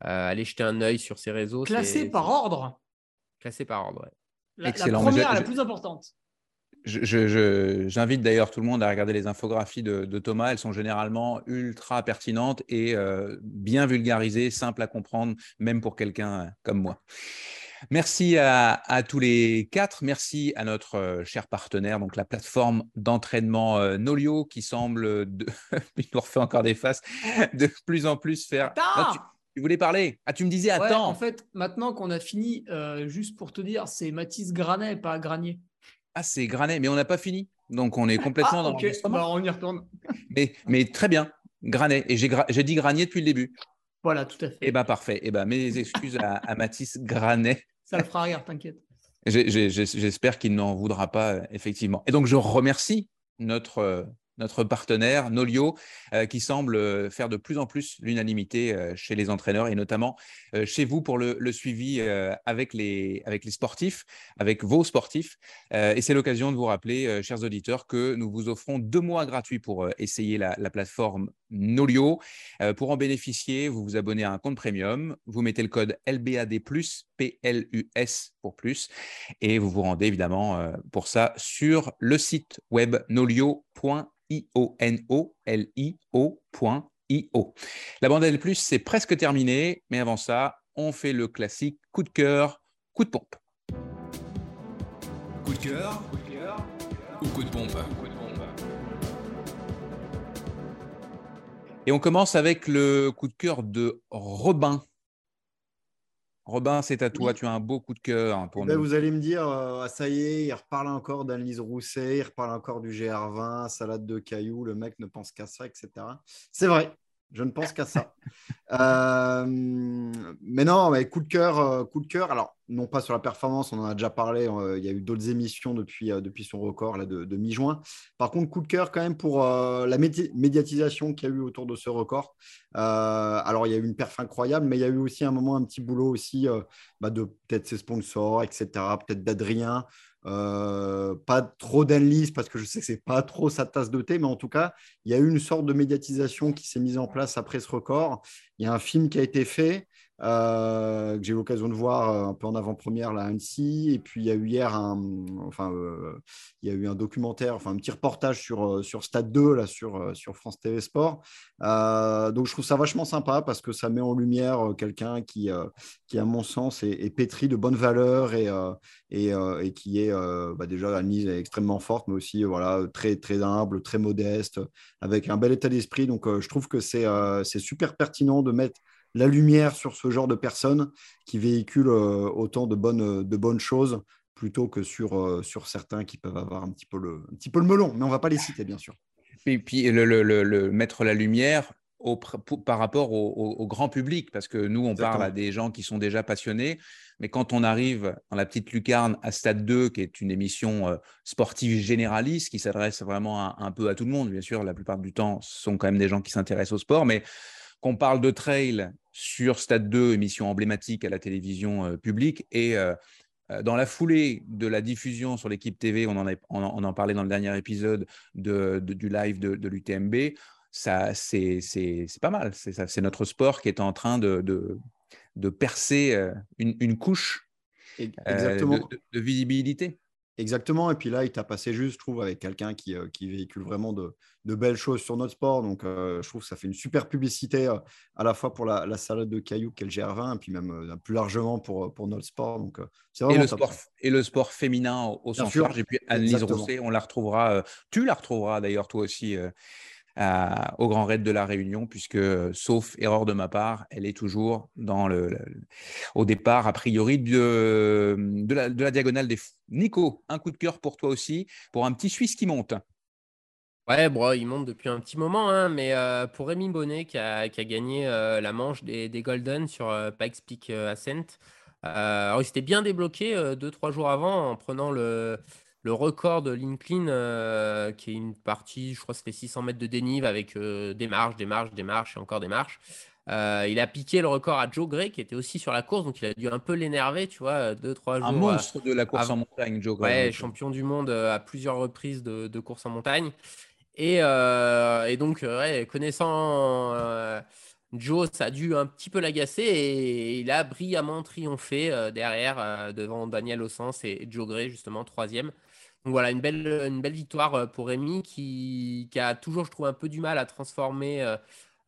allez jeter un œil sur ces réseaux. Classé par ordre Classé par ordre, ouais. La, Excellent. la première, la plus importante. J'invite d'ailleurs tout le monde à regarder les infographies de, Thomas. Elles sont généralement ultra pertinentes et euh, bien vulgarisées, simples à comprendre, même pour quelqu'un comme moi. Merci à, tous les quatre. Merci à notre euh, cher partenaire, donc la plateforme d'entraînement euh, Nolio, qui semble, de... il nous refait encore des faces, de plus en plus faire. tu... voulais parler Ah, tu me disais, attends. en fait, maintenant qu'on a fini, juste pour te dire, c'est Mathis Granet, pas Granier. Ah, c'est Granet, mais on n'a pas fini. Donc, on est complètement ah, dans bah, on y retourne. mais, mais très bien, Granet. Et j'ai dit Granier depuis le début. Voilà, tout à fait. Eh bien, parfait. Eh ben, mes excuses à, Mathis Granet. Ça le fera rire, t'inquiète. J'espère qu'il n'en voudra pas, effectivement. Et donc, je remercie notre notre partenaire Nolio, euh, qui semble euh, faire de plus en plus l'unanimité euh, chez les entraîneurs et notamment chez vous pour le, suivi avec, les, avec les sportifs, avec vos sportifs. et c'est l'occasion de vous rappeler, chers auditeurs, que nous vous offrons deux mois gratuits pour essayer la, la, plateforme Nolio. pour en bénéficier, vous vous abonnez à un compte premium, vous mettez le code LBAD+, PLUS pour plus, et vous vous rendez évidemment pour ça sur le site web nolio.fr I-O-N-O-L-I-O.io. La bande L+, c'est presque terminé, mais avant ça, on fait le classique coup de cœur, coup de pompe. Coup de cœur, ou coup de pompe? Et on commence avec le coup de cœur de Robin. Robin, c'est à toi. Tu as un beau coup de cœur hein, pour eh ben, Vous allez me dire, euh, ah, ça y est, il reparle encore d'Annelise Rousset, il reparle encore du GR20, salade de cailloux, le mec ne pense qu'à ça, etc. C'est vrai, je ne pense qu'à ça. Euh, mais non, mais coup de cœur, euh, coup de cœur. Alors, non pas sur la performance, on en a déjà parlé. il y a eu d'autres émissions depuis, depuis son record là, de, mi-juin. Par contre, coup de cœur quand même pour la médiatisation qu'il y a eu autour de ce record. alors, il y a eu une perf incroyable, mais il y a eu aussi un moment, un petit boulot aussi bah, de peut-être ses sponsors, etc. Peut-être d'Adrien. Euh, pas trop d'analyse parce que je sais que c'est pas trop sa tasse de thé, mais en tout cas, il y a eu une sorte de médiatisation qui s'est mise en place après ce record. Il y a un film qui a été fait. Euh, que j'ai eu l'occasion de voir euh, un peu en avant-première là, à Annecy. Et puis il y a eu hier un, enfin, il y a eu un documentaire, enfin un petit reportage sur, sur Stade 2 là, sur, sur France TV Sport. donc je trouve ça vachement sympa parce que ça met en lumière quelqu'un qui, qui, à mon sens, est, pétri de bonnes valeurs et, et, et qui est bah, déjà mise extrêmement forte, mais aussi voilà, très, très humble, très modeste, avec un bel état d'esprit. Donc je trouve que c'est super pertinent de mettre la lumière sur ce genre de personnes qui véhiculent euh, autant de bonnes, de bonnes choses plutôt que sur, euh, sur certains qui peuvent avoir un petit, peu le, un petit peu le melon. Mais on ne va pas les citer, bien sûr. Et puis, le, mettre la lumière au, par rapport au, grand public, parce que nous, on parle à des gens qui sont déjà passionnés, mais quand on arrive dans la petite lucarne à Stade 2, qui est une émission euh, sportive généraliste, qui s'adresse vraiment un peu à tout le monde, bien sûr, la plupart du temps, ce sont quand même des gens qui s'intéressent au sport, mais qu'on parle de trail sur Stade 2, émission emblématique à la télévision euh, publique, et euh, euh, dans la foulée de la diffusion sur l'équipe TV, on en, on, en, parlait dans le dernier épisode de, du live de, l'UTMB, ça, c'est, pas mal. C'est, notre sport qui est en train de, de, percer une, couche de, visibilité. Exactement. Et puis là, il t'a passé juste, je trouve, avec quelqu'un qui, euh, qui, véhicule vraiment de, de, belles choses sur notre sport. Donc, euh, je trouve que ça fait une super publicité euh, à la fois pour la, la salade de cailloux qu'elle gère 20 et puis même plus largement pour, pour notre sport. Donc, c'est et, le sport, et le sport féminin au, sens large. Et puis Annelise Rousset, on la retrouvera. tu la retrouveras d'ailleurs, toi aussi au Grand Raid de la Réunion, puisque, sauf erreur de ma part, elle est toujours dans le, au départ, a priori, de, de, la, diagonale des fous. Nico, un coup de cœur pour toi aussi, pour un petit Suisse qui monte. Ouais, bon, il monte depuis un petit moment, hein, mais euh, pour Rémi Bonnet qui a, qui a gagné euh, la manche des, Golden sur euh, Pikes Peak Ascent. alors, il s'était bien débloqué deux, trois jours avant en prenant le, le record de l'incline, qui est une partie, je crois que c'était 600 mètres de dénive avec des marches, des marches, des marches et encore des marches. Euh, il a piqué le record à Joe Gray, qui était aussi sur la course, donc il a dû un peu l'énerver, tu vois, deux, trois jours. Un monstre de la course en montagne, Joe Gray. Ouais, champion du monde euh, à plusieurs reprises de, course en montagne. Et, euh, donc, connaissant Joe, ça a dû un petit peu l'agacer et il a brillamment triomphé derrière devant Daniel Ossens et Joe Gray, justement, troisième. Voilà, une belle, belle victoire pour Rémi qui, a toujours, je trouve, un peu du mal à transformer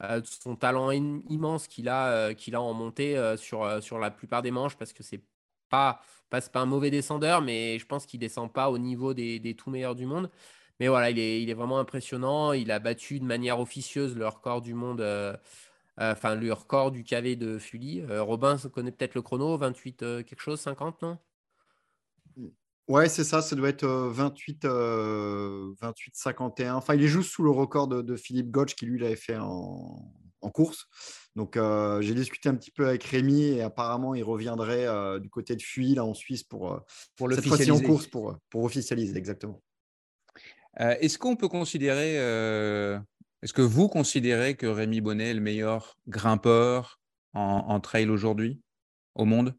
euh, son talent immense qu'il a, euh, qu'il a en montée euh, sur, la plupart des manches parce que c'est pas, pas, pas un mauvais descendeur, mais je pense qu'il descend pas au niveau des, tout meilleurs du monde. Mais voilà, il est, il est vraiment impressionnant. Il a battu de manière officieuse le record du monde, enfin le record du KV de Fully. Robin connaît peut-être le chrono, 28 quelque chose, 50, non? Ouais, c'est ça, ça doit être 28, 28, 51. Enfin, il est juste sous le record de, Philippe Gotch qui lui l'avait fait en, course. Donc, j'ai discuté un petit peu avec Rémi et apparemment, il reviendrait du côté de Fuy, là en Suisse, pour, pour le cette fois-ci en course, pour, pour officialiser, exactement. est-ce qu'on peut considérer, est-ce que vous considérez que Rémi Bonnet est le meilleur grimpeur en trail aujourd'hui au monde?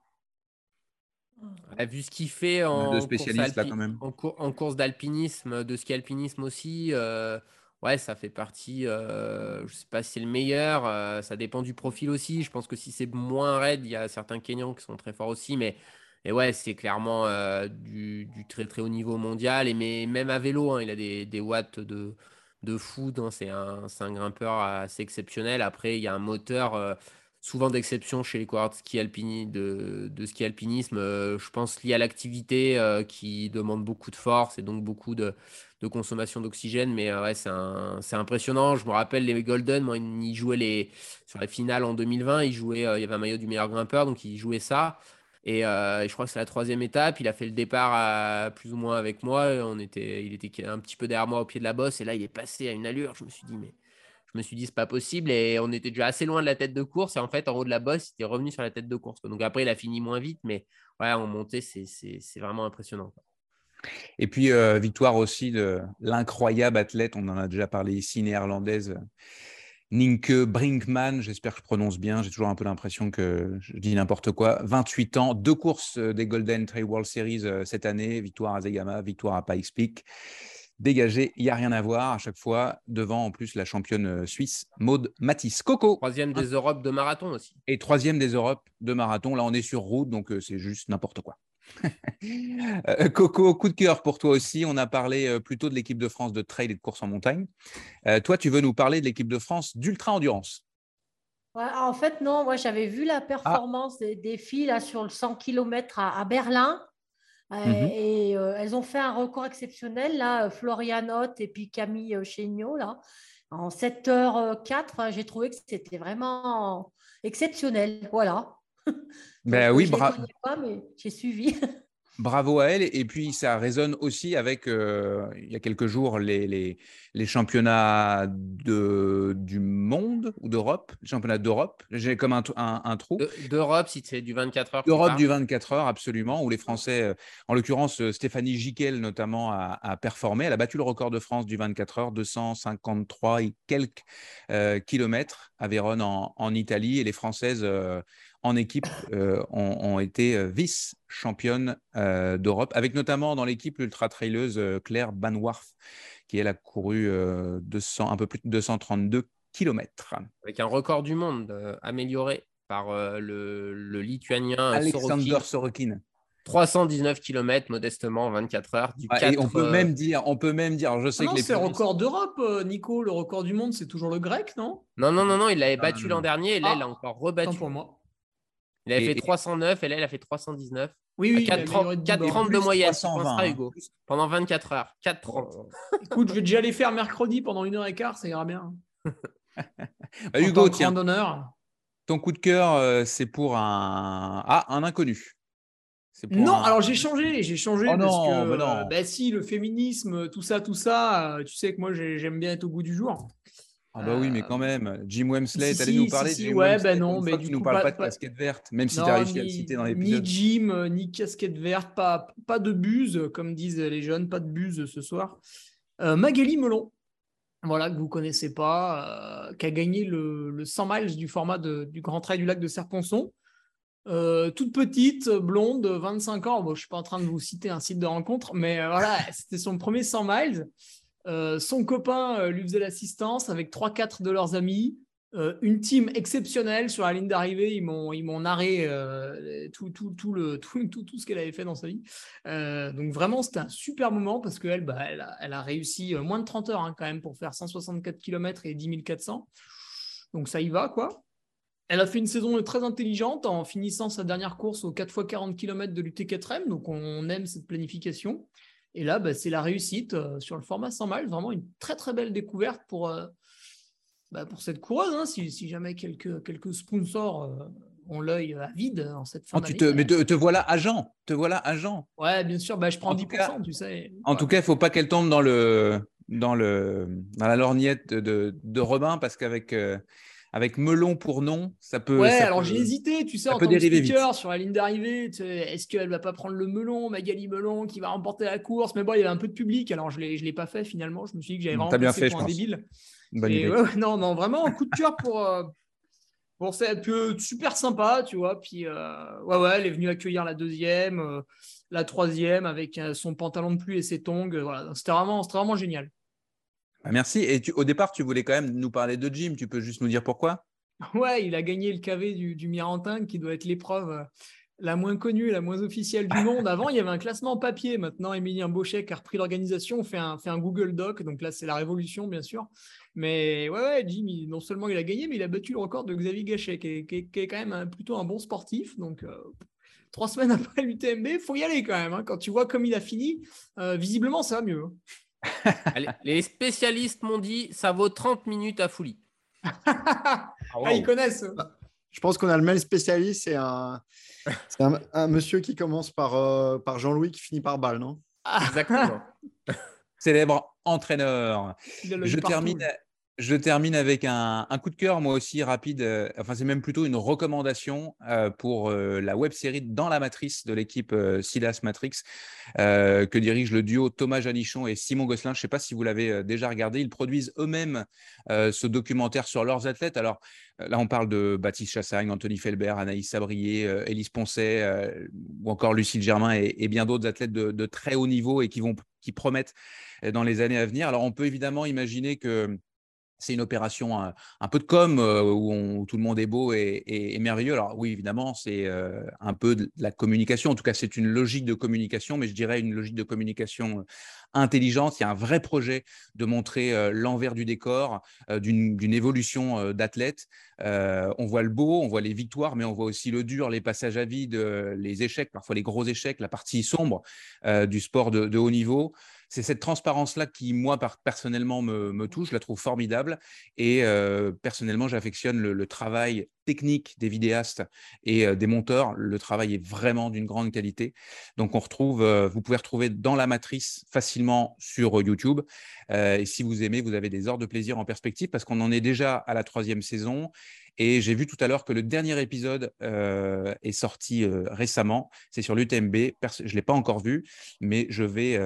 A vu ce qu'il fait en, en, course d'alpinisme, de ski alpinisme aussi. Euh, ouais, ça fait partie. Euh, je sais pas si c'est le meilleur. Euh, ça dépend du profil aussi. Je pense que si c'est moins raide, il y a certains Kenyans qui sont très forts aussi. Mais et ouais, c'est clairement du, très très haut niveau mondial. Et mais même à vélo, hein, il a des, des, watts de, de fou. Hein. C'est un, un, grimpeur assez exceptionnel. Après, il y a un moteur souvent d'exception chez les coureurs de ski, alpinisme, euh, je pense lié à l'activité euh, qui demande beaucoup de force et donc beaucoup de, consommation d'oxygène. Mais euh, ouais, c'est impressionnant. Je me rappelle les Golden, moi, ils jouaient sur la finale en 2020, ils jouaient, il y avait un maillot du meilleur grimpeur, donc ils jouaient ça. Et, je crois que c'est la troisième étape. Il a fait le départ plus ou moins avec moi. On était, il était un petit peu derrière moi au pied de la bosse. Et là, il est passé à une allure. Je me suis dit, mais je me suis dit, c'est pas possible. Et on était déjà assez loin de la tête de course. Et en fait, en haut de la bosse, il était revenu sur la tête de course. Donc après, il a fini moins vite. Mais ouais, en montée, c'est vraiment impressionnant. Et puis, euh, victoire aussi de l'incroyable athlète, on en a déjà parlé ici, néerlandaise, Ninke Brinkman. J'espère que je prononce bien. J'ai toujours un peu l'impression que je dis n'importe quoi. 28 ans, deux courses euh, des Golden Trail World Series euh, cette année. Victoire à Zegama, victoire à Pikes Peak dégagé. Il n'y a rien à voir à chaque fois. Devant, en plus, la championne euh, suisse, Maude Matisse. Coco. Troisième des Europes de marathon aussi. Et troisième des Europes de marathon. Là, on est sur route, donc euh, c'est juste n'importe quoi. Euh, Coco, coup de cœur pour toi aussi. On a parlé plutôt de l'équipe de France de trail et de course en montagne. toi, tu veux nous parler de l'équipe de France d'ultra-endurance? En fait, non. Moi, j'avais vu la performance des, filles là, sur le 100 km à Berlin. Mmh et euh, elles ont fait un record exceptionnel, là, Florianotte et puis Camille euh, Chéniaud, là. En 7h04, j'ai trouvé que c'était vraiment exceptionnel. Voilà. Ben oui, bravo. mais j'ai suivi. Bravo à elle. Et puis, ça résonne aussi avec, euh, il y a quelques jours, les, les, les championnats de, du monde ou d'Europe. Les championnats d'Europe. J'ai comme un, un, trou. D'Europe, si c'est du 24 heures. D'Europe du 24 heures, absolument. Où les Français, euh, en l'occurrence, euh, Stéphanie Giquel notamment, a, performé. Elle a battu le record de France du 24 heures, 253 et quelques kilomètres à Vérone en, en, Italie. Et les Françaises en équipe euh, ont, été euh, vice-championnes euh, d'Europe, avec notamment dans l'équipe l'ultra-traileuse Claire Banwarth, qui elle a couru 200, un peu plus de 232 km. Avec un record du monde amélioré par le, lituanien Alexander Sorokin. 319 km modestement 24 heures du on peut même dire on peut même dire je sais ah que c'est le record d'Europe Nico le record du monde c'est toujours le grec non? Non non non non il l'avait ah, battu l'an dernier et là il a encore rebattu. pour moi il avait fait 309 et là, il a fait 319. Oui, oui. 4,30 de moyenne. Hugo. Pendant 24 heures. 4,30. Écoute, je vais déjà aller faire mercredi pendant une heure et quart, ça ira bien. Bah, Hugo, tiens. Ton coup de cœur, euh, c'est pour un, ah, un inconnu. non, alors j'ai changé, j'ai changé oh parce que, bah, bah si, le féminisme, tout ça, tout ça, euh, tu sais que moi j'aime bien être au bout du jour. Ah bah oui, mais quand même, Jim Wemsley, si, allé si, nous parler si, Jim ouais, Wemsley, ben non, mais du tu nous coup, parles pas- pas de casquette verte, même si tu as réussi à le ni- citer dans Ni l'épisode. Jim, euh, ni casquette verte, pas, pas de buse, comme disent les jeunes, pas de buse ce soir. Euh, Magali Melon, voilà, que vous connaissez pas, euh, qui a gagné le, le 100 miles du format de- du Grand Trail du lac de Serponçon. Euh, toute petite, blonde, 25 ans. Bon, je ne suis pas en train de vous citer un site de rencontre, mais euh, voilà, c'était son premier 100 miles. Euh, son copain euh, lui faisait l'assistance avec 3-4 de leurs amis. Euh, une team exceptionnelle sur la ligne d'arrivée. Ils m'ont, ils m'ont narré tout, tout, tout, le, tout, tout, tout ce qu'elle avait fait dans sa vie. Donc vraiment, c'était un super moment parce qu'elle bah, elle a, réussi moins de 30 heures hein, quand même pour faire 164 km et 10 400. Donc ça y va, quoi. Elle a fait une saison très intelligente en finissant sa dernière course aux 4 x 40 km de l'UT4M. Donc on aime cette planification. Et là, bah, c'est la réussite euh, sur le format 100 miles. Vraiment une très très belle découverte pour, euh, bah, pour cette coureuse. hein. si, si jamais quelques, quelques sponsors euh, ont l'œil avide en cette fin Oh, tu d'année. te, mais te, te voilà agent, te voilà agent. Ouais, bien sûr, bah, je prends En tout 10%, cas- tu sais. En tout cas, il faut pas qu'elle tombe dans le dans le dans la lorgnette de, de, Robin parce qu'avec avec melon pour nom, ça peut. Ouais, ça alors peut- j'ai hésité, tu sais, en tant que vite. speaker sur la ligne d'arrivée, tu sais, est-ce qu'elle va pas prendre le melon, Magali Melon, qui va remporter la course? Mais bon, il y avait un peu de public, alors je l'ai, je l'ai pas fait finalement. Je me suis dit que j'avais vraiment bien fait, pour je un pense. débile. Bonne Et idée. ouais, ouais, non, non, vraiment un coup de cœur pour, euh, pour cette euh, super sympa, tu vois. Puis euh, ouais, ouais, elle est venue accueillir la deuxième, la troisième avec son pantalon de pluie et ses tongs. voilà, c'était vraiment, c'était vraiment génial. Bah, merci. Et au départ, tu voulais quand même nous parler de Jim. Tu peux juste nous dire pourquoi? Ouais, il a gagné le KV du, Mirantin, qui doit être l'épreuve euh, la moins connue la moins officielle du monde. Avant, il y avait un classement papier. Maintenant, Emilien Bauchet qui a repris l'organisation, fait un, Google Doc. Donc là, c'est la révolution, bien sûr. Mais ouais, ouais Jim, non seulement il a gagné, mais il a battu le record de Xavier Gachet, qui est, quand même plutôt un bon sportif. Donc, euh, trois semaines après l'UTMB, il faut y aller quand même. hein. Quand tu vois comme il a fini, euh, visiblement, ça va mieux. Allez, Les spécialistes m'ont dit ça vaut 30 minutes à Fouly. ah, ils connaissent. Je pense qu'on a le même spécialiste, c'est un, c'est un, un monsieur qui commence par, euh, par Jean-Louis qui finit par balle, non? Exactement. Célèbre entraîneur. Je termine. Je termine avec un, coup de cœur, moi aussi rapide. euh, enfin, c'est même plutôt une recommandation euh, pour euh, la web série Dans la Matrice de l'équipe Silas Matrix que dirige le duo Thomas Janichon et Simon Gosselin. Je ne sais pas si vous l'avez déjà regardé. Ils produisent eux-mêmes ce documentaire sur leurs athlètes. Alors là, on parle de Baptiste Chassagne, Anthony Felbert, Anaïs Sabrier, Élise Poncet ou encore Lucille Germain et, bien d'autres athlètes de, de très haut niveau et qui vont qui promettent dans les années à venir. Alors, on peut évidemment imaginer que c'est une opération un, un peu de com euh, où, tout le monde est beau et, merveilleux. Alors oui, évidemment, c'est euh, un peu de la communication. En tout cas, c'est une logique de communication, mais je dirais une logique de communication euh, intelligente. Il y a un vrai projet de montrer euh, l'envers du décor euh, d'une évolution euh, d'athlète. Euh, on voit le beau, on voit les victoires, mais on voit aussi le dur, les passages à vide, euh, les échecs, parfois les gros échecs, la partie sombre euh, du sport de haut niveau. C'est cette transparence-là qui, moi, personnellement, me, touche, je la trouve formidable. Et euh, personnellement, j'affectionne le, travail technique des vidéastes et euh, des monteurs. Le travail est vraiment d'une grande qualité. Donc, on retrouve, euh, vous pouvez retrouver dans la matrice facilement sur YouTube. Et si vous aimez, vous avez des heures de plaisir en perspective parce qu'on en est déjà à la troisième saison. Et j'ai vu tout à l'heure que le dernier épisode est sorti récemment. C'est sur l'UTMB. Je ne l'ai pas encore vu, mais je vais,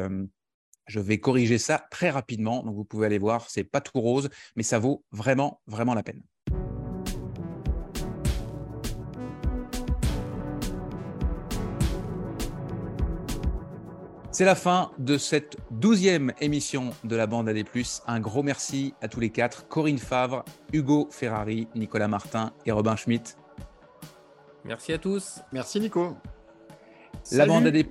je vais corriger ça très rapidement. Donc, vous pouvez aller voir. C'est pas tout rose, mais ça vaut vraiment, vraiment la peine. C'est la fin de cette douzième émission de la bande AD+. Un gros merci à tous les quatre, Corinne Favre, Hugo Ferrari, Nicolas Martin et Robin Schmitt. Merci à tous. Merci Nico. La bande AD+,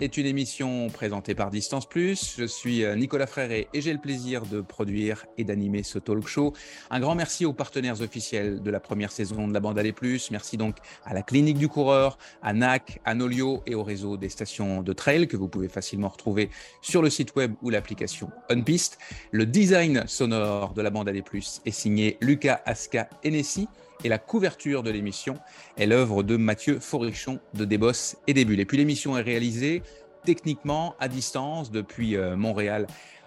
est une émission présentée par Distance Plus. Je suis euh, Nicolas Fréré et j'ai le plaisir de produire et d'animer ce talk show. Un grand merci aux partenaires officiels de la première saison de la bande AD+. Merci donc à la Clinique du Coureur, à NAC, à Nolio et au réseau des stations de trail que vous pouvez facilement retrouver sur le site web ou l'application OnPiste. Le design sonore de la bande AD+, est signé Lucas Aska Enessi et la couverture de l'émission est l'œuvre de Mathieu Forichon de Desbosses et des Bulles. Et puis l'émission est réalisée techniquement à distance depuis euh, Montréal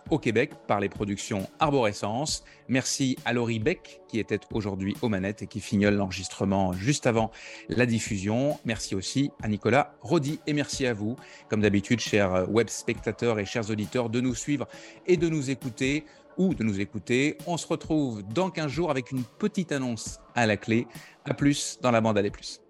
au Québec par les productions Arborescence. Merci à Laurie Beck qui était aujourd'hui aux manettes et qui fignole l'enregistrement juste avant la diffusion. Merci aussi à Nicolas Rodi et merci à vous, comme d'habitude, chers web spectateurs et chers auditeurs, de nous suivre et de nous écouter ou de nous écouter. On se retrouve dans 15 jours avec une petite annonce à la clé. À plus dans la bande à plus.